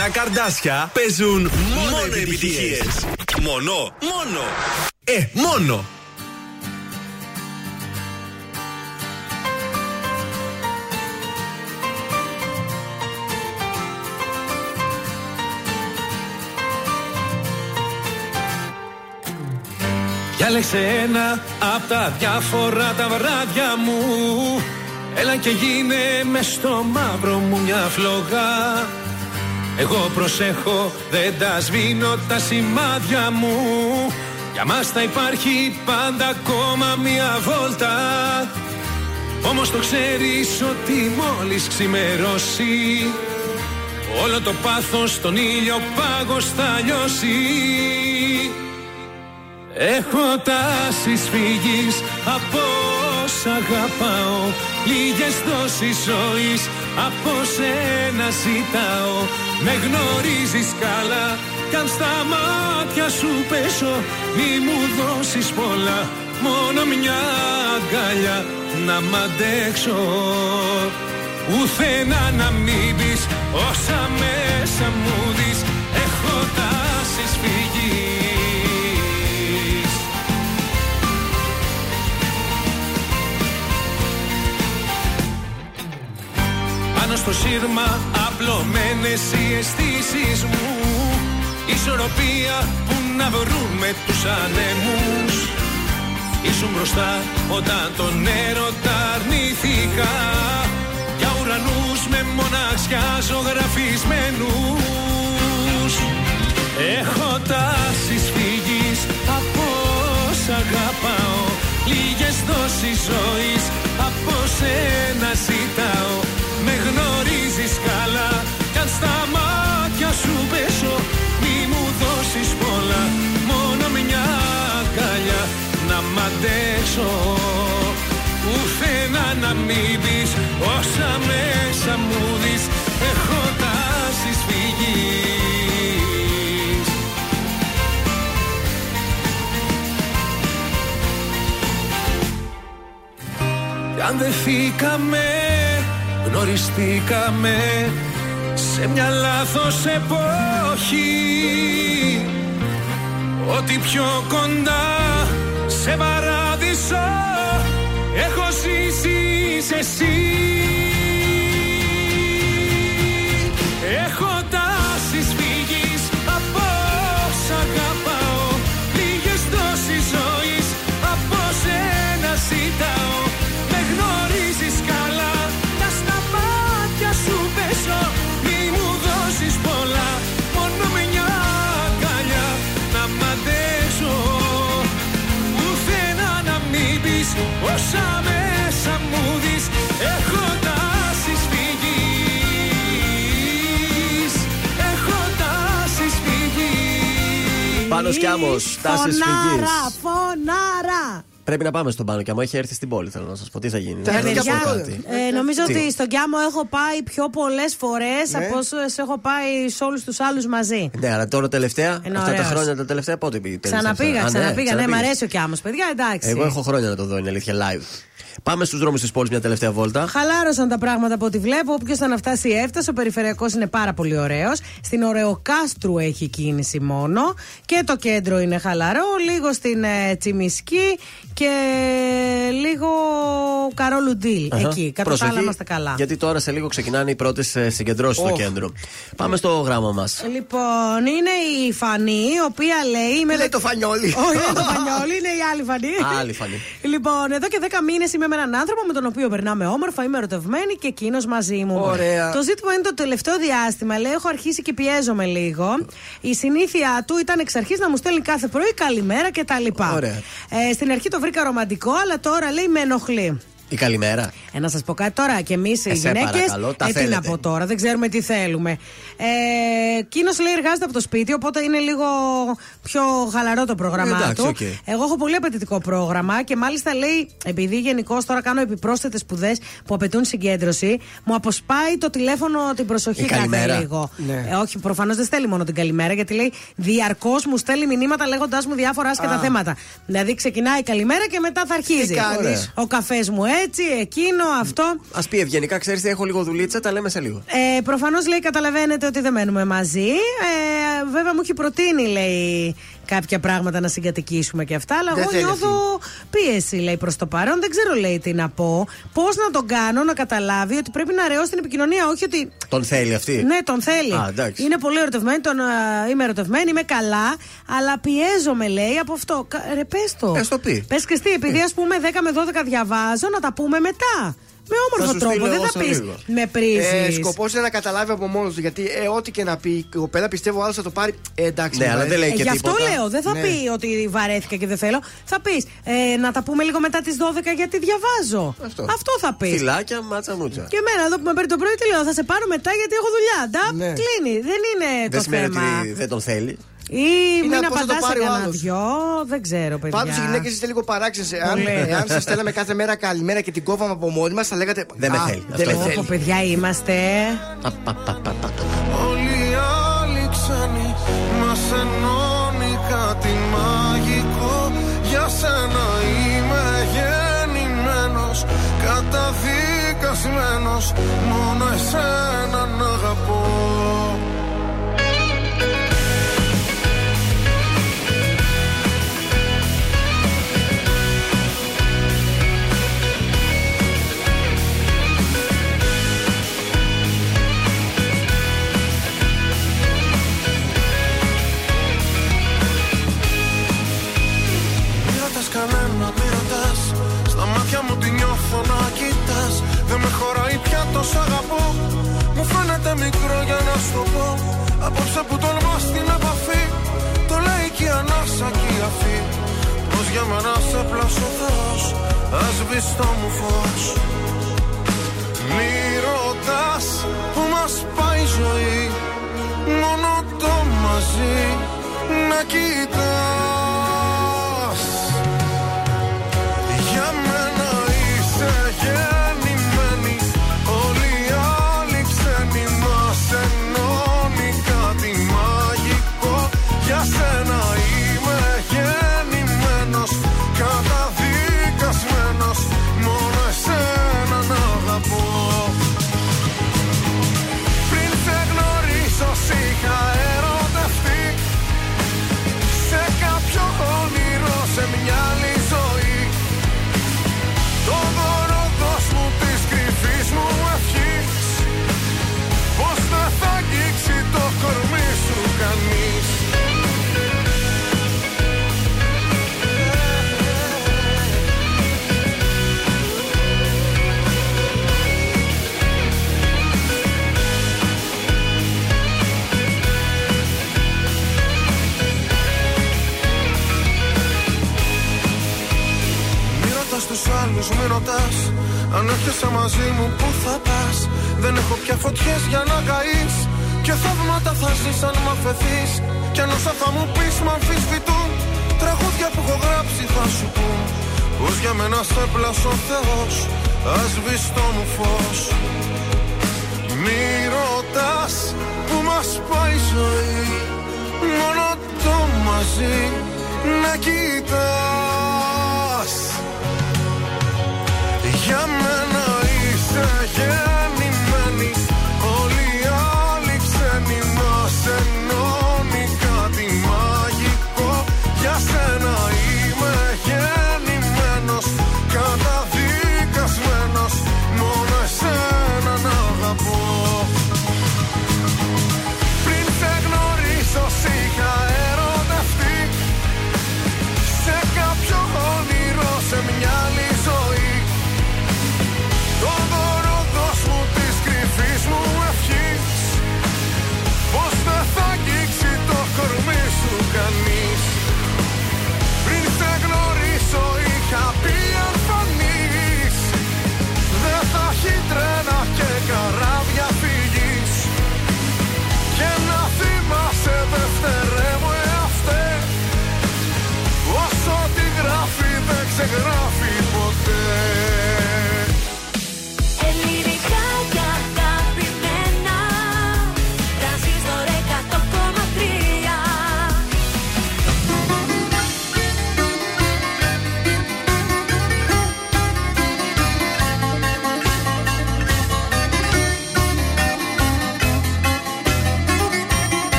Πρωινά καρδάσια παίζουν μόνο επιτυχίες. Μόνο, μόνο. Ε, μόνο. Διάλεξε ένα από τα διάφορα τα βράδια μου Έλα και γίνε μες στο μαύρο μου μια φλογά Εγώ προσέχω δεν τα σβήνω τα σημάδια μου. Κι Για μας θα υπάρχει πάντα ακόμα μια βόλτα. Όμως το ξέρεις ότι μόλις ξημερώσει Όλο το πάθος τον ήλιο πάγος θα λιώσει. Έχω τάσεις φύγης από όσα αγαπάω Λίγες δόσεις ζωής από σένα ζητάω Με γνωρίζεις καλά. Κι αν στα μάτια σου πέσω Μη μου δώσεις πολλά. Μόνο μια αγκάλια να μ' αντέξω. Ουθενά να μην πεις Όσα μέσα μου δεις Έχω τάσεις φυγής στο σύρμα απλωμένες οι αισθήσεις μου. Ισορροπία που να βρούμε τους ανέμους. Ήσουν μπροστά όταν τον έρωτα αρνήθηκα. Για ουρανούς με μοναξιά ζωγραφισμένους. Έχω τάσεις φύγης από όσα αγαπάω. Λίγες δόσεις ζωής από σένα ζητάω Με γνωρίζεις καλά κι αν στα μάτια σου πέσω Μη μου δώσεις πολλά μόνο μια αγκαλιά να μ' αντέξω. Ουθενά να μην πεις όσα μέσα μου δεις Έχω τάσεις φυγής Κι αν δεν φύγαμε, γνωριστήκαμε σε μια λάθος εποχή. Ότι πιο κοντά σε παράδεισο έχω ζήσει είσαι εσύ. Έχω όσα μέσα μου δεις Έχω τάσεις φυγής Έχω τάσεις φυγής Πάνω Κιάμος, τάσει φυγή. Φωνάρα, φωνάρα. Πρέπει να πάμε στον Πάνο Κιάμο. Έχει έρθει στην πόλη, θέλω να σας πω. Τι θα γίνει; Θα να έρθει σας και πω από κάτι. Ε, νομίζω Τι; ότι στον Κιάμο έχω πάει πιο πολλές φορές Ναι. από όσε έχω πάει σε όλους τους άλλους μαζί. Ναι, αλλά τώρα τελευταία, Είναι αυτά τα ωραίος. χρόνια τα τελευταία πότε πήγε. Ξαναπήγα, ξαναπήγα. Ναι, μ' αρέσει ο Κιάμος, παιδιά, εντάξει. Εγώ έχω χρόνια να το δω, είναι αλήθεια, live. Πάμε στους δρόμους της πόλης μια τελευταία βόλτα. Χαλάρωσαν τα πράγματα από ό,τι βλέπω. Όποιος θα να φτάσει έφτασε. Ο περιφερειακός είναι πάρα πολύ ωραίος. Στην Ωρεοκάστρου έχει κίνηση μόνο. Και το κέντρο είναι χαλαρό. Λίγο στην ε, Τσιμισκή και λίγο Καρόλου Ντίλ. Αχα. Εκεί. Κατά τα Προσοχή, άλλα είμαστε καλά. Γιατί τώρα σε λίγο ξεκινάνε οι πρώτες συγκεντρώσεις στο Οχ. κέντρο. Πάμε στο γράμμα μας. Λοιπόν, είναι η Φανή, η οποία λέει. Είμαι Λέει δε- το φανιόλι. Όχι, δεν είναι το Φανιόλι, είναι η άλλη Φανή. Άλλη Φανή. Λοιπόν, εδώ και 10 μήνες είμαι με έναν άνθρωπο με τον οποίο περνάμε όμορφα, είμαι ερωτευμένη και εκείνος μαζί μου. Ωραία. Το ζήτημα είναι το τελευταίο διάστημα. Λέει, έχω αρχίσει και πιέζομαι λίγο. Η συνήθεια του ήταν εξ αρχής να μου στέλνει κάθε πρωί καλημέρα κτλ. Ωραία. Ε, στην αρχή το βρήκα ρομαντικό, αλλά τώρα λέει με ενοχλεί. Η καλημέρα. Ε, να σας πω κάτι τώρα. Και εμείς οι Ε, σε γυναίκες. παρακαλώ, τα ε, τι θέλετε. να πω τώρα, δεν ξέρουμε τι θέλουμε. Ε, Εκείνος λέει εργάζεται από το σπίτι, οπότε είναι λίγο πιο χαλαρό το πρόγραμμά Ε, εντάξει, του. οκ. Εγώ έχω πολύ απαιτητικό πρόγραμμα και μάλιστα λέει, επειδή γενικώ τώρα κάνω επιπρόσθετες σπουδές που απαιτούν συγκέντρωση, μου αποσπάει το τηλέφωνο την προσοχή Η κάθε καλημέρα. λίγο. Ναι. Ε, όχι, προφανώς δεν στέλνει μόνο την καλημέρα, γιατί λέει διαρκώς μου στέλνει μηνύματα λέγοντάς μου διάφορα άσχετα θέματα. Δηλαδή ξεκινάει η καλημέρα και μετά θα αρχίζει. κάνεις; Ωραία. Ο καφές μου έτσι, εκείνο, αυτό. Α πει ευγενικά, ξέρεις τι, έχω λίγο δουλίτσα, τα λέμε σε λίγο. Ε, Προφανώς λέει, καταλαβαίνετε ότι δεν μένουμε μαζί. Ε, βέβαια, μου έχει προτείνει, λέει, κάποια πράγματα να συγκατοικήσουμε και αυτά. Αλλά Δεν εγώ θέλει νιώθω πίεση, λέει, προς το παρόν. Δεν ξέρω, λέει, τι να πω. Πώς να τον κάνω να καταλάβει ότι πρέπει να ρεώσει την επικοινωνία. Όχι ότι. Τον θέλει αυτή; Ναι, τον θέλει. Α, εντάξει. είναι πολύ ερωτευμένη, τον, α, είμαι ερωτευμένη, είμαι καλά. Αλλά πιέζομαι, λέει, από αυτό. Κα- Ρε, πες το. Πες το πει. Πες και εσύ, επειδή ας πούμε 10 με 12 διαβάζω, να τα πούμε μετά. Με όμορφο σου τρόπο. στείλω Δεν εγώ θα σε πεις λίγο. με πρίζεις. Ε, Σκοπός είναι να καταλάβει από μόνος του. Γιατί ε, ό,τι και να πει η κοπέλα, πιστεύω ο άλλος θα το πάρει. Ε, εντάξει, Ναι, με αλλά βαρέσει. δεν λέει Ε, και γι' αυτό τίποτα. λέω, δεν θα Ναι. πει ότι βαρέθηκα και δεν θέλω. Θα πεις ε, να τα πούμε λίγο μετά τις 12 γιατί διαβάζω. Αυτό. θα πεις. Φυλάκια, μάτσα μούτσα. Και εμένα εδώ που με παίρνει το πρωί, τι λέω, θα σε πάρω μετά γιατί έχω δουλειά. Νταπ, Ναι. κλείνει. Δεν είναι Δεν το σημαίνει θέμα. ότι δεν τον θέλει. Ή μην πώς θα το απαντάς σε πάρει ο κανένα άλλος. δυο. Δεν ξέρω, παιδιά. Πάντως οι γυναίκες είστε λίγο παράξενες. Εάν, Πολύ. εάν σας στέλναμε κάθε μέρα καλημέρα και την κόβαμε από μόνοι μας, θα λέγατε. Δεν με «Α, θέλει». Δεν με Αυτό. θέλει. Όπο, παιδιά είμαστε. Όλοι οι άλλοι ξένοι μας ενώνει κάτι μαγικό Για σένα είμαι γεννημένος Καταδικασμένος Μόνο εσένα να αγαπώ Απόψε που τολμάς την επαφή. Το λέει και η ανάσα και η αφή. Πως για μένα σε πλάσω Θεός Ας μπεις στο μου φως. Μη ρωτάς που μας πάει η ζωή Μόνο το μαζί. Να κοιτάς τους άλλους, μη ρωτάς. Αν έρχεσαι μαζί μου που θα πας; Δεν έχω πια φωτιές για να καείς. Και θαύματα θα ζεις αν μ' αφαιθείς. Κι αν όσα θα μου πεις μ' αμφισβητούν. Τραγούδια που έχω γράψει θα σου πούν. Πως για μένα σε πλάσω ο Θεός. Ας μπεις στο μου φως. Μη ρωτάς που μας πάει η ζωή. Μόνο το μαζί να κοιτάς είσαι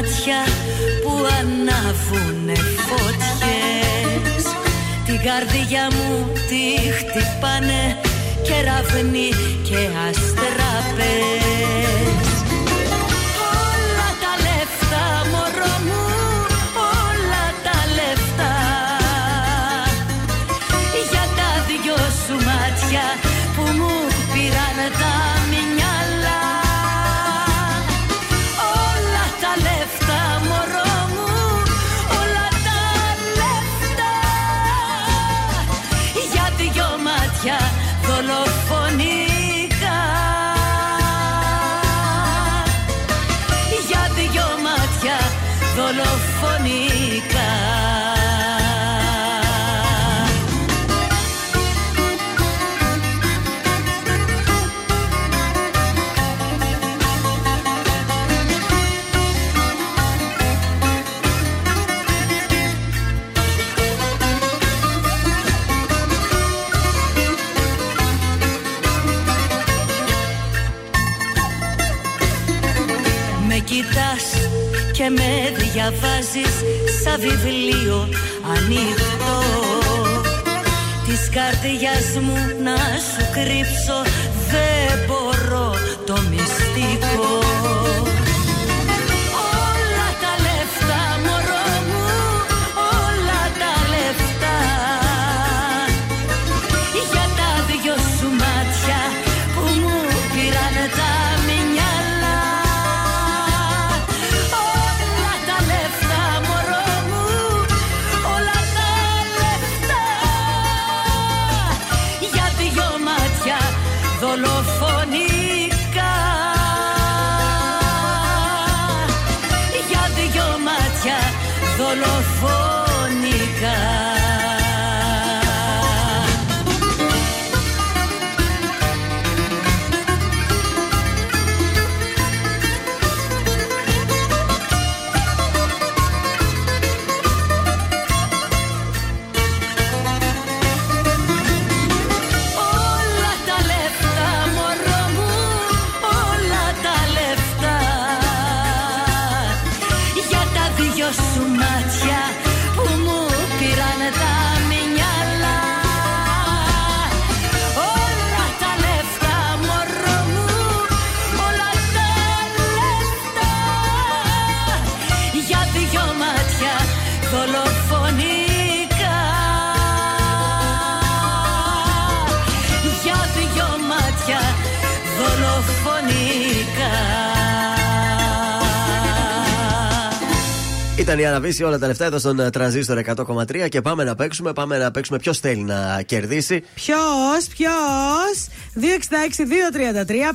μάτια που ανάβουνε φωτιές. Την καρδιά μου τη χτυπάνε κεραυνοί και αστραπές διαβάζεις σαν βιβλίο ανοιχτό. Της καρδιάς μου να σου κρύψω δεν μπορώ το μυστικό Ήταν η Αναβίση όλα τα λεφτά εδώ στον ε, τρανζίστορ 100,3 και πάμε να παίξουμε. Πάμε να παίξουμε ποιος θέλει να κερδίσει. Ποιος, ποιος; 266-233.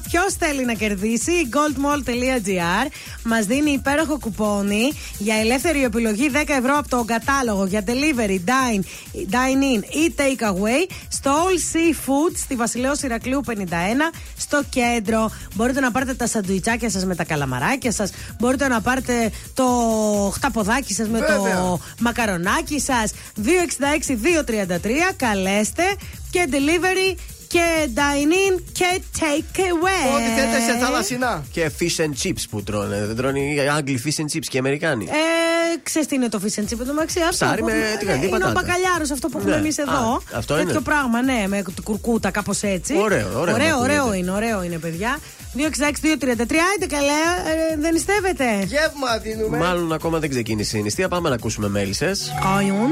Ποιος θέλει να κερδίσει; Η goldmall.gr μας δίνει υπέροχο κουπόνι για ελεύθερη επιλογή 10 ευρώ από το κατάλογο για delivery, dine, dine in ή take away στο All Seafood στη Βασιλέως Ηρακλείου 51 στο κέντρο. Μπορείτε να πάρετε τα σαντουιτσάκια σας με τα καλαμαράκια σας. Μπορείτε να πάρετε το χταποδάκι σας με Βέβαια. το μακαρονάκι σας. 266-233. Καλέστε και delivery και dine in και take away. Ό,τι θέλετε σε θαλασσινά. Και fish and chips που τρώνε. Δεν τρώνε οι Άγγλοι fish and chips και οι Αμερικάνοι. Ε, ξέρεις τι είναι το fish and chip εδώ μεταξύ. Αυτό Ψάρι που- με ε, τηγανιτή Είναι ο πατάτα. μπακαλιάρος αυτό που έχουμε Ναι. εμείς εδώ. Α, αυτό Τέτοιο είναι. πράγμα, ναι, με την κουρκούτα κάπως έτσι. Ωραίο, ωραίο Ωραίο, μου ωραίο ακούγεται. είναι, ωραίο είναι, παιδιά. 266-233, άιντε καλέ, ε, δεν νηστεύετε. Γεύμα δίνουμε. Μάλλον ακόμα δεν ξεκίνησε η νηστεία. Πάμε να ακούσουμε μέλισσες. Κόιουν.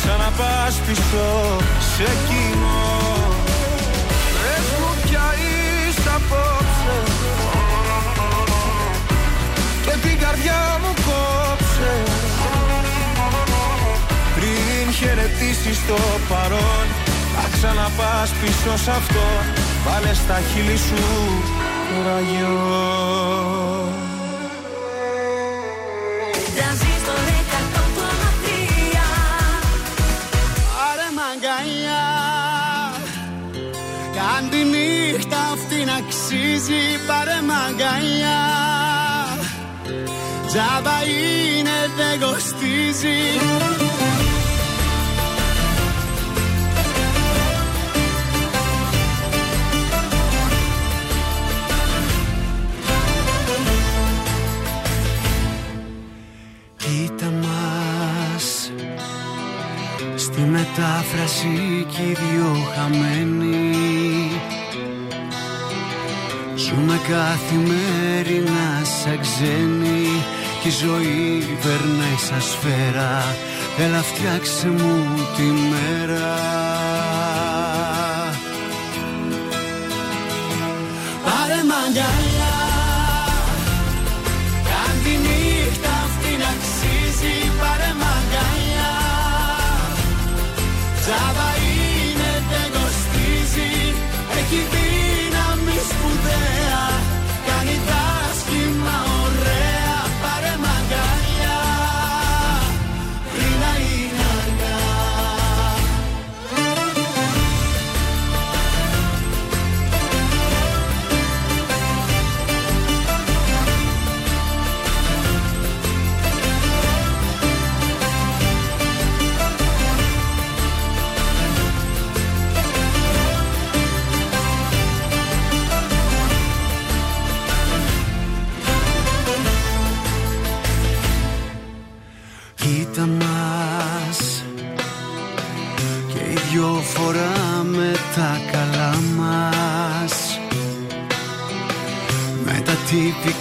ξαναπάς πίσω σε κοινό Πες μου πια είσαι απόψε. Και την καρδιά μου κόψε. Πριν χαιρετήσεις το παρόν Να ξαναπάς πίσω σ' αυτό. Βάλε στα χείλη σου ραγιό νύχτα αυτή να αξίζει Πάρε μαγκαλιά. Τζάμπα είναι δεν κοστίζει. Κοίτα μας Στη μετάφραση κι οι δυο χαμένοι καθημερινά σαν ξένοι Κι η ζωή περνάει σαν σφαίρα. Έλα φτιάξε μου τη μέρα. Πάρε μαγκαλιά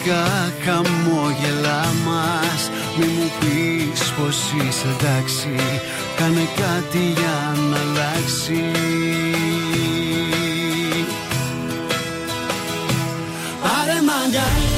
τυπικά χαμόγελά μας. Μη μου πεις πως είσαι εντάξει. Κάνε κάτι για να αλλάξει. Πάρε μαγκαλιά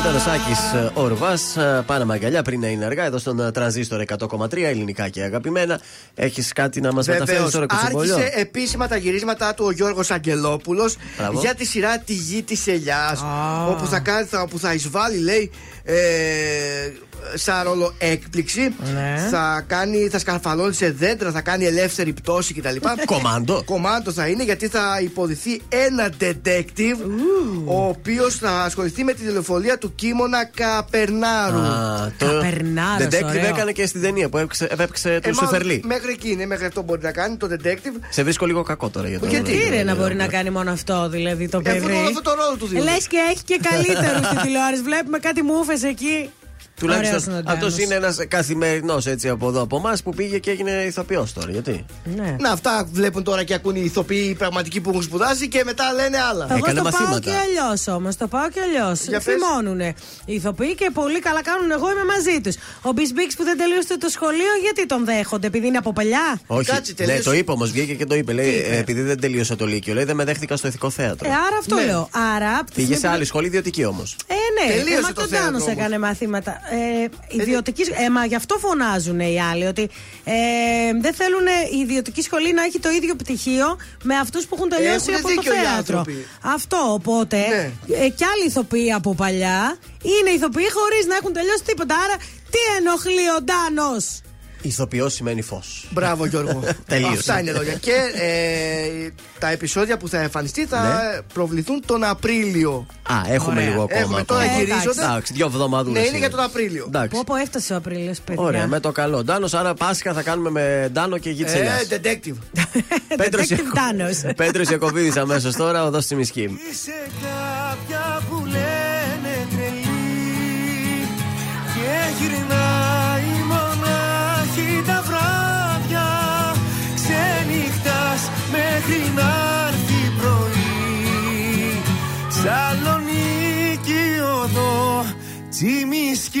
Ήταν ο Σάκης Ορβά. Πάνε μαγκαλιά πριν να είναι αργά. Εδώ στον ε, τρανζίστορ 100,3 ελληνικά και αγαπημένα. Έχεις κάτι να μας μεταφέρεις Βεβαίως, τώρα, Κουτσομπολιό. άρχισε επίσημα τα γυρίσματά του ο Γιώργος Αγγελόπουλος Μπράβο. για τη σειρά Τη Γη της Ελιάς όπου θα, κάνει, θα, όπου θα εισβάλλει λέει ε, σαν ρόλο έκπληξη Ναι. θα, κάνει, θα σκαρφαλώνει σε δέντρα θα κάνει ελεύθερη πτώση κτλ Κομάντο. Κομάντο θα είναι γιατί θα υποδηθεί ένα detective ο οποίος θα ασχοληθεί με τη τηλεφωνία του Κίμωνα Καπερνάρου Α, το Καπερνάρος, Detective ωραίο. έκανε και στην ταινία που έπαιξε, έπαιξε Ε, του μάλλον Σεφερλί. Μέχρι εκεί είναι, μέχρι αυτό μπορεί να κάνει το detective. Σε βρίσκω λίγο κακό τώρα για το Γιατί; Τι ρε να μπορεί να κάνει μόνο αυτό δηλαδή το Ε, αφού παιδί; όλο αυτό το ρόλο του δίνει. Λες και έχει και καλύτερου στην τηλεόραση. Βλέπουμε κάτι μούφε εκεί. Τουλάχιστον Ωραίος είναι ο αυτός Ντάνος. είναι ένας καθημερινός έτσι από εδώ από εμάς που πήγε και έγινε ηθοποιός τώρα. Γιατί; Ναι. Να, αυτά βλέπουν τώρα και ακούν οι ηθοποιοί οι πραγματικοί που έχουν σπουδάσει και μετά λένε άλλα. Εγώ Έκανε το πάω μαθήματα. και αλλιώς όμως. Το πάω και αλλιώς. Για πες. Θυμώνουνε οι ηθοποιοί και πολύ καλά κάνουν. Εγώ είμαι μαζί τους. Ο Μπισμπίξ που δεν τελείωσε το σχολείο, γιατί τον δέχονται, επειδή είναι από παλιά; Όχι. Κάτσε, ναι, τελείωσε. το είπε όμως, βγήκε και το είπε. Λέει, ε, επειδή δεν τελείωσα το Λύκειο, λέει δεν με δέχτηκα στο ηθικό θέατρο. Ε, άρα αυτό Ναι. λέω. Άρα. από τη Πήγε στιγμή σε που- άλλη σχολή ιδιωτική όμως. Ε, ναι, Τελείωσε ε, μα το τον θέατρο Τάνος όμως. έκανε μαθήματα. Ε, ιδιωτική, ε, μα γι' αυτό φωνάζουν οι άλλοι. Ότι ε, δεν θέλουν η ιδιωτική σχολή να έχει το ίδιο πτυχίο με αυτούς που έχουν τελειώσει Έχουνε από το δίκιο οι θέατρο. άνθρωποι. Αυτό οπότε. Ναι. Ε, κι άλλοι ηθοποιοί από παλιά είναι ηθοποιοί χωρίς να έχουν τελειώσει τίποτα. Άρα τι ενοχλεί ο Ντάνος; Ηθοποιός σημαίνει φως. Μπράβο Γιώργο. Τελείωσε. Αυτά είναι λόγια. Και ε, τα επεισόδια που θα εμφανιστεί θα Ναι. προβληθούν τον Απρίλιο. Α, έχουμε Ωραία. λίγο ακόμα. Έχουμε τώρα ακόμα. γυρίζονται. Εντάξει, δύο εβδομάδε. Ναι, είναι για τον Απρίλιο. Εντάξει. Πω, πω, έφτασε ο Απρίλιος, παιδιά. Ωραία, με το καλό. Ντάνος, άρα Πάσχα θα κάνουμε με Ντάνο και γη τη Ε, detective. Detective Τάνος. Πέτρος Ιακοβίδης αμέσως τώρα, οδό στη Μισκή. Είσαι κάποια που λένε τρελή Και γυρνάει Ξενυχτάς μέχρι να έρθει πρωί. Σαλονίκη οδό Τσιμισκή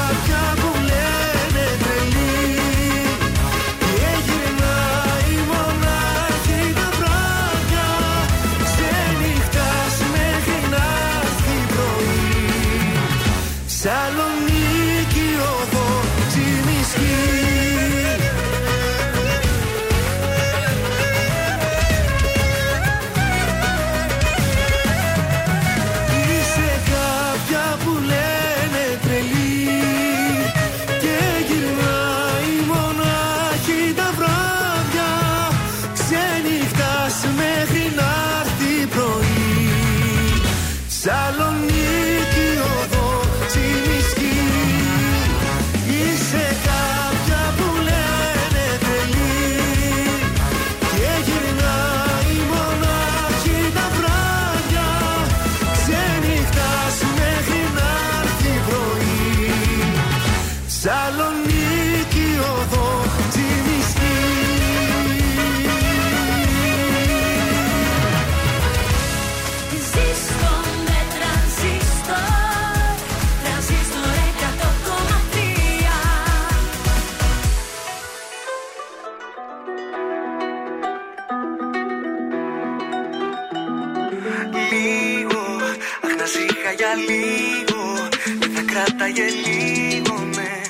για λίγο Δεν θα κράταγε λίγο με.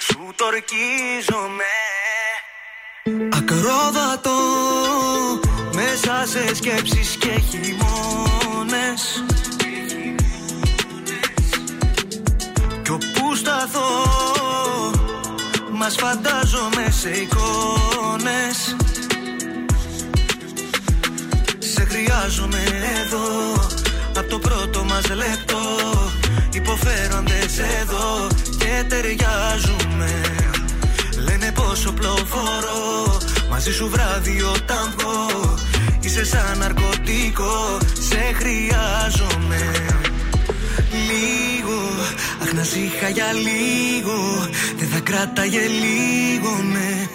Σου το ορκίζομαι Ακρόδατο Μέσα σε σκέψεις και χειμώνες. Κι όπου σταθώ Μας φαντάζομαι σε εικόνες. Σε χρειάζομαι εδώ. Απ' το πρώτο μας λεπτό. Υποφέροντες εδώ Και ταιριάζουμε. Λένε πόσο πλοφορώ Μαζί σου βράδυ όταν βγω. Είσαι σαν ναρκωτικό Σε χρειάζομαι. Λίγο Αχ να σ' είχα για λίγο Δεν θα κράταγε λίγο με.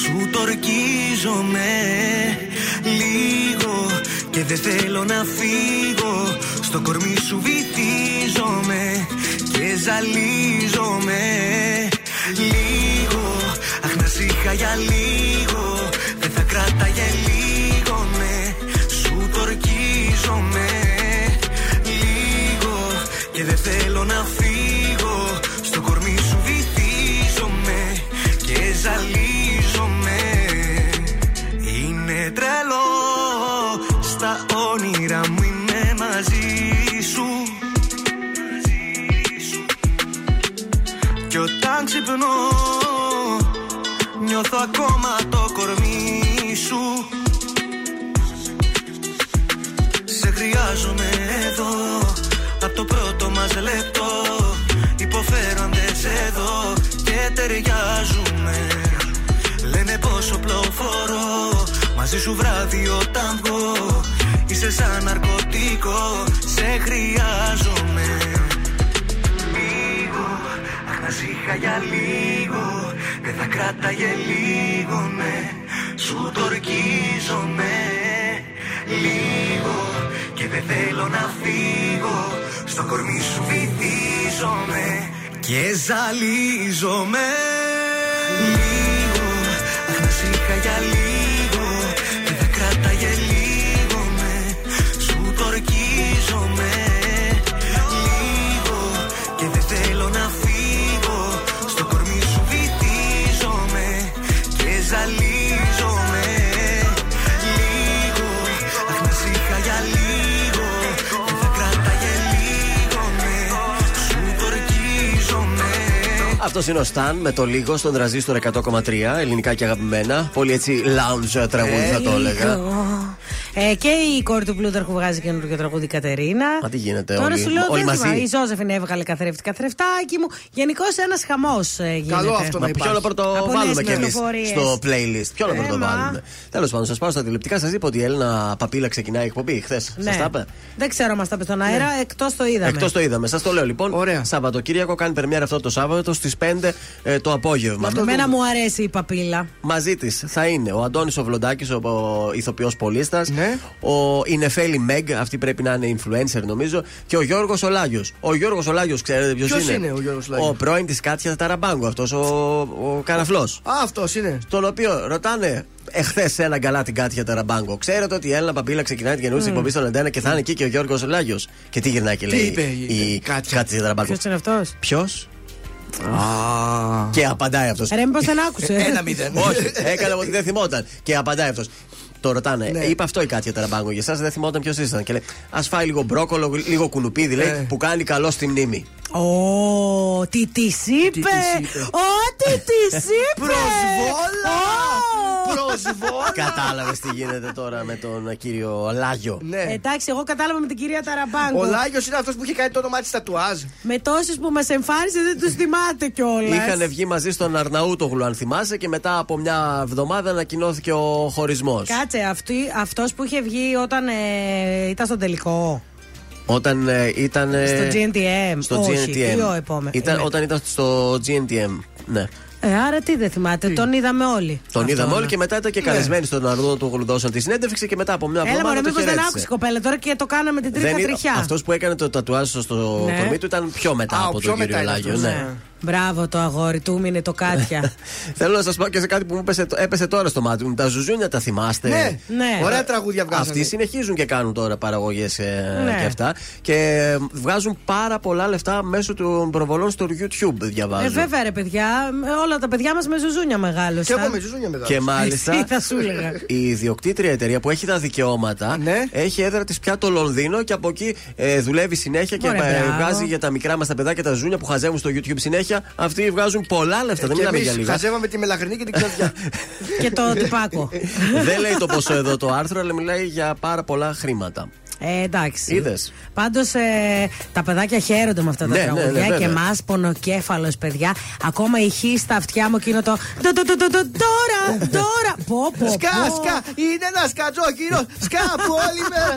Σου το ορκίζομαι Λίγο Και δεν θέλω να φύγω Στο κορμί σου βυθίζομαι Και ζαλίζομαι. Λίγο Αχ να σ' είχα για λίγο Δεν θα κράταγε λίγο με Σου το ορκίζομαι Λίγο Και δεν θέλω να φύγω Νιώθω ακόμα το κορμί σου. Σε χρειάζομαι εδώ Απ' το πρώτο μας λεπτό. Υποφέροντες εδώ Και ταιριάζουμε. Λένε πόσο πλοφορώ Μαζί σου βράδυ όταν βγω. Είσαι σαν ναρκωτικό Σε χρειάζομαι. Λίγο Αχ να σ' είχα για λίγο. Δεν θα κράταγε λίγο ναι Σου το ορκίζομαι Λίγο Και δεν θέλω να φύγω Στο κορμί σου βυθίζομαι Και ζαλίζομαι. Λίγο Αχ να σ' είχα για λίγο Δεν θα κράταγε λίγο ναι Σου το Αυτός είναι ο Σταν με το λίγο στον τραζίστορ 100,3 ελληνικά και αγαπημένα. Πολύ έτσι lounge τραγούδι θα το έλεγα. Ε, και η κόρη του Πλούταρχου βγάζει καινούργιο τραγούδι Κατερίνα. Μα τι γίνεται, Τώρα όλοι, σου λέω όλοι δεν θυμάμαι. μαζί. Η Ζώζεφιν έβγαλε καθρέφτη καθρεφτάκι μου. Γενικώς ένας χαμός γίνεται. Καλό αυτό Μα να ποιο υπάρχει. να πρώτο Από βάλουμε νέες κι εμείς πληροφορίες. στο playlist; Ποιο να πρώτο Έμα. βάλουμε; Τέλος πάντων, σας πάω στα τηλεπτικά. Σας είπα ότι η Έλληνα Παπίλα ξεκινάει εκπομπή χθες. Ναι. Σας τα είπε; Δεν ξέρω αν μας τα πει στον αέρα, εκτός το είδαμε. Εκτός το είδαμε. Σας το λέω λοιπόν. Ωραία. Σαββατοκύριακο κάνει περμιέρα αυτό το Σάββατο στις 5 ε, το απόγευμα. Εμένα μου αρέσει η παπίλα. Μαζί της θα είναι ο Αντώνης ο Βλοντάκη, ο, ο ηθοποιός πολίστας. Ναι. Ο η Νεφέλη Μεγ, αυτή πρέπει να είναι influencer νομίζω. Και ο Γιώργος Ολάγιος. Ο Γιώργος Ολάγιος, ξέρετε ποιος Ποιος είναι; είναι ο Γιώργος Ολάγιος; Ο πρώην της Κάτια Ταραμπάγκο, αυτός ο, ο καραφλός. Α, αυτός είναι. Τον οποίο ρωτάνε εχθές σε ένα γκαλά την Κάτια Ταραμπάγκο. Ξέρετε ότι η Έλληνα Παπίλα ξεκινάει την καινούργια εκπομπής στον Αντένα και θα είναι εκεί και ο Γιώργος Λάγιο. Και τι γυρνάει και Τι λέει είπε η- η Κάτια; Ταραμπάγκο. Ποιος είναι αυτός; Ποιος; Και απαντάει αυτός. Ρε, μήπως δεν άκουσε; Ένα μηδέν. Όχι, έκανε ότι δεν θυμόταν. Και απαντάει αυτός. Το ρωτάνε, Ναι. είπε αυτό η Κάτια Ταραμπάγκο για εσάς δεν θυμόταν ποιος ήσταν. Και λέει, Α φάει λίγο μπρόκολο, λίγο κουνουπίδι, λέει, Ε. που κάνει καλό στη μνήμη. Ω, τι της είπε! της είπε; Ω, τι της είπε! Προσβόλα! Ω. Προσβόλα! Κατάλαβες τι γίνεται τώρα με τον κύριο Λάγιο. Ναι. Εντάξει, εγώ κατάλαβα με την κυρία Ταραμπάγκο. Ο Λάγιος είναι αυτός που είχε κάνει το όνομά της τατουάζ. Με τόσου που μας εμφάνισε δεν τους θυμάται κιόλας. Είχαν βγει μαζί στον Αρναούτογλου, αν θυμάσαι, και μετά από μια εβδομάδα ανακοινώθηκε ο χωρισμός. Κάτσε, αυτός που είχε βγει όταν ε, ήταν στο τελικό. Όταν ε, ήταν. ε, Στο GNTM. Στο Όχι, GNTM. ή ο επόμενο. Ήταν, Ναι. Όταν ήταν στο GNTM. Ναι. Ε, άρα τι δεν θυμάται, τον είδαμε όλοι. Τον Αυτό είδαμε όλοι είναι. και μετά ήταν και καλεσμένοι στον Αρδό του γλουδώσαν τη συνέντευξη και μετά από μια Έλα, εβδομάδα. μωρέ, το μήπως δεν χαιρέτησε. άκουσες η κοπέλα τώρα και το κάναμε την τρίτη Δεν τριχιά. Αυτός που έκανε το τατουάζ στο Ναι. κορμί του ήταν πιο μετά Α, ο από πιο τον κύριο μετά είναι Λάγιο. αυτός, Ναι. Ναι. Μπράβο το αγόρι του, μείνε το κάτια. Θέλω να σας πω και σε κάτι που μου έπεσε, έπεσε τώρα στο μάτι μου. Τα ζουζούνια τα θυμάστε; Ναι, Ναι. ωραία τραγούδια βγάζανε. Αυτοί συνεχίζουν και κάνουν τώρα παραγωγές Ναι. και αυτά. Και βγάζουν πάρα πολλά λεφτά μέσω των προβολών στο YouTube, διαβάζω. Ε, βέβαια, ρε παιδιά, με- όλα τα παιδιά μας με ζουζούνια μεγάλωσαν. Και εγώ με ζουζούνια μεγάλωσα. Και μάλιστα Εσύ θα σου έλεγα. η ιδιοκτήτρια εταιρεία που έχει τα δικαιώματα Ναι. έχει έδρα της πια το Λονδίνο και από εκεί ε, δουλεύει συνέχεια και Ωραία, ε, μπράβο. βγάζει για τα μικρά μας τα παιδάκια τα ζούνια που χαζεύουν στο YouTube συνέχεια. Αυτοί βγάζουν πολλά λεφτά. δεν Και μιλάμε για εμεί λίγα. χαζεύαμε τη μελαχρινή και την ξαδιά. και το τυπάκο. δεν λέει το ποσό εδώ το άρθρο, αλλά μιλάει για πάρα πολλά χρήματα. Ε, εντάξει. Είδες. Πάντως τα παιδάκια χαίρονται με αυτά τα Ναι, ναι, ναι, τραγούδια βέβαια. και εμάς πονοκέφαλος, παιδιά. Ακόμα η χή στα αυτιά μου εκείνο το. «Ντο, ντο, ντο, ντο, ντο, Τώρα, τώρα. Πω, πω, Σκά, πω. σκά, είναι ένας σκατζόκυρο. Σκά που όλη μέρα.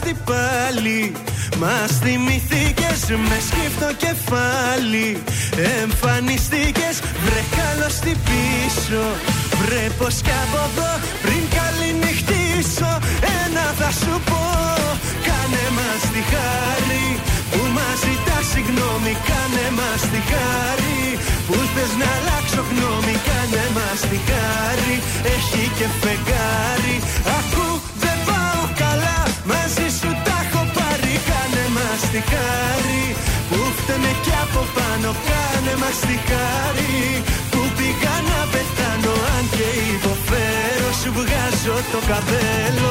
καλώς τι πάλι. Μας θυμηθήκες με σκύφτο κεφάλι. Εμφανιστήκες βρε καλώς τι πίσω. Βρε πως κι από εδώ πριν καληνυχτήσω. Ένα θα σου πω Κάνε μας τη χάρη. Που μας ζητάς συγγνώμη Κάνε μας τη χάρη. Που θες να αλλάξω γνώμη Κάνε μας τη χάρη. Έχει και φεγγάρι τη χάρη που φταίμε κι από πάνω Κάνε μας τη χάρη που πήγα να πεθάνω Αν και υποφέρω σου βγάζω το καπέλο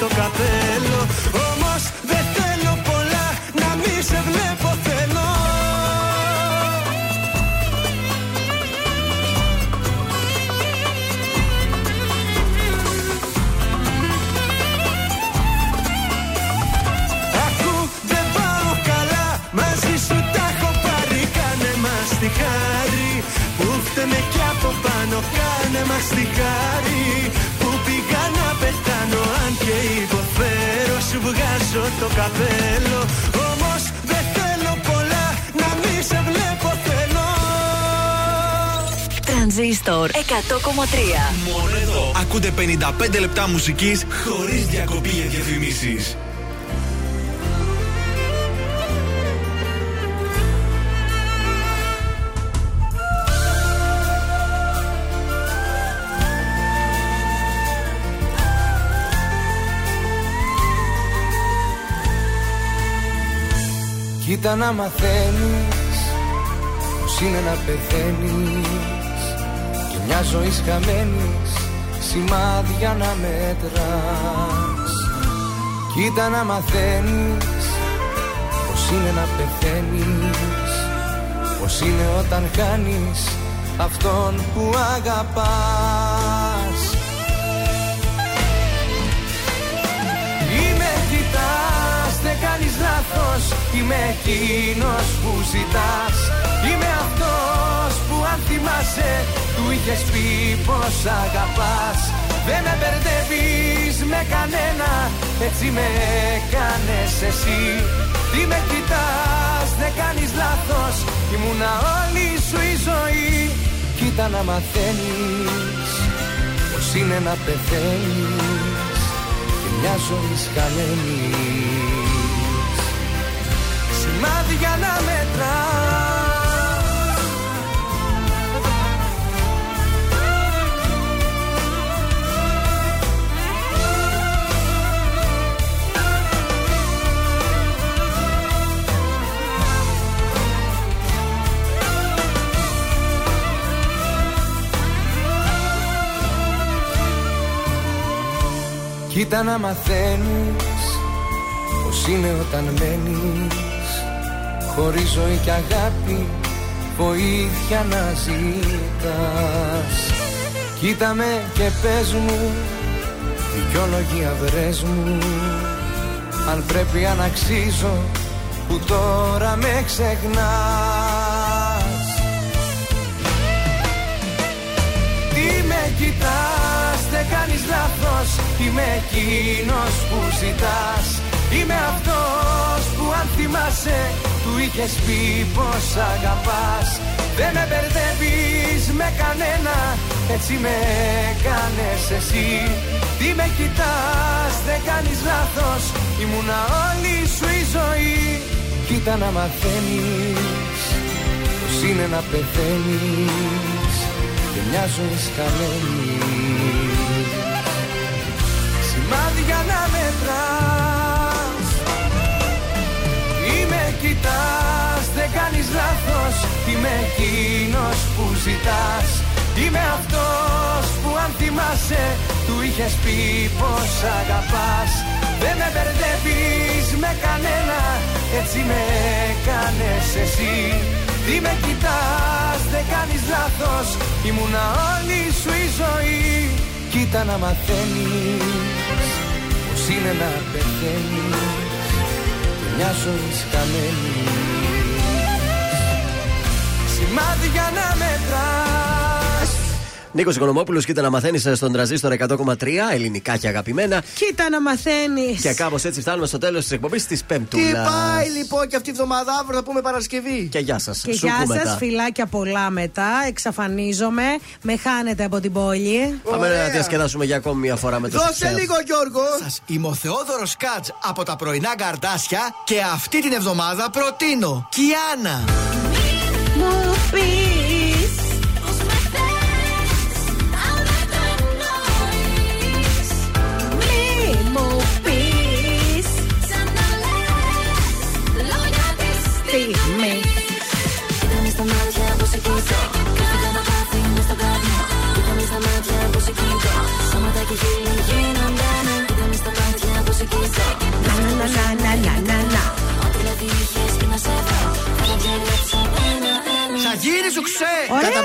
το καπέλο Όμως δεν θέλω πολλά να μη σε βλέπω θέλω. Ακού δεν πάω καλά Μαζί σου τα έχω πάρει. Κάνε μας τη χάρη Που φταίμε κι από πάνω. Κάνε μας τη χάρη Σου βγάζω το καπέλο. Όμως δεν θέλω πολλά Να μη σε βλέπω θέλω. Τρανζίστορ 100,3 Μόνο εδώ. Ακούτε 55 λεπτά μουσικής χωρίς διακοπή για διαφημίσεις. Κοίτα να μαθαίνεις Πως είναι να πεθαίνεις. Και μια ζωή χαμένης Σημάδια να μετράς. Κοίτα να μαθαίνεις Πως είναι να πεθαίνεις. Πως είναι όταν χάνεις Αυτόν που αγαπάς Είμαι εκείνος που ζητάς. Είμαι αυτός που αν θυμάσαι Του είχες πει πως αγαπάς. Δεν με μπερδεύεις με κανένα Έτσι με έκανες εσύ. Τι με κοιτάς, δεν κάνεις λάθος Ήμουνα όλη σου η ζωή. Κοίτα να μαθαίνεις Πως είναι να πεθαίνεις. Και μια ζωή χαμένης Σημάδια να μετράς. Κοίτα να μαθαίνεις Πως είναι όταν μένεις Χωρίς ζωή και αγάπη Βοήθεια να ζητάς. Κοίτα με και πες μου Δικαιολογία βρες μου. Αν πρέπει αν αξίζω Που τώρα με ξεχνάς. Τι με κοιτάς, δεν κάνεις λάθος. Είμαι εκείνος που ζητάς. Είμαι αυτός που αν θυμάσαι Του είχες πει πως αγαπάς. Δεν με μπερδεύεις με κανένα. Έτσι με έκανες εσύ. Τι με κοιτάς, δεν κάνεις λάθος. Ήμουνα όλη σου η ζωή. Κοίτα να μαθαίνεις Πως είναι να πεθαίνεις. Και μια ζωή χαμένη Σημάδια να μετράς κοιτάς, δεν κάνεις λάθος. Είμαι εκείνος που ζητάς. Είμαι αυτός που αν θυμάσαι Του είχες πει πως αγαπάς. Δεν με μπερδεύεις με κανένα Έτσι με έκανες εσύ. Τι με κοιτάς, δεν κάνεις λάθος. Ήμουνα όλη σου η ζωή. Κοίτα να μαθαίνεις Πως είναι να πεθαίνεις. Και μια ζωή χαμένης Σημάδια να μετράς Νίκος Οικονομόπουλος, κοίτα να μαθαίνεις στον τραζίστορ 100,3 ελληνικά και αγαπημένα. Κοίτα να μαθαίνεις. Και κάπως έτσι φτάνουμε στο τέλος της εκπομπής της Τι Πέμπτουλα. πάει λοιπόν και αυτή η εβδομάδα αύριο θα πούμε Παρασκευή. Και γεια σας. Και γεια σας, φιλάκια πολλά μετά. Εξαφανίζομαι. Με χάνετε από την πόλη. Πάμε να διασκεδάσουμε για ακόμη μια φορά με το Δώσε success. λίγο Γιώργο. Σας είμαι ο Θεόδωρος Κάτς από τα πρωινά καρτάσια και αυτή την εβδομάδα προτείνω Κιάνα. Μου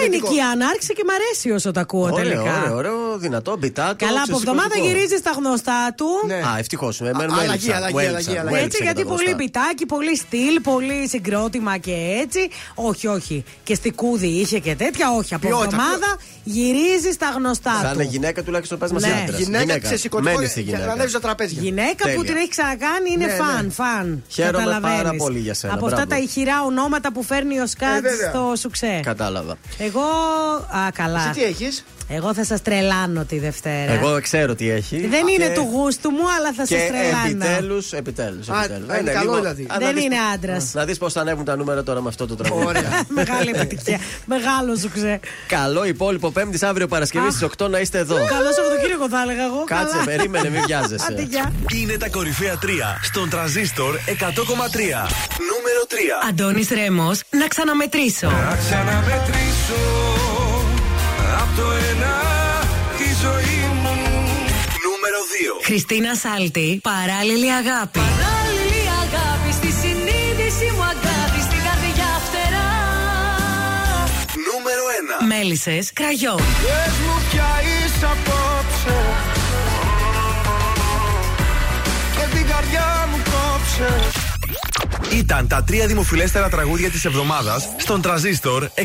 είναι η Κιάννα, άρχισε και μ' αρέσει όσο τα ακούω Ωραίο, τελικά. ωραίο, ωραίο, δυνατό, μπιτάτο. Καλά, από εβδομάδα γυρίζει στα γνωστά του. Α, ευτυχώς. αλλαγή, αλλαγή, αλλαγή, αλλαγή. Έτσι, γιατί πολύ μπιτάκι, πολύ στυλ, πολύ συγκρότημα και έτσι. Όχι, όχι. Και στικούδι είχε και τέτοια. Όχι, από Ποιότητα, εβδομάδα γυρίζει στα γνωστά Θα του. είναι γυναίκα τουλάχιστον πες μας Ναι. άντρας. Γυναίκα ξεσηκωτικό Μένει στη για να γυναίκα. ανέβει στα τραπέζια. Γυναίκα που Τέλεια. την έχεις ξανακάνει είναι Ναι, φαν, ναι. φαν. Χαίρομαι Καταλαβαίνεις. πάρα πολύ για σένα, Από μπράβο. αυτά τα ηχηρά ονόματα που φέρνει ο Σκάτ Ε, βέβαια. στο σουξέ. Κατάλαβα. Εγώ. Α, καλά. Εσύ τι έχεις; Εγώ θα σας τρελάνω τη Δευτέρα. Εγώ ξέρω τι έχει. Δεν είναι Και- του γούστου μου, αλλά θα Και σα τρελάνω. επιτέλους, επιτέλους. Α, είναι καλό δηλαδή. Δεν είναι άντρας. Να δεις πώς θα ανέβουν τα νούμερα τώρα με αυτό το τραγούδι. Ωραία. Μεγάλη επιτυχία. Μεγάλο σου ξέ. Καλό υπόλοιπο Πέμπτης αύριο Παρασκευή στις 8 να είστε εδώ. Καλό Σαββατοκύριακο θα έλεγα εγώ. Κάτσε, Καλά. περίμενε, μην βιάζεσαι. Άντε, γεια. Είναι τα κορυφαία 3 στον τραζίστορ 100,3. Νούμερο 3. Αντώνης Ρέμος, να ξαναμετρήσω. Να ξαναμετρήσω από το ένα τη ζωή μου. Νούμερο 2. Χριστίνα Σάλτη, παράλληλη αγάπη. Παράλληλη αγάπη στη συνείδηση μου αγάπη στην καρδιά φτερά. Νούμερο 1. Μέλισσες, κραγιό. Πες μου πια είσαι απόψε Και την καρδιά μου κόψε Ήταν τα τρία δημοφιλέστερα τραγούδια της εβδομάδας στον Τραζίστορ 100,3.